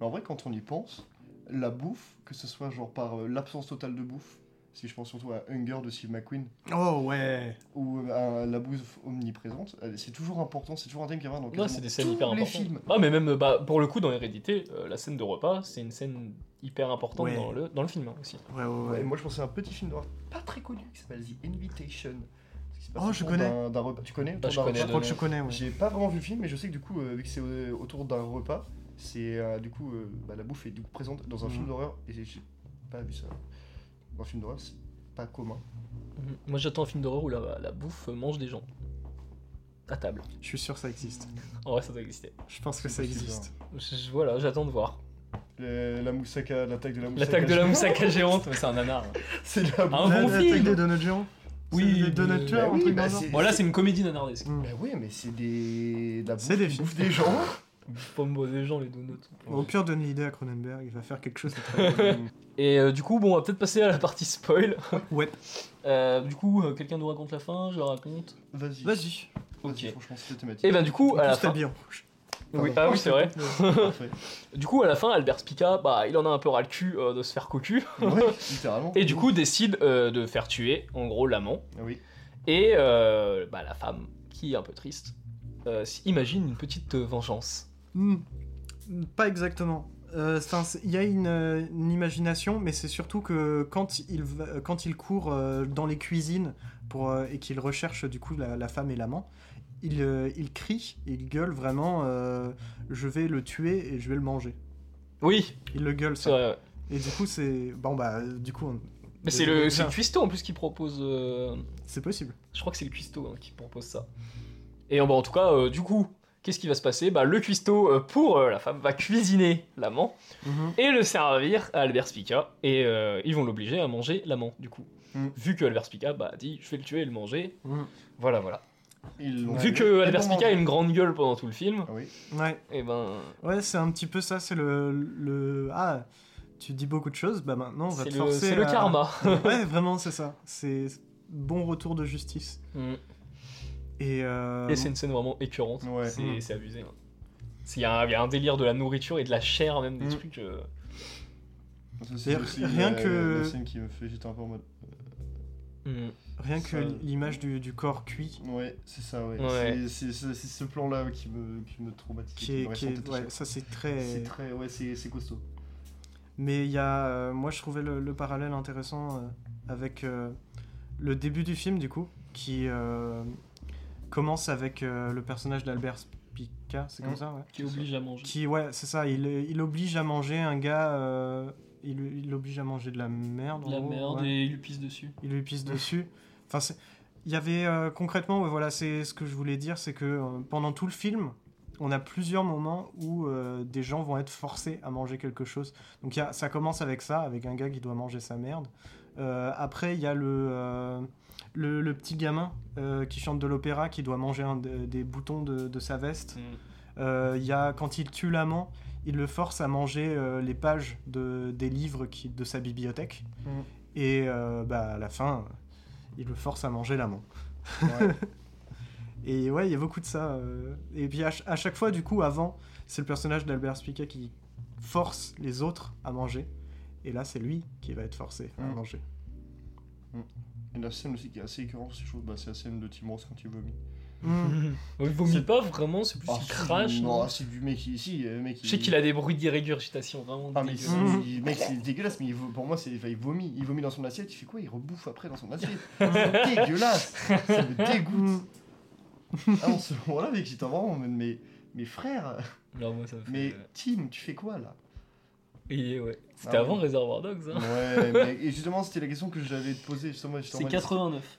Mais en vrai, quand on y pense, la bouffe, que ce soit genre par euh, l'absence totale de bouffe, si je pense surtout à Hunger de Steve McQueen, Oh ouais ou à la bouffe omniprésente, c'est toujours important, c'est toujours un thème qui revient dans Ouais, c'est des scènes hyper les importantes. films. Ah, mais même bah, pour le coup, dans Hérédité, euh, la scène de repas, c'est une scène hyper importante Ouais. dans, le, dans le film hein, aussi. Ouais, ouais, Ouais, ouais. moi je pensais à un petit film d'horreur pas très connu qui s'appelle The Invitation. Oh, je autour connais. repas. Tu connais Bah, je connais Je crois que je connais, ouais. J'ai pas vraiment vu le film, mais je sais que du coup, euh, vu que c'est euh, autour d'un repas, c'est euh, du coup euh, bah, la bouffe est du coup présente dans un Mhm. film d'horreur et j'ai pas vu ça. Un film d'horreur, c'est pas commun. Mhm. Moi j'attends un film d'horreur où la, la bouffe mange des gens. À table. Je suis sûr que ça existe. En vrai, ça doit exister. Je pense que ça existe. Je- je- voilà, j'attends de voir. Le- la moussaka, l'attaque de la moussaka. L'attaque de la géante. moussaka géante, mais c'est un nanar. hein. c'est la Un La- bon l'attaque film. des donuts géants Oui, C'est des donuts Bah tueurs, oui, truc bah, dans le genre c'est- Bon, là, c'est une comédie nanardesque. Bah oui, mais c'est des. de La bouffe, C'est des bouffe des gens. Pombo des gens, les donuts. Au pire, donne l'idée à Cronenberg, il va faire quelque chose de très Et euh, du coup, bon, on va peut-être passer à la partie spoil. Ouais, Euh, du coup, euh, quelqu'un nous raconte la fin, je la raconte. Vas-y. vas-y. Ok. Vas-y, Franchement, c'était thématique. Et ben du coup, à la fin. bien. Oui, ah oui, c'est vrai. Du coup, à la fin, Albert Spica, bah, il en a un peu ras le cul euh, de se faire cocu. Ouais, littéralement. Et du coup, décide euh, de faire tuer, en gros, l'amant. Oui. Et euh, bah, la femme, qui est un peu triste, euh, imagine une petite vengeance. Hmm, Pas exactement. Euh, Il y a une, une imagination, mais c'est surtout que quand il, quand il court euh, dans les cuisines pour, euh, et qu'il recherche du coup la, la femme et l'amant, il, il crie, il gueule vraiment euh, Je vais le tuer et je vais le manger. Oui, Il le gueule ça. vrai. Et du coup, c'est. Bon, bah, du coup, on- Mais c'est le, le cuistot en plus qui propose. euh, c'est possible. Je crois que c'est le cuistot hein, qui propose ça. Et bah, en tout cas, euh, du coup, qu'est-ce qui va se passer? Bah, Le cuistot, euh, pour euh, la femme, va cuisiner l'amant Mhm. et le servir à Albert Spica. Et euh, ils vont l'obliger à manger l'amant, du coup. Mm. Vu que Albert Spica bah, dit Je vais le tuer et le manger. Mhm. Voilà, voilà. Vu que Albert Spica a une grande gueule pendant tout le film, oui. Ouais. et ben. Ouais, c'est un petit peu ça, c'est le, le... Ah, tu dis beaucoup de choses, bah maintenant on va te le, forcer c'est le karma. Ouais, vraiment, c'est ça. C'est bon retour de justice. Mm. Et, euh, Et c'est une scène vraiment écœurante. Ouais. C'est Mm. c'est abusé. hein. Il y, a un- il y a un délire de la nourriture et de la chair, même des Mm. trucs. euh, c'est rien la- que- La scène qui me fait, j'étais un peu en mode. euh, Mm. Rien que l'image du, du corps cuit, Ouais, c'est ça, ouais. Ouais. C'est- C'est c'est ce plan-là qui me, qui me traumatise. qui est, qui est- ouais, ça c'est très. C'est très, ouais, c'est c'est costaud. Mais il y a, euh, moi je trouvais le, le parallèle intéressant euh, avec euh, le début du film du coup, qui euh, commence avec euh, le personnage d'Albert Spica, c'est comme Mm. ça, ouais. Qui oblige à manger. Qui, ouais, c'est ça, il, il oblige à manger un gars, euh, il, il l'oblige à manger de la merde. en La gros, merde ouais. et il lui pisse dessus. il lui pisse dessus. Enfin, c'est- il y avait euh, concrètement, ouais, voilà, c'est ce que je voulais dire, c'est que euh, pendant tout le film, on a plusieurs moments où euh, des gens vont être forcés à manger quelque chose. Donc il y a- ça commence avec ça, avec un gars qui doit manger sa merde. Euh, après, il y a le, euh, le, le petit gamin euh, qui chante de l'opéra, qui doit manger un de- des boutons de, de sa veste. Euh, Il y a quand il tue l'amant, il le force à manger euh, les pages de, des livres qui, de sa bibliothèque. Mm. Et bah, à la fin, il le force à manger l'amant. Ouais. Et ouais, il y a beaucoup de ça. Et puis à chaque fois, du coup, avant, c'est le personnage d'Albert Spica qui force les autres à manger. Et là, c'est lui qui va être forcé à Mm. manger. Et la scène aussi qui est assez écœurante, c'est chaud, bah, c'est la scène de Tim Ross quand il vomit. Mm. Ouais, il vomit C'est- pas vraiment, c'est plus Ah, qu'il si, crache. Non, non c'est du mec qui. Si, le mec Je sais qu'il a des bruits régurgitation vraiment Ah mais il- mec c'est dégueulasse mais il pour moi c'est enfin, il vomit il vomit dans son assiette il fait quoi il rebouffe après dans son assiette c'est dégueulasse ça me dégoûte ah, en ce moment-là mec j'étais vraiment en mode, mais mais frère Non, moi, ça me fait- mais Tim tu fais quoi là? Et ouais. C'était Ah avant ouais. Reservoir Dogs. Hein. ouais mais, et justement c'était la question que j'avais posée justement j'étais en C'est mode- 89.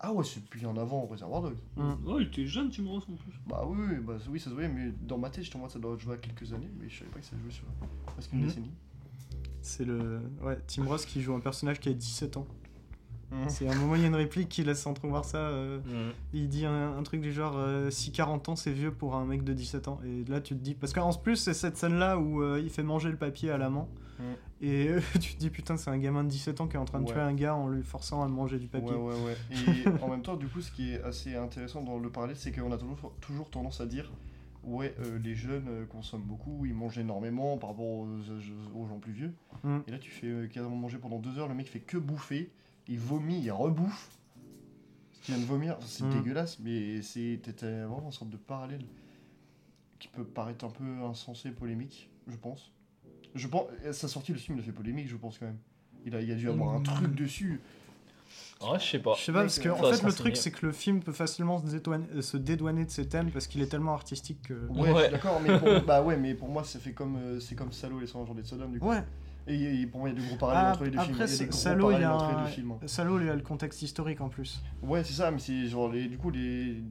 ah ouais c'est bien avant Reservoir Dogs Mm. Oh, il était jeune, tu me ressens en plus. bah oui bah, oui ça se voyait mais dans ma tête j'étais en mode ça doit jouer à quelques années mais je savais pas que ça jouait sur presque une Mhm. décennie C'est le ouais, Tim Ross qui joue un personnage qui a 17 ans. Mhm. C'est un moment, il y a une réplique qui laisse entrevoir ça. euh, Mm. Il dit un, un truc du genre euh, si 40 ans c'est vieux pour un mec de 17 ans. Et là tu te dis. Parce qu'en plus, c'est cette scène-là où euh, il fait manger le papier à l'amant. Mm. Et tu te dis putain, c'est un gamin de 17 ans qui est en train de Ouais. tuer un gars en lui forçant à manger du papier. Ouais, ouais, ouais. Et en même temps, du coup, ce qui est assez intéressant dans le parallèle, c'est qu'on a toujours, toujours tendance à dire ouais, euh, les jeunes euh, consomment beaucoup, ils mangent énormément par rapport aux, aux gens plus vieux. Mm. Et là, tu fais euh, quasiment manger pendant deux heures, le mec fait que bouffer, il vomit, il rebouffe. Ce qu'il vient de vomir, c'est Mm. dégueulasse, mais c'est vraiment une sorte de parallèle qui peut paraître un peu insensé, polémique, je pense. Je pense, sa sortie, le film, il a fait polémique, je pense quand même. Il a, il a dû avoir un Mm. truc dessus. Ah, je sais pas. Je sais pas, parce que en fait, le truc, c'est que le film peut facilement se dédouaner, euh, se dédouaner de ses thèmes parce qu'il est tellement artistique que. Ouais, Ouais. d'accord, mais pour, bah ouais, mais pour moi, ça fait comme euh, c'est comme Salo et les 100 journées de Sodome du coup. Ouais, Et, et pour moi, il y a des gros parallèles Ah, entre les deux films. après, Il y a des gros Salo, il y parallèles a entre les un- deux films. hein. Salo, il y a le contexte historique en plus. Ouais, c'est ça, mais c'est genre les, du coup les.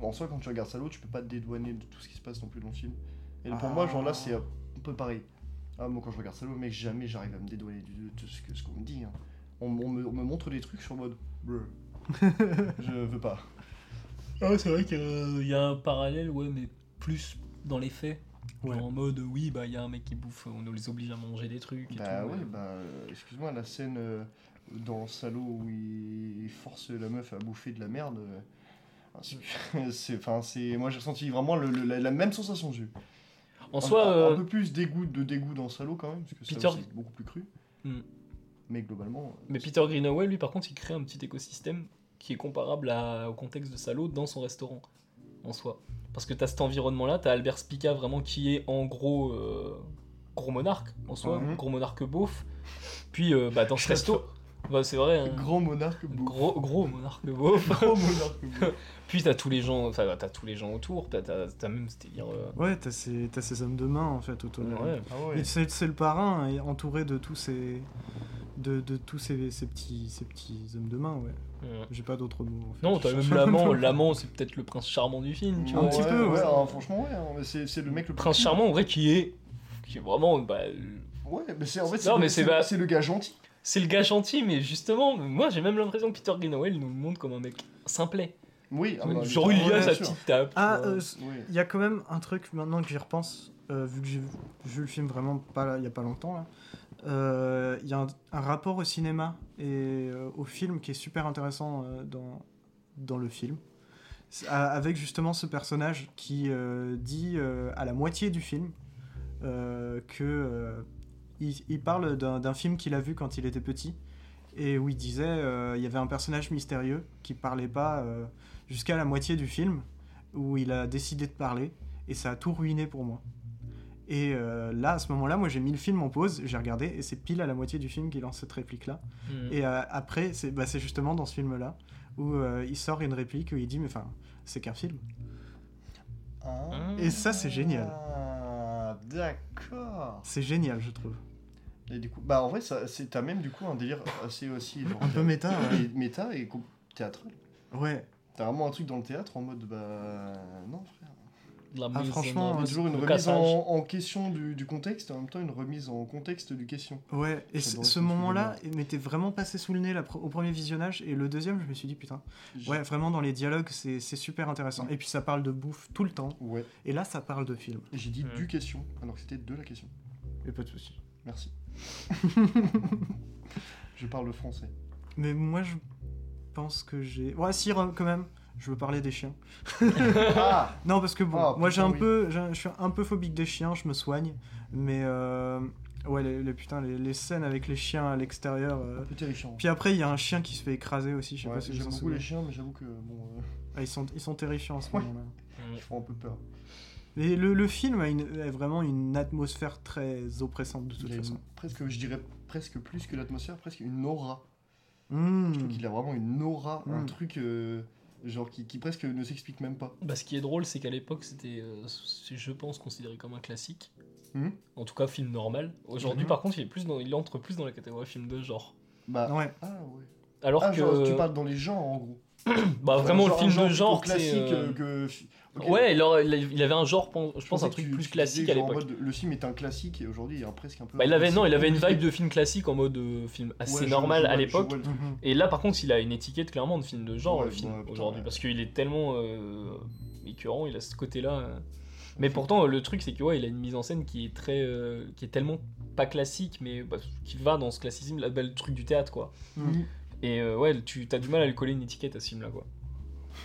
En soi, quand tu regardes Salo, tu peux pas te dédouaner de tout ce qui se passe non plus dans le film. Et pour moi, genre là, c'est un peu pareil. Ah, moi, quand je regarde Salo, mec, jamais j'arrive à me dédouaner de, de ce que- ce qu'on me dit. hein. On, on me, on me montre des trucs sur mode. Je veux pas. Ah, c'est vrai qu'il y a- il y, a un parallèle, ouais, mais plus dans les faits. Ouais. en mode, oui, bah il y a un mec qui bouffe, on nous les oblige à manger des trucs et Bah tout. ouais, ouais. bah euh, excuse-moi, la scène euh, dans Salo où il force la meuf à bouffer de la merde, euh, ah, c'est- c'est, enfin c'est, moi j'ai ressenti vraiment le- le- la, la même sensation. En Un- soi, un, un peu plus dégoût de dégoût dans Salo quand même, parce que Peter- c'est beaucoup plus cru. Hmm. Mais globalement, mais Peter Greenaway, lui, par contre, il crée un petit écosystème qui est comparable à- au contexte de Salo dans son restaurant, en soi. Parce que t'as cet environnement-là, t'as Albert Spica vraiment qui est en gros euh, gros monarque en soi, Mhm. gros monarque beauf. Puis euh, bah, dans ce resto, bah, c'est vrai, hein, grand monarque beau. gros, gros monarque beauf. Grand monarque. Puis t'as tous les gens, enfin t'as tous les gens autour, t'as, même ce délire. euh, Ouais, t'as ces, t'as ces hommes de main en fait autour de lui. ouais. Ah ouais. Et c'est, le parrain et entouré de tous ces. De, de tous ces, ces petits, ces petits hommes de main, ouais. Ouais. J'ai pas d'autres mots. En fait. Non, t'as même l'amant. L'amant, c'est peut-être le prince charmant du film, tu Un vois. petit peu, ouais. franchement, ouais, hein, mais c'est, c'est le mec le plus Prince charmant, en vrai, qui est, qui est vraiment, bah, euh, Ouais, mais c'est en fait, c'est, Non, le, mais c'est c'est, pas- c'est le gars gentil. c'est le gars gentil, mais justement, moi, j'ai même l'impression que Peter Greenaway il nous le montre comme un mec simplet. Oui, ah bah, Genre, il y a sa petite table. Ah, euh, Oui. il y a quand même un truc maintenant que j'y repense, euh, vu que j'ai vu le film vraiment pas il y a pas longtemps là. Euh, Il y a un, rapport au cinéma et euh, au film qui est super intéressant euh, dans, dans le film. Avec justement ce personnage qui euh, dit euh, à la moitié du film euh, que euh, il, parle d'un film qu'il a vu quand il était petit et où il disait euh, il y avait un personnage mystérieux qui parlait pas euh, jusqu'à la moitié du film, où il a décidé de parler, et ça a tout ruiné pour moi. Et euh, là, à ce moment-là, moi j'ai mis le film en pause, j'ai regardé, et c'est pile à la moitié du film qu'il lance cette réplique-là. Mm. Et euh, après, c'est bah, c'est justement dans ce film-là où euh, il sort une réplique où il dit Mais enfin, c'est qu'un film. Et ça, c'est génial. Ah, d'accord. C'est génial, je trouve. Et du coup, bah en vrai, t'as même du coup un délire assez aussi genre, Un peu méta, ouais. méta et théâtral. Ouais, T'as vraiment un truc dans le théâtre en mode bah non frère. De la Ah, mise franchement, en- Il y a toujours une remise en, en question du, du contexte et en même temps une remise en contexte du question. ouais. Et ce moment-là, il m'était vraiment passé sous le nez au premier visionnage, et le deuxième, je me suis dit Putain, ouais, vraiment dans les dialogues, c'est c'est super intéressant. Et puis ça parle de bouffe tout le temps, Ouais. et là, ça parle de film. Et j'ai dit Mm. du question alors que c'était de la question. Et pas de soucis. Merci. je parle le français. Mais moi, je pense que j'ai. Ouais, si, quand même. Je veux parler des chiens. Ah Non, parce que bon, Ah, moi j'ai un oui. peu, je suis un peu phobique des chiens, je me soigne, mais euh, ouais, les, les- putain, les, les scènes avec les chiens à l'extérieur. euh, Un peu terrifiant. Puis après, il y a un chien qui se fait écraser aussi, je sais Ouais, pas si J'aime beaucoup les chiens, mais j'avoue que bon, euh, Ah, ils sont, ils sont terrifiants à ce Ouais. moment-là. Ils font un peu peur. Et le, le film a, une- a vraiment une atmosphère très oppressante de toute Il a une- façon. presque, je dirais presque plus que l'atmosphère, presque une aura. Mmh. Je trouve qu'il a vraiment une aura, un Mm. truc euh, genre qui, qui presque ne s'explique même pas. Bah, ce qui est drôle, c'est qu'à l'époque, c'était, euh, je pense, considéré comme un classique. Mhm. En tout cas, film normal. Aujourd'hui, Mhm. par contre, il, est plus dans, il entre plus dans la catégorie film de genre. Bah, Ouais. ah ouais. Alors Ah, que. genre, tu parles dans les genres en gros. Bah, vraiment, le film de genre. classique euh, que. Ouais, aurait- il avait un genre, je pense, un truc tu- plus tu classique à l'époque. le film est un classique et aujourd'hui il est presque un peu. Bah, il avait, non, il avait une vibe de film classique en mode euh, film assez Ouais, normal à l'époque. Et là, par contre, il a une étiquette clairement de film de genre, Ouais, le film, ouais, aujourd'hui. Parce qu'il est tellement euh, écœurant, il a ce côté-là. euh. Mais pourtant, le truc, c'est que ouais, il a une mise en scène qui est très. euh, qui est tellement pas classique, mais bah, qui va dans ce classicisme, là, bah, le truc du théâtre, quoi. Mhm. Et euh, ouais, tu as du mal à lui coller une étiquette à ce film-là, quoi.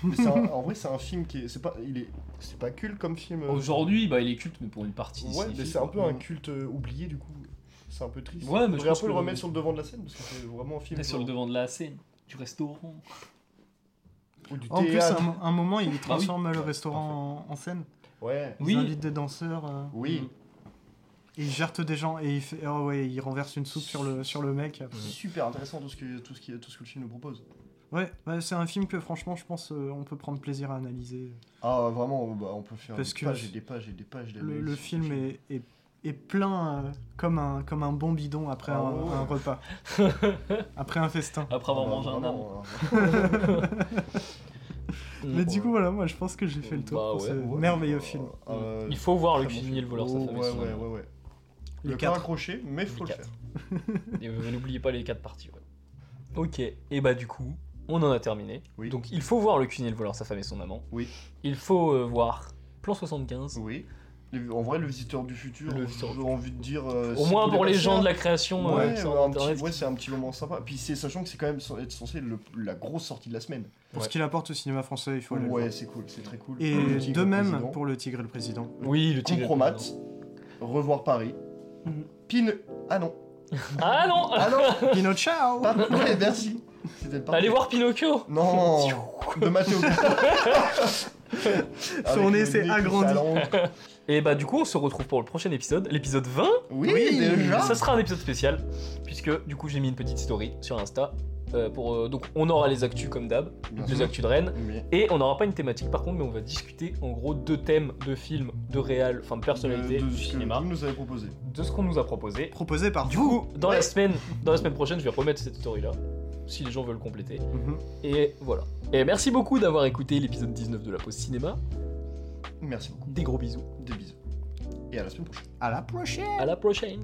Mais c'est un- en vrai, c'est un film qui est. C'est pas, il est, c'est pas culte comme film. euh, Aujourd'hui, bah, il est culte, mais pour une partie. Ouais, c'est- mais c'est un peu un culte euh, oublié du coup. C'est un peu triste. Ouais, mais je un peu le remettre sur le devant de la scène parce que c'est vraiment un film. T'es sur le genre- devant de la scène, du restaurant. ou du En plus, à un, mo- un moment, il transforme le restaurant en, en scène. Ouais. Ils Oui. invitent des danseurs. euh, Oui. Ils gèrent des gens et il, fait, oh ouais, il renverse une soupe sur le, sur le mec. Super intéressant tout ce que tout ce qui tout ce que le film nous propose. Ouais, c'est un film que franchement, je pense, euh, on peut prendre plaisir à analyser. Ah vraiment, bah, on peut faire Parce des que pages et des pages et des pages. Le, d'analyse le film est, est, est plein euh, comme, un, comme un bon bidon après Ah un, ouais. un repas. après un festin. Après avoir Ah, mangé un vraiment, euh, Mais du coup, voilà, moi je pense que j'ai fait le tour Bah pour ouais, ce ouais, merveilleux film. euh, Il faut voir le cuisinier, le voleur, sa Oh, femme et Ouais, ouais, ouais. Les Le quatre. cœur accroché, mais faut Les le quatre. faire. Et euh, n'oubliez pas les quatre parties. ouais. Ok, et bah du coup, on en a terminé. Oui. Donc il faut voir le cuisinier, le voleur, sa femme et son amant. Oui. Il faut euh, voir Plan 75. Oui. En vrai, le visiteur du futur, Le j'ai envie de dire. euh, Au moins pour les gens de la création Ouais, ouais, un ouais, c'est un petit moment sympa. Puis c'est sachant que c'est quand même être censé le- la grosse sortie de la semaine. Pour Ouais. ce qu'il apporte au cinéma français, il faut aller le Ouais, c'est cool, c'est très cool. Et de même Président. pour Le Tigre et le Président. Oui, le tigre. Compromat, revoir Paris. Mhm. Pin. Ah non. Ah non Ah non. Pino ciao Pas- ouais, merci. C'était. Allez voir Pinocchio Non. De Matteo. Son nez s'est agrandi. Et bah du coup on se retrouve pour le prochain épisode, l'épisode 20. Oui, Oui, déjà. Ça sera un épisode spécial, puisque du coup j'ai mis une petite story sur Insta. Euh, pour, euh, donc on aura les actus comme d'hab, les actus de Rennes. Et on n'aura pas une thématique par contre, mais on va discuter en gros deux thèmes de films, de réal, enfin de personnalités de, de cinéma, nous avez proposé. de ce qu'on nous a proposé. Proposé par Du vous. coup, dans la Ouais. semaine, dans la semaine prochaine, je vais remettre cette story là, si les gens veulent compléter. Mhm. Et voilà. Et merci beaucoup d'avoir écouté l'épisode 19 de la pause cinéma. Merci beaucoup. Des gros bisous. Des bisous. Et à la semaine prochaine. À la prochaine À la prochaine.